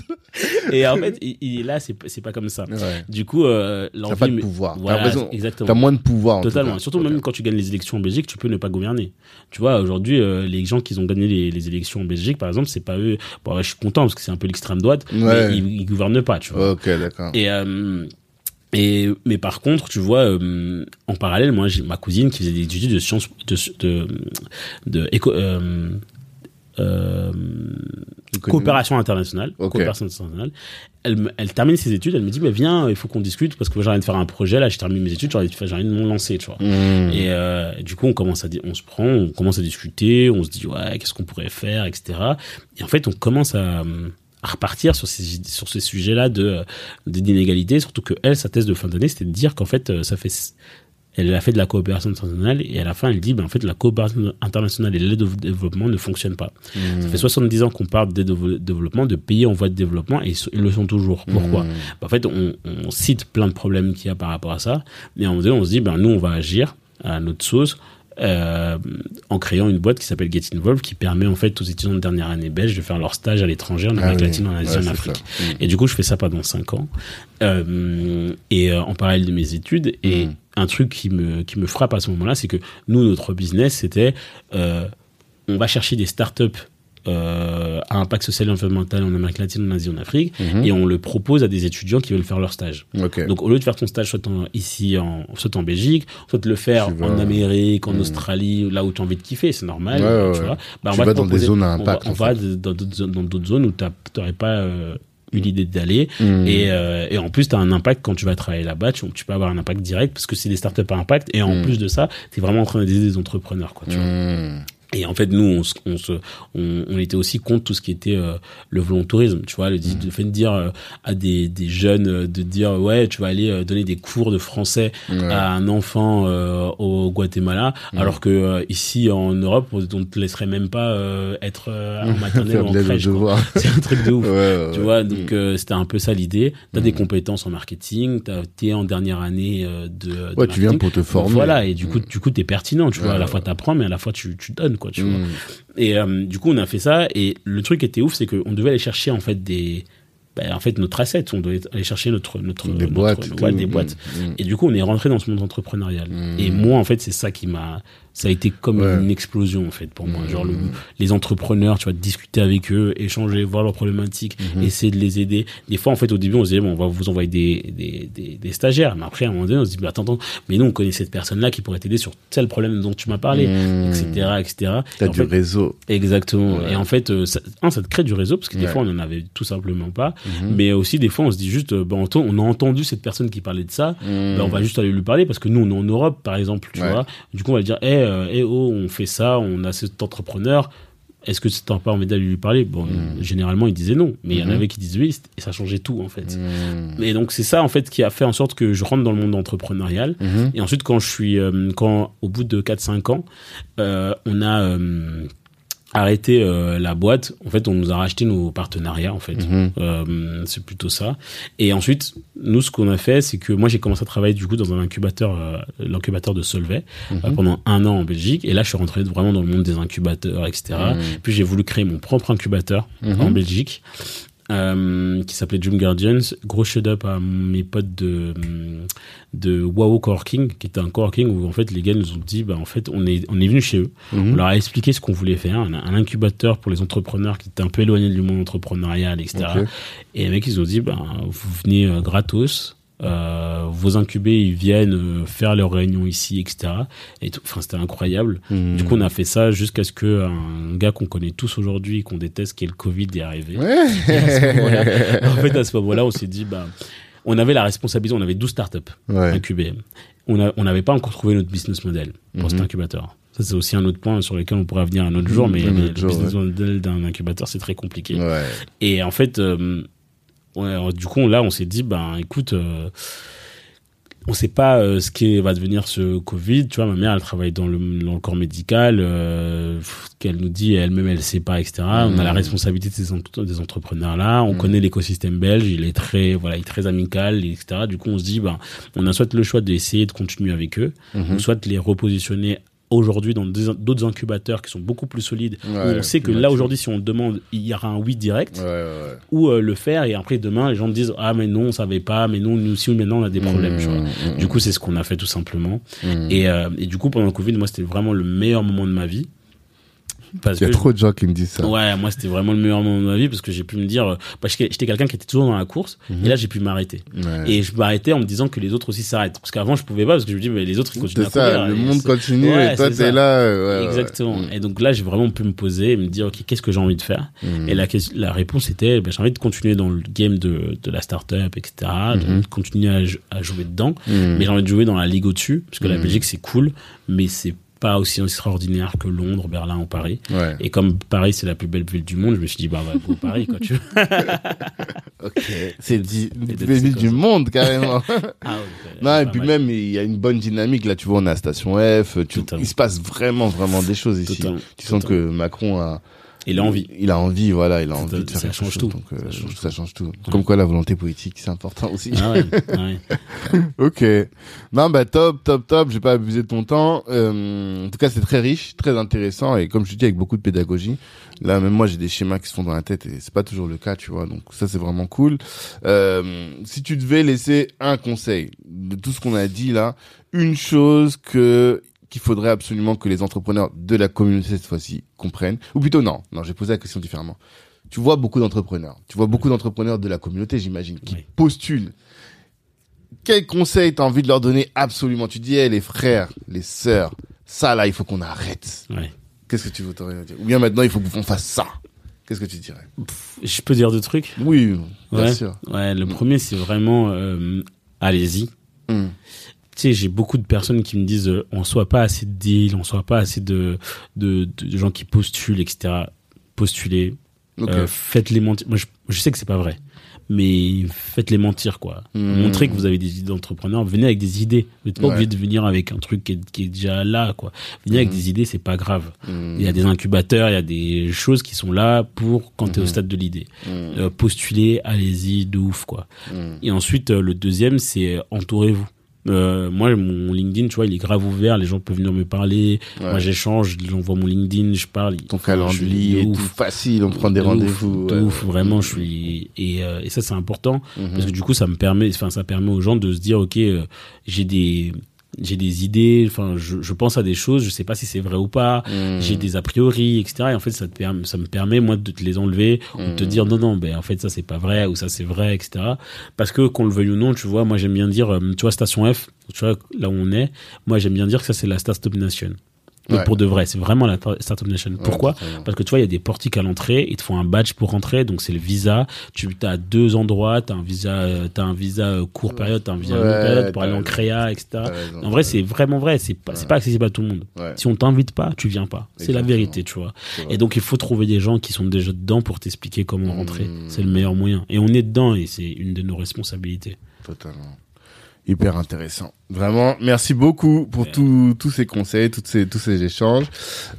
[SPEAKER 2] Et en fait, il, il est là, c'est c'est pas comme ça.
[SPEAKER 1] Ouais.
[SPEAKER 2] Du coup, euh,
[SPEAKER 1] T'as
[SPEAKER 2] l'envie.
[SPEAKER 1] pas de pouvoir. T'as
[SPEAKER 2] Voilà,
[SPEAKER 1] l'impression-
[SPEAKER 2] exactement.
[SPEAKER 1] T'as moins de pouvoir, en tout
[SPEAKER 2] Totalement.
[SPEAKER 1] cas.
[SPEAKER 2] Surtout même quand tu gagnes les élections en Belgique, tu peux ne pas gouverner. Tu vois, aujourd'hui, euh, les gens qui ont gagné les, les élections en Belgique, par exemple, c'est pas eux. Bon, ouais, je suis content parce que c'est un peu l'extrême droite,
[SPEAKER 1] Ouais.
[SPEAKER 2] mais ils, ils gouvernent pas, tu vois.
[SPEAKER 1] Ok, d'accord.
[SPEAKER 2] Et euh, et mais par contre, tu vois, euh, en parallèle, moi, j'ai ma cousine qui faisait des études de sciences de de de, éco- euh, euh, coopération internationale, coopération internationale. Elle, termine ses études, elle me dit, mais viens, il faut qu'on discute parce que j'ai envie de faire un projet là, j'ai terminé mes études, j'ai envie de faire- envie de me lancer, tu vois.
[SPEAKER 1] Mm.
[SPEAKER 2] Et du coup, on commence à, on se prend, on commence à discuter, on se dit ouais, qu'est-ce qu'on pourrait faire, etc. Et en fait, on commence à, à repartir sur ces sur ces sujets-là de de- d'inégalité, surtout que elle, sa thèse de fin d'année, c'était de dire qu'en fait, euh, ça fait elle a fait de la coopération internationale et à la fin elle dit ben en fait la coopération internationale et l'aide au développement ne fonctionnent pas.
[SPEAKER 1] Hmm.
[SPEAKER 2] Ça fait 70 ans qu'on parle d'aide au développement de pays en voie de développement et ils le sont toujours. Pourquoi?
[SPEAKER 1] Hmm.
[SPEAKER 2] En fait on, on cite plein de problèmes qu'il y a par rapport à ça mais en on se dit ben nous on va agir à notre sauce euh, en créant une boîte qui s'appelle Get Involved qui permet en fait aux étudiants de dernière année belge de faire leur stage à l'étranger en
[SPEAKER 1] Ah
[SPEAKER 2] Amérique latine, en Asie,
[SPEAKER 1] Ouais,
[SPEAKER 2] en Afrique.
[SPEAKER 1] Hmm.
[SPEAKER 2] Et du coup, je fais ça pendant cinq ans. Euh, et euh, en parallèle de mes études. Et
[SPEAKER 1] Mm.
[SPEAKER 2] un truc qui me, qui me frappe à ce moment-là, c'est que nous, notre business, c'était on va chercher des startups euh, à impact social et environnemental en Amérique latine, en Asie, en Afrique,
[SPEAKER 1] Mhm.
[SPEAKER 2] et on le propose à des étudiants qui veulent faire leur stage. Donc au lieu de faire ton stage soit en, ici, en, soit en Belgique, soit de le faire
[SPEAKER 1] Tu vas-
[SPEAKER 2] en Amérique, en
[SPEAKER 1] Mm.
[SPEAKER 2] Australie, là où tu as envie de kiffer, c'est normal.
[SPEAKER 1] Ouais,
[SPEAKER 2] tu
[SPEAKER 1] ouais.
[SPEAKER 2] vois. Bah,
[SPEAKER 1] Tu
[SPEAKER 2] on va
[SPEAKER 1] vas dans des zones à
[SPEAKER 2] on
[SPEAKER 1] impact,
[SPEAKER 2] va- On va, dans d'autres zones- où tu n'aurais pas euh, eu l'idée d'aller. Et, euh, et en plus, tu as un impact quand tu vas travailler là-bas. Tu, tu peux avoir un impact direct parce que c'est des startups à impact. Et en plus de ça, tu es vraiment en train d'aider des entrepreneurs. Quoi, tu vois. Et en fait, nous, on, on, se, on, on était aussi contre tout ce qui était euh, le volontourisme, tu vois, le,
[SPEAKER 1] Mm.
[SPEAKER 2] le fait de dire euh, à des, des jeunes, euh, de dire, ouais, tu vas aller euh, donner des cours de français
[SPEAKER 1] Ouais.
[SPEAKER 2] à un enfant euh, au Guatemala,
[SPEAKER 1] Mm.
[SPEAKER 2] alors que euh, ici, en Europe, on on te laisserait même pas euh, être euh, en maternelle ou en crèche. C'est un truc de ouf.
[SPEAKER 1] Ouais,
[SPEAKER 2] Tu vois, donc
[SPEAKER 1] Hmm.
[SPEAKER 2] euh, c'était un peu ça l'idée. T'as des
[SPEAKER 1] Mm.
[SPEAKER 2] compétences en marketing, t'as- t'es en dernière année euh, de, de
[SPEAKER 1] Ouais, tu viens pour te former.
[SPEAKER 2] Voilà, et du coup, du coup, t'es pertinent, tu vois. À la fois t'apprends, mais à la fois tu, tu donnes, quoi, tu vois.
[SPEAKER 1] Hmm.
[SPEAKER 2] Et euh, du coup, on a fait ça. Et le truc qui était ouf, c'est qu'on devait aller chercher en fait des, ben, en fait notre asset. On devait aller chercher notre notre
[SPEAKER 1] Des
[SPEAKER 2] notre-
[SPEAKER 1] boîtes.
[SPEAKER 2] ouais, des boîtes.
[SPEAKER 1] Hmm.
[SPEAKER 2] Et du coup, on est rentré dans ce monde entrepreneurial.
[SPEAKER 1] Mm.
[SPEAKER 2] Et moi, en fait, c'est ça qui m'a, ça a été comme
[SPEAKER 1] Ouais.
[SPEAKER 2] une explosion en fait pour moi.
[SPEAKER 1] Mm.
[SPEAKER 2] Genre le, les entrepreneurs, tu vois, discuter avec eux, échanger, voir leurs problématiques, essayer de les aider. Des fois, en fait, au début, on se disait bon, on va vous envoyer des des, des, des stagiaires. Mais après, à un moment donné, on se dit bah, attends, attends, mais nous, on connaît cette personne-là qui pourrait t'aider sur tel problème dont tu m'as parlé, etc., etc.
[SPEAKER 1] T'as
[SPEAKER 2] Et
[SPEAKER 1] du
[SPEAKER 2] fait,
[SPEAKER 1] réseau.
[SPEAKER 2] Exactement.
[SPEAKER 1] Ouais.
[SPEAKER 2] Et en fait, euh, ça, un, ça te crée du réseau parce que des
[SPEAKER 1] Ouais.
[SPEAKER 2] fois, on en avait tout simplement pas. Mais aussi, des fois, on se dit juste, euh, bah, on, on a entendu cette personne qui parlait de ça. Bah, on va juste aller lui parler parce que nous, on est en Europe, par exemple, tu vois. Du coup, on va dire, eh, euh, eh, oh, on fait ça, on a cet entrepreneur. Est-ce que c'est pas envie d'aller lui parler? Bon,
[SPEAKER 1] Mm.
[SPEAKER 2] généralement, il disait non. Mais il y en
[SPEAKER 1] Mhm.
[SPEAKER 2] avait qui disaient oui, et ça changeait tout, en fait.
[SPEAKER 1] Hmm.
[SPEAKER 2] Et donc, c'est ça, en fait, qui a fait en sorte que je rentre dans le monde entrepreneurial. Et ensuite, quand je suis, euh, quand au bout de 4-5 ans, euh, on a arrêté euh, la boîte. En fait, on nous a racheté nos partenariats, en fait.
[SPEAKER 1] Mhm.
[SPEAKER 2] Euh, c'est plutôt ça. Et ensuite, nous, ce qu'on a fait, c'est que moi, j'ai commencé à travailler du coup dans un incubateur, euh, l'incubateur de Solvay,
[SPEAKER 1] Mhm.
[SPEAKER 2] pendant un an en Belgique. Et là, je suis rentré vraiment dans le monde des incubateurs, etc.
[SPEAKER 1] Mhm.
[SPEAKER 2] Puis j'ai voulu créer mon propre incubateur en Belgique. Euh, qui s'appelait Dream Guardians, gros up à mes potes de de Wow Coworking, qui était un coworking où en fait les gars nous ont dit bah en fait on est on est venu chez eux, on
[SPEAKER 1] Mhm.
[SPEAKER 2] leur a expliqué ce qu'on voulait faire, un, un incubateur pour les entrepreneurs qui étaient un peu éloignés du monde entrepreneurial, etc. Et les mecs, ils ont dit, ben, vous venez euh, gratos, euh, vos incubés, ils viennent euh, faire leurs réunions ici, etc. Et tout. Enfin, c'était incroyable.
[SPEAKER 1] Hmm.
[SPEAKER 2] Du coup, on a fait ça jusqu'à ce que un gars qu'on connaît tous aujourd'hui, qu'on déteste, qui est le Covid, est arrivé.
[SPEAKER 1] Ouais.
[SPEAKER 2] En fait, à ce moment-là, on s'est dit, bah, on avait la responsabilité, on avait 12 startups
[SPEAKER 1] Ouais.
[SPEAKER 2] incubées. On a- on n'avait pas encore trouvé notre business model pour cet
[SPEAKER 1] Mhm.
[SPEAKER 2] incubateur. Ça, c'est aussi un autre point sur lequel on pourra venir un autre jour, mais
[SPEAKER 1] Un
[SPEAKER 2] le,
[SPEAKER 1] jour,
[SPEAKER 2] business model d'un incubateur, c'est très compliqué.
[SPEAKER 1] Ouais.
[SPEAKER 2] Et en fait, euh, ouais, alors, du coup, là, on s'est dit, ben, écoute, euh, on sait pas euh, ce qui va devenir ce Covid. Tu vois, ma mère, elle travaille dans le, dans le corps médical. Euh, qu'elle nous dit elle-même, elle sait pas, etc. On a la
[SPEAKER 1] Mhm.
[SPEAKER 2] responsabilité de ces ent- des entrepreneurs là. On
[SPEAKER 1] Mhm.
[SPEAKER 2] connaît l'écosystème belge. Il est très, voilà, il est très amical, etc. Du coup, on se dit, ben, on a soit le choix d'essayer de continuer avec eux, ou soit de les repositionner aujourd'hui dans d'autres incubateurs qui sont beaucoup plus solides. où on sait que là aujourd'hui, si on demande, il y aura un oui direct ou euh, le faire et après demain les gens disent ah mais non on savait pas mais non nous aussi maintenant on a des problèmes tu vois.
[SPEAKER 1] Mmh,
[SPEAKER 2] du coup c'est ce qu'on a fait tout simplement.
[SPEAKER 1] Mmh.
[SPEAKER 2] et, euh, et du coup pendant le Covid moi c'était vraiment le meilleur moment de ma vie parce
[SPEAKER 1] il y a
[SPEAKER 2] que
[SPEAKER 1] trop de gens qui me disent ça.
[SPEAKER 2] ouais moi c'était vraiment le meilleur moment de ma vie parce que j'ai pu me dire euh, parce que j'étais quelqu'un qui était toujours dans la course
[SPEAKER 1] Mhm.
[SPEAKER 2] et là j'ai pu m'arrêter
[SPEAKER 1] Ouais.
[SPEAKER 2] et je m'arrêtais en me disant que les autres aussi s'arrêtent parce qu'avant je pouvais pas parce que je me dis mais les autres ils continuent à
[SPEAKER 1] ça,
[SPEAKER 2] courir
[SPEAKER 1] le monde continue
[SPEAKER 2] Ouais,
[SPEAKER 1] et toi t'es là. ouais, ouais,
[SPEAKER 2] Exactement.
[SPEAKER 1] ouais.
[SPEAKER 2] Et donc là, j'ai vraiment pu me poser et me dire, ok, qu'est-ce que j'ai envie de faire?
[SPEAKER 1] Mmh.
[SPEAKER 2] Et la, la réponse était, ben, j'ai envie de continuer dans le game de, de la startup, etc. De continuer à, à jouer dedans.
[SPEAKER 1] Mmh.
[SPEAKER 2] Mais j'ai envie de jouer dans la ligue au-dessus, parce que la. Belgique, c'est cool, mais c'est pas aussi extraordinaire que Londres, Berlin ou Paris.
[SPEAKER 1] Ouais.
[SPEAKER 2] Et comme Paris, c'est la plus belle ville du monde, je me suis dit, bah, on va go Paris, quoi, tu vois.
[SPEAKER 1] Ok. C'est les
[SPEAKER 2] c'est
[SPEAKER 1] villes
[SPEAKER 2] comme
[SPEAKER 1] du
[SPEAKER 2] ça.
[SPEAKER 1] monde, carrément.
[SPEAKER 2] Ah, ouais,
[SPEAKER 1] non, et puis
[SPEAKER 2] mal.
[SPEAKER 1] même, il y a une bonne dynamique. Là, tu vois, on est à Station F. Tu, il se passe vraiment, vraiment des choses ici.
[SPEAKER 2] Totalement,
[SPEAKER 1] Tu sens
[SPEAKER 2] totalement.
[SPEAKER 1] que Macron a,
[SPEAKER 2] Il a envie.
[SPEAKER 1] Il a envie, voilà, il a envie de faire
[SPEAKER 2] ça change
[SPEAKER 1] chose,
[SPEAKER 2] tout.
[SPEAKER 1] Donc, euh,
[SPEAKER 2] Ça change
[SPEAKER 1] ça change tout. Comme quoi, la volonté politique, c'est important aussi.
[SPEAKER 2] Ah ouais, ouais.
[SPEAKER 1] ok. Non, bah top, top, top. J'ai pas abusé de ton temps. Euh, en tout cas, c'est très riche, très intéressant et comme je te dis, avec beaucoup de pédagogie. Là, même moi, j'ai des schémas qui se font dans la tête et c'est pas toujours le cas, tu vois. Donc ça, c'est vraiment cool. Euh, si tu devais laisser un conseil de tout ce qu'on a dit là, une chose que qu'il faudrait absolument que les entrepreneurs de la communauté cette fois-ci comprennent, ou plutôt non, non, j'ai posé la question différemment. Tu vois beaucoup d'entrepreneurs, tu vois beaucoup d'entrepreneurs de la communauté, j'imagine, qui
[SPEAKER 2] Oui.
[SPEAKER 1] postulent quel conseil t'as envie de leur donner absolument? Tu dis, eh, les frères, les sœurs, ça là, il faut qu'on arrête. Qu'est-ce que tu voudrais dire? Ou bien maintenant, il faut qu'on fasse ça. Qu'est-ce que tu dirais?
[SPEAKER 2] Je peux dire deux trucs?
[SPEAKER 1] Oui, bien
[SPEAKER 2] Ouais.
[SPEAKER 1] sûr.
[SPEAKER 2] Ouais, le premier, c'est vraiment, euh, allez-y.
[SPEAKER 1] Hum,
[SPEAKER 2] Tu sais, j'ai beaucoup de personnes qui me disent, euh, on soit pas assez de deals, on soit pas assez de, de, de gens qui postulent, etc. Postulez. Euh, faites-les mentir. Moi, je, je sais que c'est pas vrai, mais faites-les mentir, quoi.
[SPEAKER 1] Hmm.
[SPEAKER 2] Montrez que vous avez des idées d'entrepreneurs. Venez avec des idées. Vous n'êtes pas
[SPEAKER 1] Ouais.
[SPEAKER 2] obligé de venir avec un truc qui est, qui est déjà là, quoi. Venez avec
[SPEAKER 1] Hmm.
[SPEAKER 2] des idées, c'est pas grave.
[SPEAKER 1] Hum,
[SPEAKER 2] Il y a des incubateurs, il y a des choses qui sont là pour quand tu es au stade de l'idée. Euh, postulez, allez-y, de ouf, quoi. Et ensuite, euh, le deuxième, c'est entourez-vous. Euh, moi, mon LinkedIn, tu vois, il est grave ouvert. Les gens peuvent venir me parler.
[SPEAKER 1] Ouais.
[SPEAKER 2] Moi, j'échange, j'envoie mon LinkedIn, je parle.
[SPEAKER 1] Ton calendrier, est tout facile, on prend des
[SPEAKER 2] De
[SPEAKER 1] rendez-vous.
[SPEAKER 2] de
[SPEAKER 1] ouais.
[SPEAKER 2] ouf, vraiment, je suis et, euh, et ça c'est important
[SPEAKER 1] Mhm.
[SPEAKER 2] parce que du coup ça me permet, enfin ça permet aux gens de se dire ok euh, j'ai des j'ai des idées, enfin je, je pense à des choses, je sais pas si c'est vrai ou pas,
[SPEAKER 1] Hum,
[SPEAKER 2] j'ai des a priori etc. Et en fait ça te permet, ça me permet moi de te les enlever ou de te
[SPEAKER 1] Mhm.
[SPEAKER 2] dire non non ben en fait ça c'est pas vrai ou ça c'est vrai etc. Parce que qu'on le veuille ou non, tu vois, moi j'aime bien dire, euh, tu vois station F, tu vois là où on est, moi j'aime bien dire que ça c'est la Startup Nation.
[SPEAKER 1] Ouais.
[SPEAKER 2] pour de vrai, c'est vraiment la Startup Nation. Pourquoi parce que tu vois, il y a des portiques à l'entrée, ils te font un badge pour rentrer, donc c'est le visa. Tu as deux endroits, tu as un visa, un visa court période, tu as un visa
[SPEAKER 1] Ouais,
[SPEAKER 2] longue période pour aller en créa, etc. En vrai, c'est vraiment vrai, c'est pas, pas accessible à tout le monde. Si on t'invite pas, tu viens pas. C'est la vérité, tu vois. Et donc, il faut trouver des gens qui sont déjà dedans pour t'expliquer comment rentrer.
[SPEAKER 1] Mmh.
[SPEAKER 2] C'est le meilleur moyen. Et on est dedans et c'est une de nos responsabilités.
[SPEAKER 1] Totalement. Hyper intéressant. Vraiment, merci beaucoup pour
[SPEAKER 2] Ouais.
[SPEAKER 1] tous tous ces conseils, tous ces, tous ces échanges.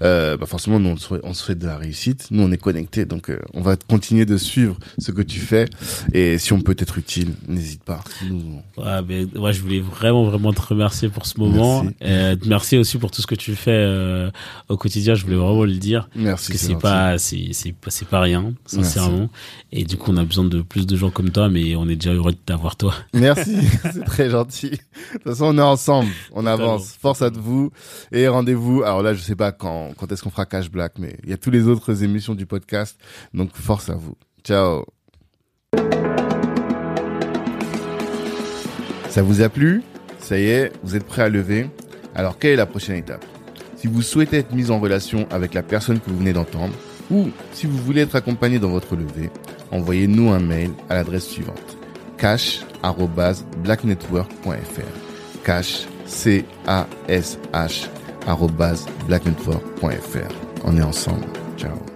[SPEAKER 1] Euh, bah forcément, nous, on, souhaite, on souhaite de la réussite. Nous, on est connectés, donc euh, on va continuer de suivre ce que tu fais. Et si on peut être utile, n'hésite pas. Nous,
[SPEAKER 2] Ouais, mais, ouais, je voulais vraiment, vraiment te remercier pour ce moment.
[SPEAKER 1] Merci.
[SPEAKER 2] Euh, merci aussi pour tout ce que tu fais au quotidien. Je voulais vraiment le dire.
[SPEAKER 1] merci.
[SPEAKER 2] Parce que c'est
[SPEAKER 1] gentil.
[SPEAKER 2] pas, c'est, c'est, pas- c'est pas rien, sincèrement. Et du coup, on a besoin de plus de gens comme toi, mais on est déjà heureux de t'avoir toi.
[SPEAKER 1] Merci, c'est très gentil. Façon, on est ensemble, on avance. Force à vous et rendez-vous. Alors là, je sais pas quand, quand est-ce qu'on fera Cash Black, mais il y a tous les autres émissions du podcast. Donc force à vous. Ciao. Ça vous a plu? Ça y est, vous êtes prêt à lever? Alors quelle est la prochaine étape? Si vous souhaitez être mis en relation avec la personne que vous venez d'entendre, ou si vous voulez être accompagné dans votre levée, envoyez-nous un mail à l'adresse suivante cash@blacknetwork.fr cash c a s h arobase blacknetwork.fr on est ensemble. Ciao